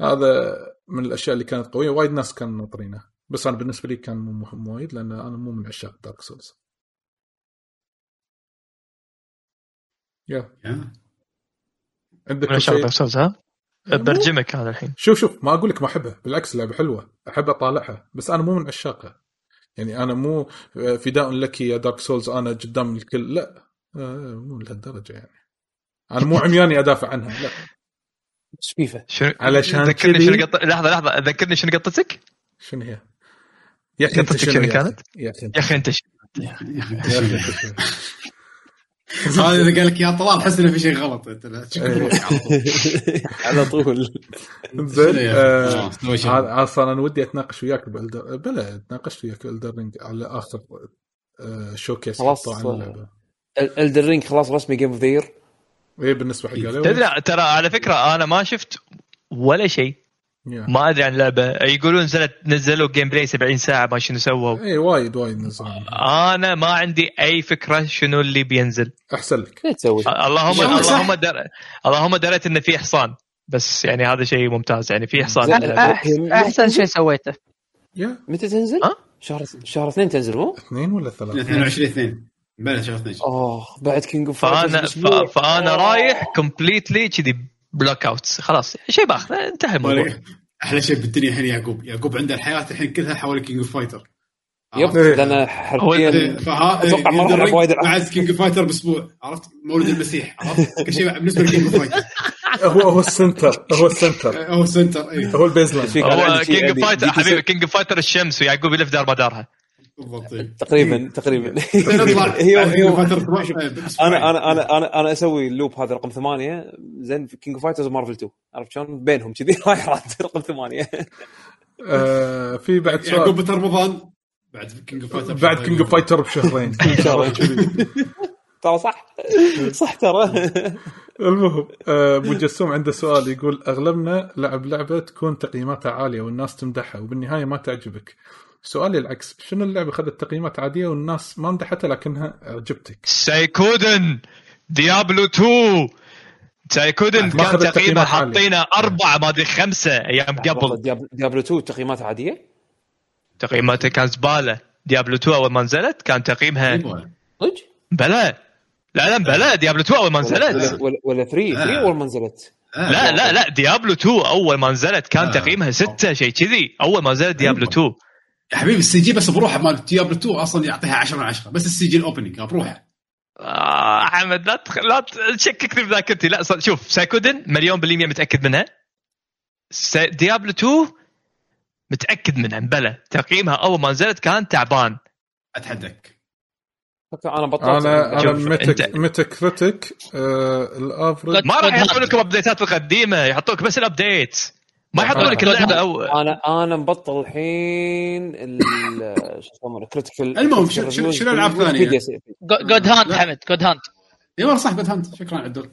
هذا من الأشياء اللي كانت قوية. وايد ناس كانوا ناطرينه. بس أنا بالنسبة لي كان مو مهم وايد لأن أنا مو من عشاق دارك سولز يا. يا. عندك من شيء؟ شغله سولز ها؟ برجمك هذا الحين. شوف شوف ما أقول لك ما احبها بالعكس لعبة حلوة احب أطالعها بس أنا مو من عشاقها. يعني أنا مو فداء لك يا دارك سولز أنا قدام الكل. لا آه، مو لهالدرجة يعني. أنا مو عمياني أدافع عنها لا. بس فيفا شنو علشان ذكرني شنو قط... لحظة لحظة. ذكرني شنو قطتك؟ شنو هي؟ يا أخي أنت شنو شنو كانت؟ يا أخي أنت يا أخي أنت *laughs* ش... يا أخي أنت شنو؟ *laughs* هذا إذا قال لك يا طلال حس إنه في شيء غلط أنت إيه. على *laughs* طول. على طول زين أخي؟ آه، آه، أصلا أنا ودي أتناقش وياك بالدر بلا تناقشت وياك بالدر رينج على آخر آه، شوكيس خلاص، حطوه عن اللعبة الدر رينج خلاص رسمي جيم اوف ذا إيه بالنسبة حق علي تدري ترى على فكرة أنا ما شفت ولا شيء. ما أدري عن اللعبة. يقولون نزلت نزلوا جيم بلاي 70 ساعة ما شنو سووا. إيه وايد وايد نزل أنا ما عندي أي فكرة شنو اللي بينزل. أحسن لك. تسوي؟ اللهم؟ اللهم در... اللهم دريت إنه في حصان بس يعني هذا شيء ممتاز. يعني في حصان. باللعبة. أحسن, أحسن شيء سويته. يا متى تنزل؟ شهر شهر اثنين تنزل مو؟ اثنين ولا ثلاثة؟ 22 2 بلى شهر 12 أوه بعد King of Fighters. فأنا رايح completely كذي block out خلاص شيء باخذ. انتهى الموضوع. أحلى شيء بالدنيا الحين يعقوب. يعقوب عنده الحياة الحين كلها حول King of Fighter yep إيه. لأن حرفيا فها أتوقع ما راح ألعب وايد ألعاب. بعد King of Fighter بأسبوع. عرفت؟ مولد المسيح. عرفت؟ كل شيء بالنسبة ل King of Fighter هو هو ال center. هو ال center. هو center اي هو ال baseline هو King Fighter تي حبيبي King Fighter الشمس ويعقوب يلف دار مدارها بالضبط. تقريبا تقريبا. *laughs* أنا أنا أنا أنا أنا أسوي ال loop هذا رقم ثمانية. زين في King of Fighters ومارفل 2 عرفت شلون؟ بينهم كذي *laughs* رايح رقم ثمانية. آه في بعد يعقوب سؤال. بث رمضان بعد King of Fighter بعد King of Fighter بشهرين. *laughs* ترى صح. صح ترى. المهم آه، أبو جسوم عنده سؤال يقول أغلبنا لعب لعبة تكون تقييماتها عالية والناس تمدحها وبالنهاية ما تعجبك. سؤالي العكس شنو اللعبة اخذت تقييمات عادية والناس ما مدحتها لكنها عجبتك Suikoden Diablo 2 Suikoden كان تقييمه. حاطينه أربعة ما أدري خمسة أيام قبل. دياب- Diablo 2 تقييمات عادية؟ تقييماتها كان زبالة. Diablo 2 أول ما نزلت كان تقييمها أيوة. صدق؟ بلا. لا لا بلا. Diablo 2 أول ما ولا نزلت. ولا- ولا 3 3 أول ما نزلت. لا لا لا. Diablo 2 أول ما نزلت كان آه. تقييمها ستة شيء كذي. أول ما نزلت Diablo 2 يا حبيبي ال CG بس بروحه مال Diablo 2 أصلا يعطيها 10 من 10 بس ال CG ال opening بروحه. آه أحمد لا تخ... لا تشككني بذاكرتي لا. شوف Suikoden مليون بالمية متأكد منها. س... Diablo 2 متأكد منها بلى. تقييمها أول ما نزلت كان تعبان. أتحداك. أنا بطلت. أنا أنا أنت- Metacritic آه ال average ما راح يحطون لكم update ات القديمة يحطوك بس ال update ما يحطون لك اللعبة أو أنا أنا مبطل الحين ال *laughs* شو يسمونه critical المهم، شو- شو- شو الألعاب الثانية؟ God Hand. حمد. God Hand اي والله صح God Hand شكرا عدل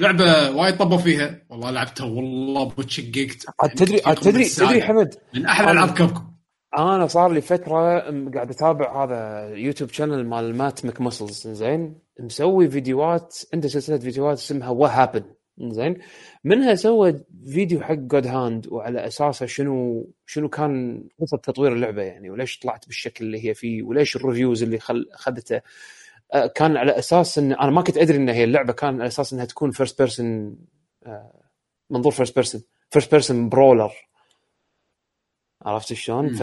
لعبة وايد طبوا فيها. والله لعبتها والله وتشققت عاد تدري عاد تدري تدري حمد؟ من أحلى ألعاب Capcom أنا صار لي فترة قاعد أتابع هذا YouTube channel مال Matt McMuscles زين مسوي فيديوهات عنده سلسلة فيديوهات اسمها What Happened زين منها سوى فيديو حق God Hand وعلى أساسه شنو شنو كان قصه تطوير اللعبة يعني وليش طلعت بالشكل اللي هي فيه وليش ال reviews اللي خل اخذته آه، كان على أساس إن أنا ما كنت أدري إن هي اللعبة كان على أساس إنها تكون first person منظور first person first person brawler عرفت شلون؟ ف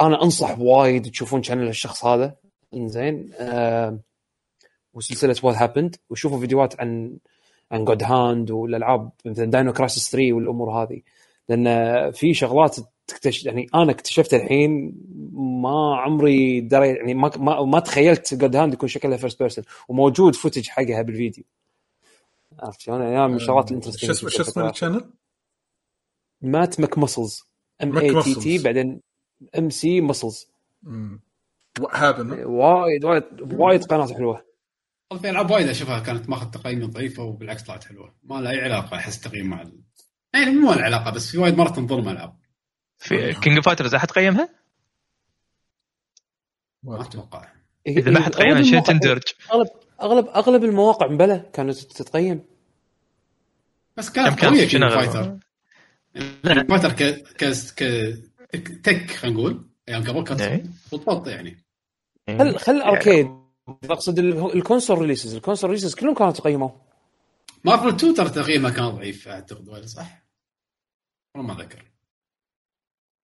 أنا أنصح وايد تشوفون channel الشخص هذا. إنزين آه وسلسلة What Happened وشوفوا فيديوهات عن عن God Hand والالعاب مثلا Dino Crisis 3 والأمور هذه. لأن في شغلات تكتشف يعني أنا اكتشفتها الحين ما عمري دري يعني ما ما, ما تخيلت God Hand يكون شكلها first person وموجود footage حقها بالفيديو. عرفت شلون؟ يعني من الشغلات شو ال interesting اسمه شو اسمه ال channel؟ Matt McMuscles M A T T. بعدين Mc Muscles happen وايد وايد وايد قناه حلوة. في ألعاب وايد أشوفها كانت ماخذ تقييم ضعيفة وبالعكس طلعت حلوة. ما لها أي علاقة أحس تقييم مع ال... يعني مو له علاقة بس في وايد مرات تنظلم ألعاب. في كينج فايترز أحد قيمها؟ ما أتوقع. إذا ما حد قيمها أغلب شنو المواقع- تندرج؟ اغلب اغلب أغلب المواقع مبلى كانت تتقيم. بس كانت كان قوية كينج؟ فايتر كينج فايتر ك ك ك تك خلينا نقول. أيام قبل إيه. كانت بالضبط يعني خل خل أركيد. اقصد ال- الكونسول ريليسز الكونسول ريليسز كلهم كانوا تقيموا مارفل 2 ترى تقييمها كان ضعيف أعتقد ولا صح؟ والله ما أذكر.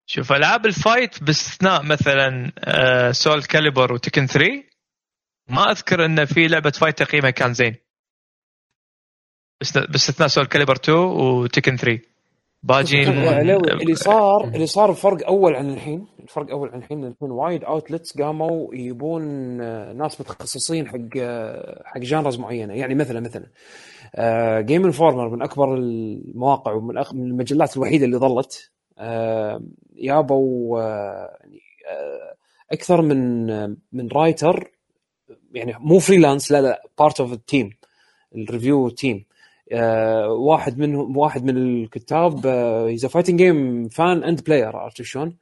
شوف ألعاب ال fight باستثناء مثلا آه، Soul Calibur و Tekken 3 ما أذكر إن في لعبة fight تقييمها كان زين. بس باستثناء Soul Calibur 2 و Tekken 3 باجين علاوي، اللي صار اللي صار فرق أول عن الحين الفرق أول عن الحين الحين وايد outlets قاموا يبون آه، ناس متخصصين حق آه، حق genres معينة. يعني مثلا مثلا Game Informer من أكبر المواقع ومن المجلات الوحيدة اللي ظلت آه، يابوا آه، يعني آه، أكثر من آه، من writer يعني مو freelance لا لا part of ال team ال review team آه، واحد منهم واحد من الكتاب he's fighting game fan and player عرفت شلون؟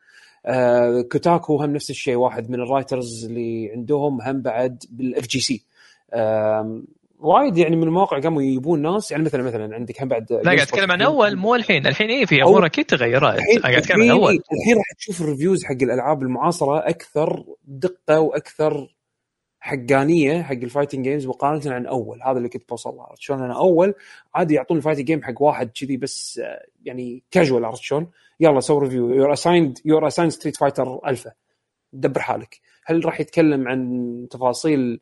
آه، Kotaku هم نفس الشيء واحد من ال writers اللي عندهم هم بعد بال FGC وايد يعني من المواقع قاموا يجيبون ناس يعني مثلا مثلا عندك هم بعد لا قاعد أتكلم عن اول مو الحين الحين إيه في امور أكيد الحين قاعد أتكلم عن أول. الحين راح تشوف ال reviews حق الألعاب المعاصرة أكثر دقة وأكثر حقانية حق ال fighting games مقارنة عن أول. هذا اللي كنت بوصل له عرفت شلون؟ أنا أول عادي يعطون ال fighting game حق واحد كذي بس آه، يعني كاجوال عرفت شلون؟ يلا سوي review you're assigned you're assigned Street Fighter Alpha. دبر حالك. هل راح يتكلم عن تفاصيل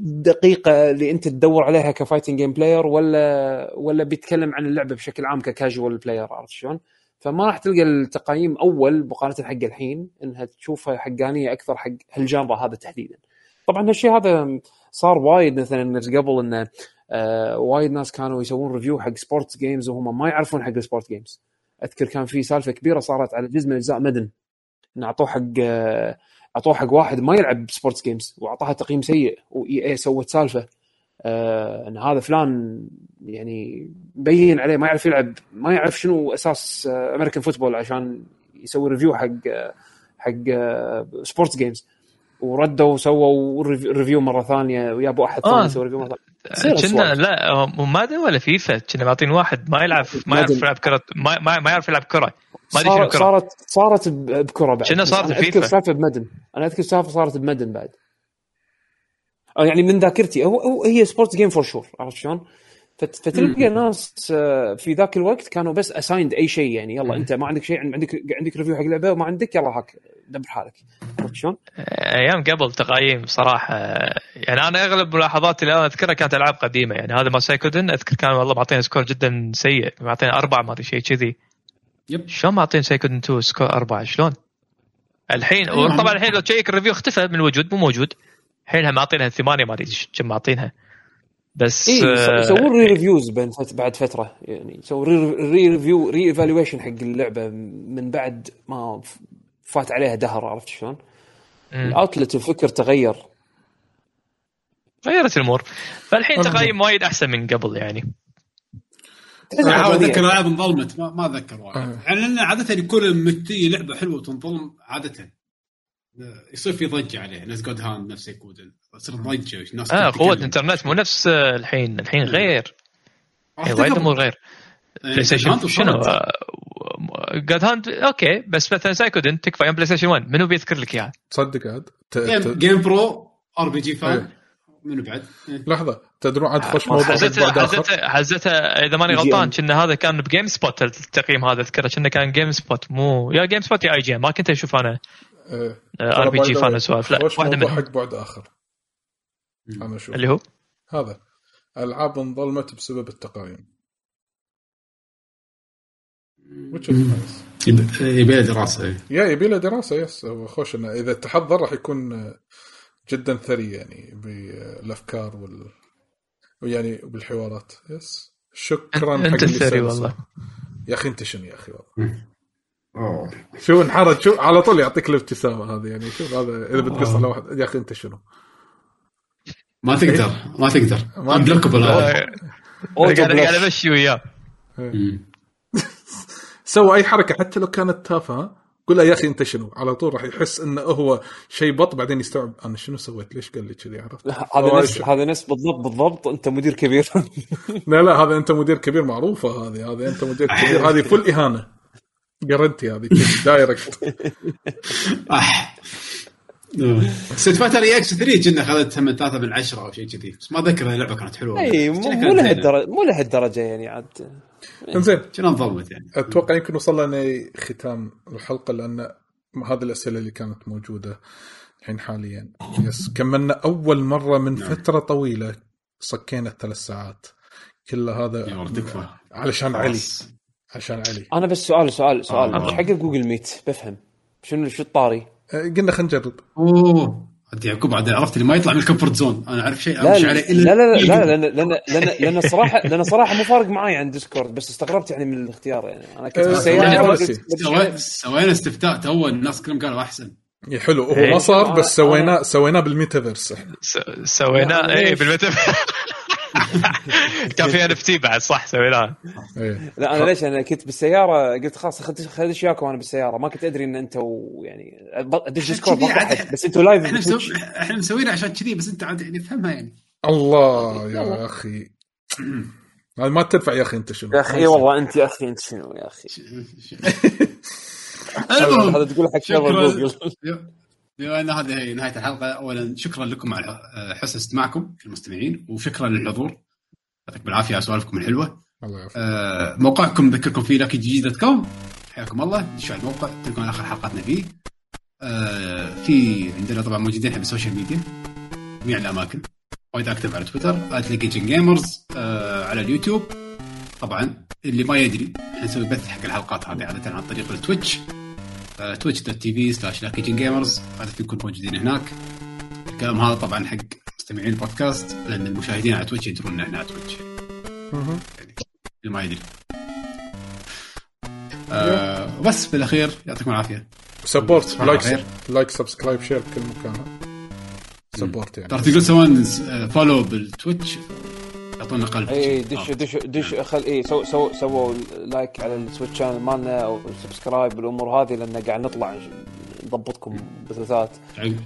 دقيقة اللي أنت تدور عليها ك fighting game player ولا ولا بيتكلم عن اللعبة بشكل عام ك casual player عرفت شلون؟ فما راح تلقى التقييم أول مقارنة حق الحين إنها تشوفها حقانية أكثر حق هال genre هذا تحديدا. طبعا هالشيء هذا صار وايد مثلا قبل إنه آه وايد ناس كانوا يسوون review حق sports games وهم ما يعرفون حق ال sport games. أذكر كان في سالفة كبيرة صارت على جزء من أجزاء Madden إنه أعطوه حق آه، أعطوه حق واحد ما يلعب sports games وأعطاها تقييم سيء و EA سوت سالفة آه إن هذا فلان يعني مبين عليه ما يعرف يلعب ما يعرف شنو أساس American football عشان يسوي review حق حق sports games وردوا وسووا review- مرة ثانية ويابوا أحد آه. ثاني يسوي review مرة ثانية تصير كنا. لا مو Madden ولا فيفا كنا معطين واحد ما يلعب *laughs* ما يعرف. يلعب كره ما, ما, ما يعرف يلعب كرة ما أدري شنو صارت كرة صارت صارت بكرة بعد بس صارت بفيفا؟ أذكر سالفة ب Madden أنا أذكر سالفة صارت ب Madden بعد يعني من ذاكرتي هو, هي sports game for sure عرفت شلون؟ فت- فتلقى ناس آه، في ذاك الوقت كانوا بس assigned أي شيء يعني يلا أنت ما عندك شيء عندك عندك review حق لعبة وما عندك يلا هاك دبر حالك. عرفت شلون؟ أيام قبل تقايم صراحة يعني أنا أغلب ملاحظاتي اللي أنا أذكرها كانت ألعاب قديمة يعني هذا ما Suikoden أذكر كان والله معطينا score جدا سيء معطينا أربعة ما أدري شيء كذي. yep. شلون معطين Suikoden 2 score أربعة؟ شلون؟ الحين أيوة. طبعا الحين لو تشيك ال review اختفى من الوجود مو موجود. الحين معطينها ثمانية ما أدري كم معطينها بس اي آه، يسوون re reviews بين فت- بعد فترة يعني يسوون re re review re evaluation حق اللعبة من بعد ما فات عليها دهر عرفت شلون؟ ال outlet الفكر تغير غيرت الأمور فالحين. تقايم وايد أحسن من قبل يعني أنا أحاول. اتذكر العاب انظلمت ما, ما أتذكر وايد آه. يعني عادة يكون لما لعبة حلوة وتنظلم عادة يصير في ضجة عليها ناس جود هاند نفس يكودن تصير ضجة ناس آه. قوه الانترنت مو نفس آه، الحين الحين غير راح الحين وايد امور غير بلاي ستيشن شنو. جاد هاند أوكي بس مثلا سايكودن تكفى يوم بلاي ستيشن 1 منو بيذكر لك إياها؟ تصدق عاد جيم, برو ار بي جي فان إيه. منو بعد؟ إيه. لحظة تدرون عاد خوش موضوع حزتها حزتها حزتها إذا ماني. غلطان كنا هذا كان ب GameSpot التقييم هذا أذكره كنا كان GameSpot مو يا GameSpot يا IGN ما كنت أشوف أنا إيه. RPGFan سوالف لا واحدة منهم. حق بعد آخر. أنا أشوف. اللي هو؟ هذا. ألعاب انظلمت بسبب التقايم. Which is nice. يب- يبي له دراسة. إيه. يا يبي له دراسة yes هو خوش إنه إذا تحضر راح يكون جدا ثري يعني بالافكار وال ويعني بالحوارات. yes شكرا أنت الثري والله. يا أخي انت شنو يا أخي والله. أوه. شو انحرج شو على طول يعطيك الابتسامة هذه يعني شوف هذا إذا بتقص على واحد يا أخي أنت شنو؟ ما تقدر ما تقدر. ما- unblockable هذا قاعد قاعد أمشي وياه. مم. *laughs* سوى أي حركة حتى لو كانت تافهة قول له يا أخي أنت شنو؟ على طول راح يحس انه هو شيء بط بعدين يستوعب أنا شنو سويت؟ ليش قال لي كذي؟ عرفت؟ هذا نفس هذا نفس بالضبط بالضبط أنت مدير كبير. *laughs* لا لا هذا أنت مدير كبير معروفة هذه هذه أنت مدير كبير *laughs* هذه فل إهانة. جرنتي هذه direct اح Street Fighter EX 3 كنا اخذت 8 3 من 10 أو شيء كذي. بس ما اتذكر اللعبه كانت حلوة. إي. مو. لهالدرجه مو لهالدرجة يعني عاد. إنزين. كنا انظلمت يعني. أتوقع يمكن وصلنا ختام الحلقة لأن هذه الأسئلة اللي كانت موجودة الحين حاليا. يس كملنا أول مرة من فترة طويلة صكينا الثلاث ساعات. كل هذا يا ولد تكفى. علشان علي. عشان علي. أنا بس سؤال سؤال سؤال. آه. حق جوجل ميت بفهم. شنو شو الطاري؟ آه، قلنا خلينا نجرب. أوه. عاد يعقوب عاد عرفت اللي ما يطلع من ال comfort zone. أنا أعرف شيء لا امشي لا عليه لا لا لا, لا لأن لأن لأن إيه. لأن الصراحه مو فارق معي عن ديسكورد بس استغربت يعني من الاختيار يعني. أنا كنت أه، بالسياره يعني قلت- سوي- سوينا استفتاء الناس كلهم قالوا أحسن. يا حلو. هو إيه. ما صار بس سويناه سويناه بالميتافيرس. إحنا سويناه لا، اي ليش؟ كان في NFT بعد صح سويناه إيه. لا أنا ليش؟ أنا كنت بالسيارة قلت خلاص خليني خليني وياكم وأنا بالسيارة. ما كنت أدري إن أنتوا يعني أدش ديسكورد بس أنتوا live إحنا مسوينها عشان كذي بس أنت عاد يعني افهمها يعني. الله *laughs* يا أخي. هذا ما تنفع يا أخي أنت شنو. يا أخي إي والله أنت يا أخي أنت شنو يا أخي. هذا *laughs* *laughs* المهم هذا تقول حق. شغل جوجل. بما أن هذه هي نهاية الحلقة اولا شكرا لكم على حسن استماعكم المستمعين وشكرا للحضور. يعطيكم العافية على سوالفكم الحلوة. الله يعافيك. آه، موقعكم نذكركم فيه لاكي جي dot com. حياكم الله. دشوا على الموقع تلقون آخر حلقاتنا فيه. آه، في عندنا طبعا موجودين إحنا بال social media جميع الأماكن. وايد اكتب على تويتر @Legion Gamers على اليوتيوب. طبعا اللي ما يدري إحنا نسوي بث حق الحلقات هذه عادة عن طريق التويتش. Twitch dot TV slash لاكيجن Gamers عاده نكون موجودين هناك. الكلام هذا طبعا حق مستمعين البودكاست لأن المشاهدين على تويتش يدرون ان إحنا على تويتش مهم. اللي ما يدري. آه بس بالاخير يعطيكم العافية. support like. like subscribe share بكل مكان. support يعني. ترى تقدر تسوون follow بال Twitch يعطونا قلب. اي دش دش دش خل اي سو سو سووا like على التويتش channel مالنا أو subscribe والامور هذه لأن قاعد نطلع نضبطكم بثوثات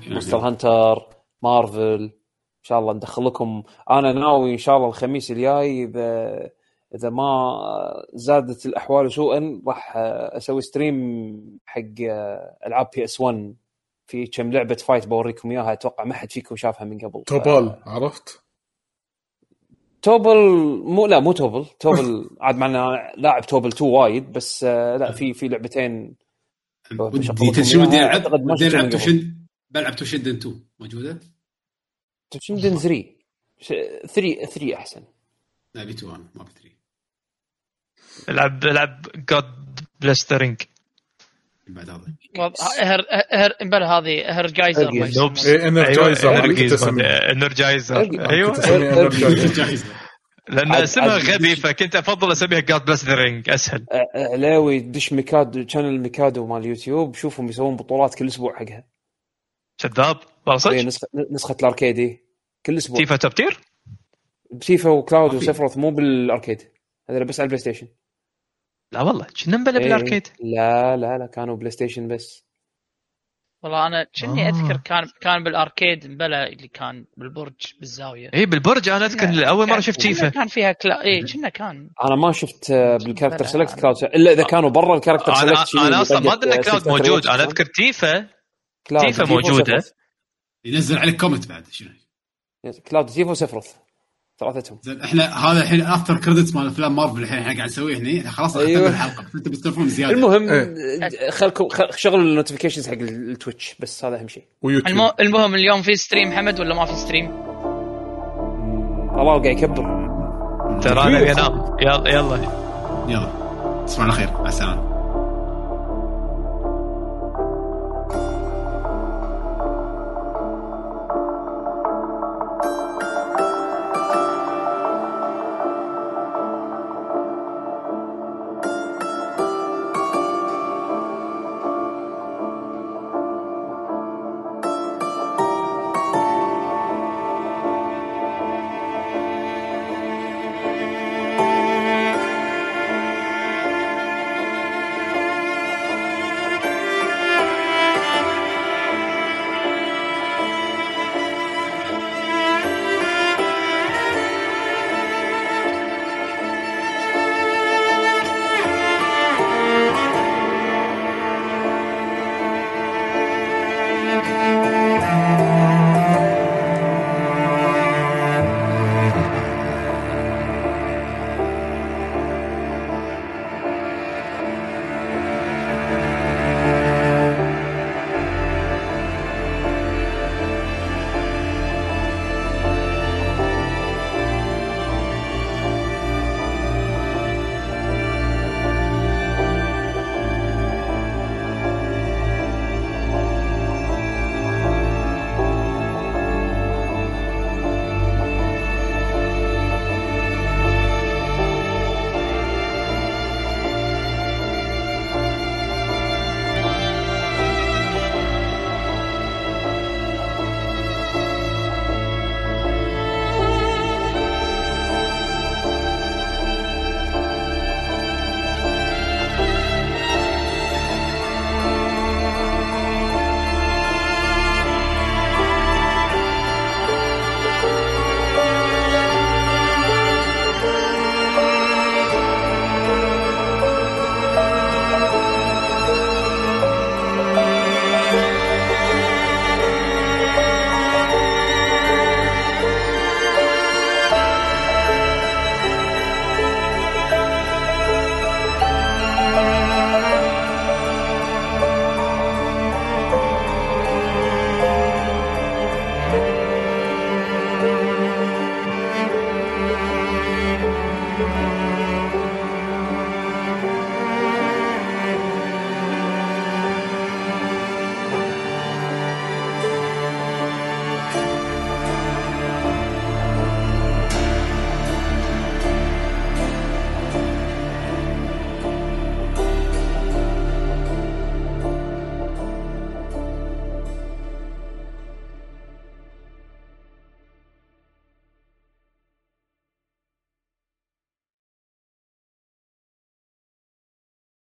Monster Hunter Marvel إن شاء الله ندخل لكم أنا ناوي إن شاء الله الخميس الجاي اذا إذا ما زادت الأحوال سوءا راح أسوي ستريم حق ألعاب بي اس 1 في كم لعبة فايت بوريكم إياها. أتوقع ما حد فيكم شافها من قبل. توبال عرفت؟ توبل مو لا مو توبل. توبل *laughs* عاد معنا لاعب توبل 2 وايد بس آه، لا في في لعبتين تدري ودي إياها، العب ودي ألعب. توشن بلعب توشندن 2 موجودة؟ توشندن 3 3 3 أحسن. لا بي 2 أنا ما ابي 3 العب العب جود بلس ذا رينج بعد هذا. إهر هذه إهر جايزر. الله يسلمك. نوبس إيه، Energizer، أيوة، أنا كنت أسميه. انرجايزر أرجع. أيوه. لأن اسمها غبي فكنت أفضل أسميها جاد بلس ذا رينج أسهل. علاوي دش ميكادو شانل ميكادو مال اليوتيوب شوفهم يسوون بطولات كل أسبوع حقها. كذاب والله صدق. نسخة نسخه الاركيدي كل أسبوع. فيفا توب تير فيفا وكلاود. وسفروث مو بالأركيد. هذول بس على البلاي ستيشن. لا والله كنا مبلى إيه. بالأركيد. لا لا لا كانوا بلاي ستيشن بس. والله أنا كني آه. أذكر كان كان بالأركيد مبلا اللي كان بالبرج بالزاوية. اي بالبرج. أنا أذكر أول مرة شفت فيفا كان فيها كلا اي كنا كان أنا ما شفت آه، بالكاركتر سيلكت أنا- كلاود إلا إذا كانوا برا الكاركتر أنا سيلكت أنا أصلا ما أدري كلاود موجود. أنا أذكر تيفا. تيفا موجودة. ينزل عليك comment بعد شنو؟ كلاود تيفا وسفروث ثلاثتهم. زين إحنا هذا الحين after credits مال افلام مارفل الحين إحنا قاعد نسويه هنا خلاص أيوه. الحلقة. أنت بتلفون زيادة. المهم إيه. خلكم خل- شغلوا ال notifications حق التويتش بس هذا أهم شيء. ويوتيوب. المهم, المهم اليوم في stream حمد ولا ما في stream؟ الله قاعد يكبر. ترى أنا انام يلا يلا. يلا. تصبحون على خير. مع السلامة.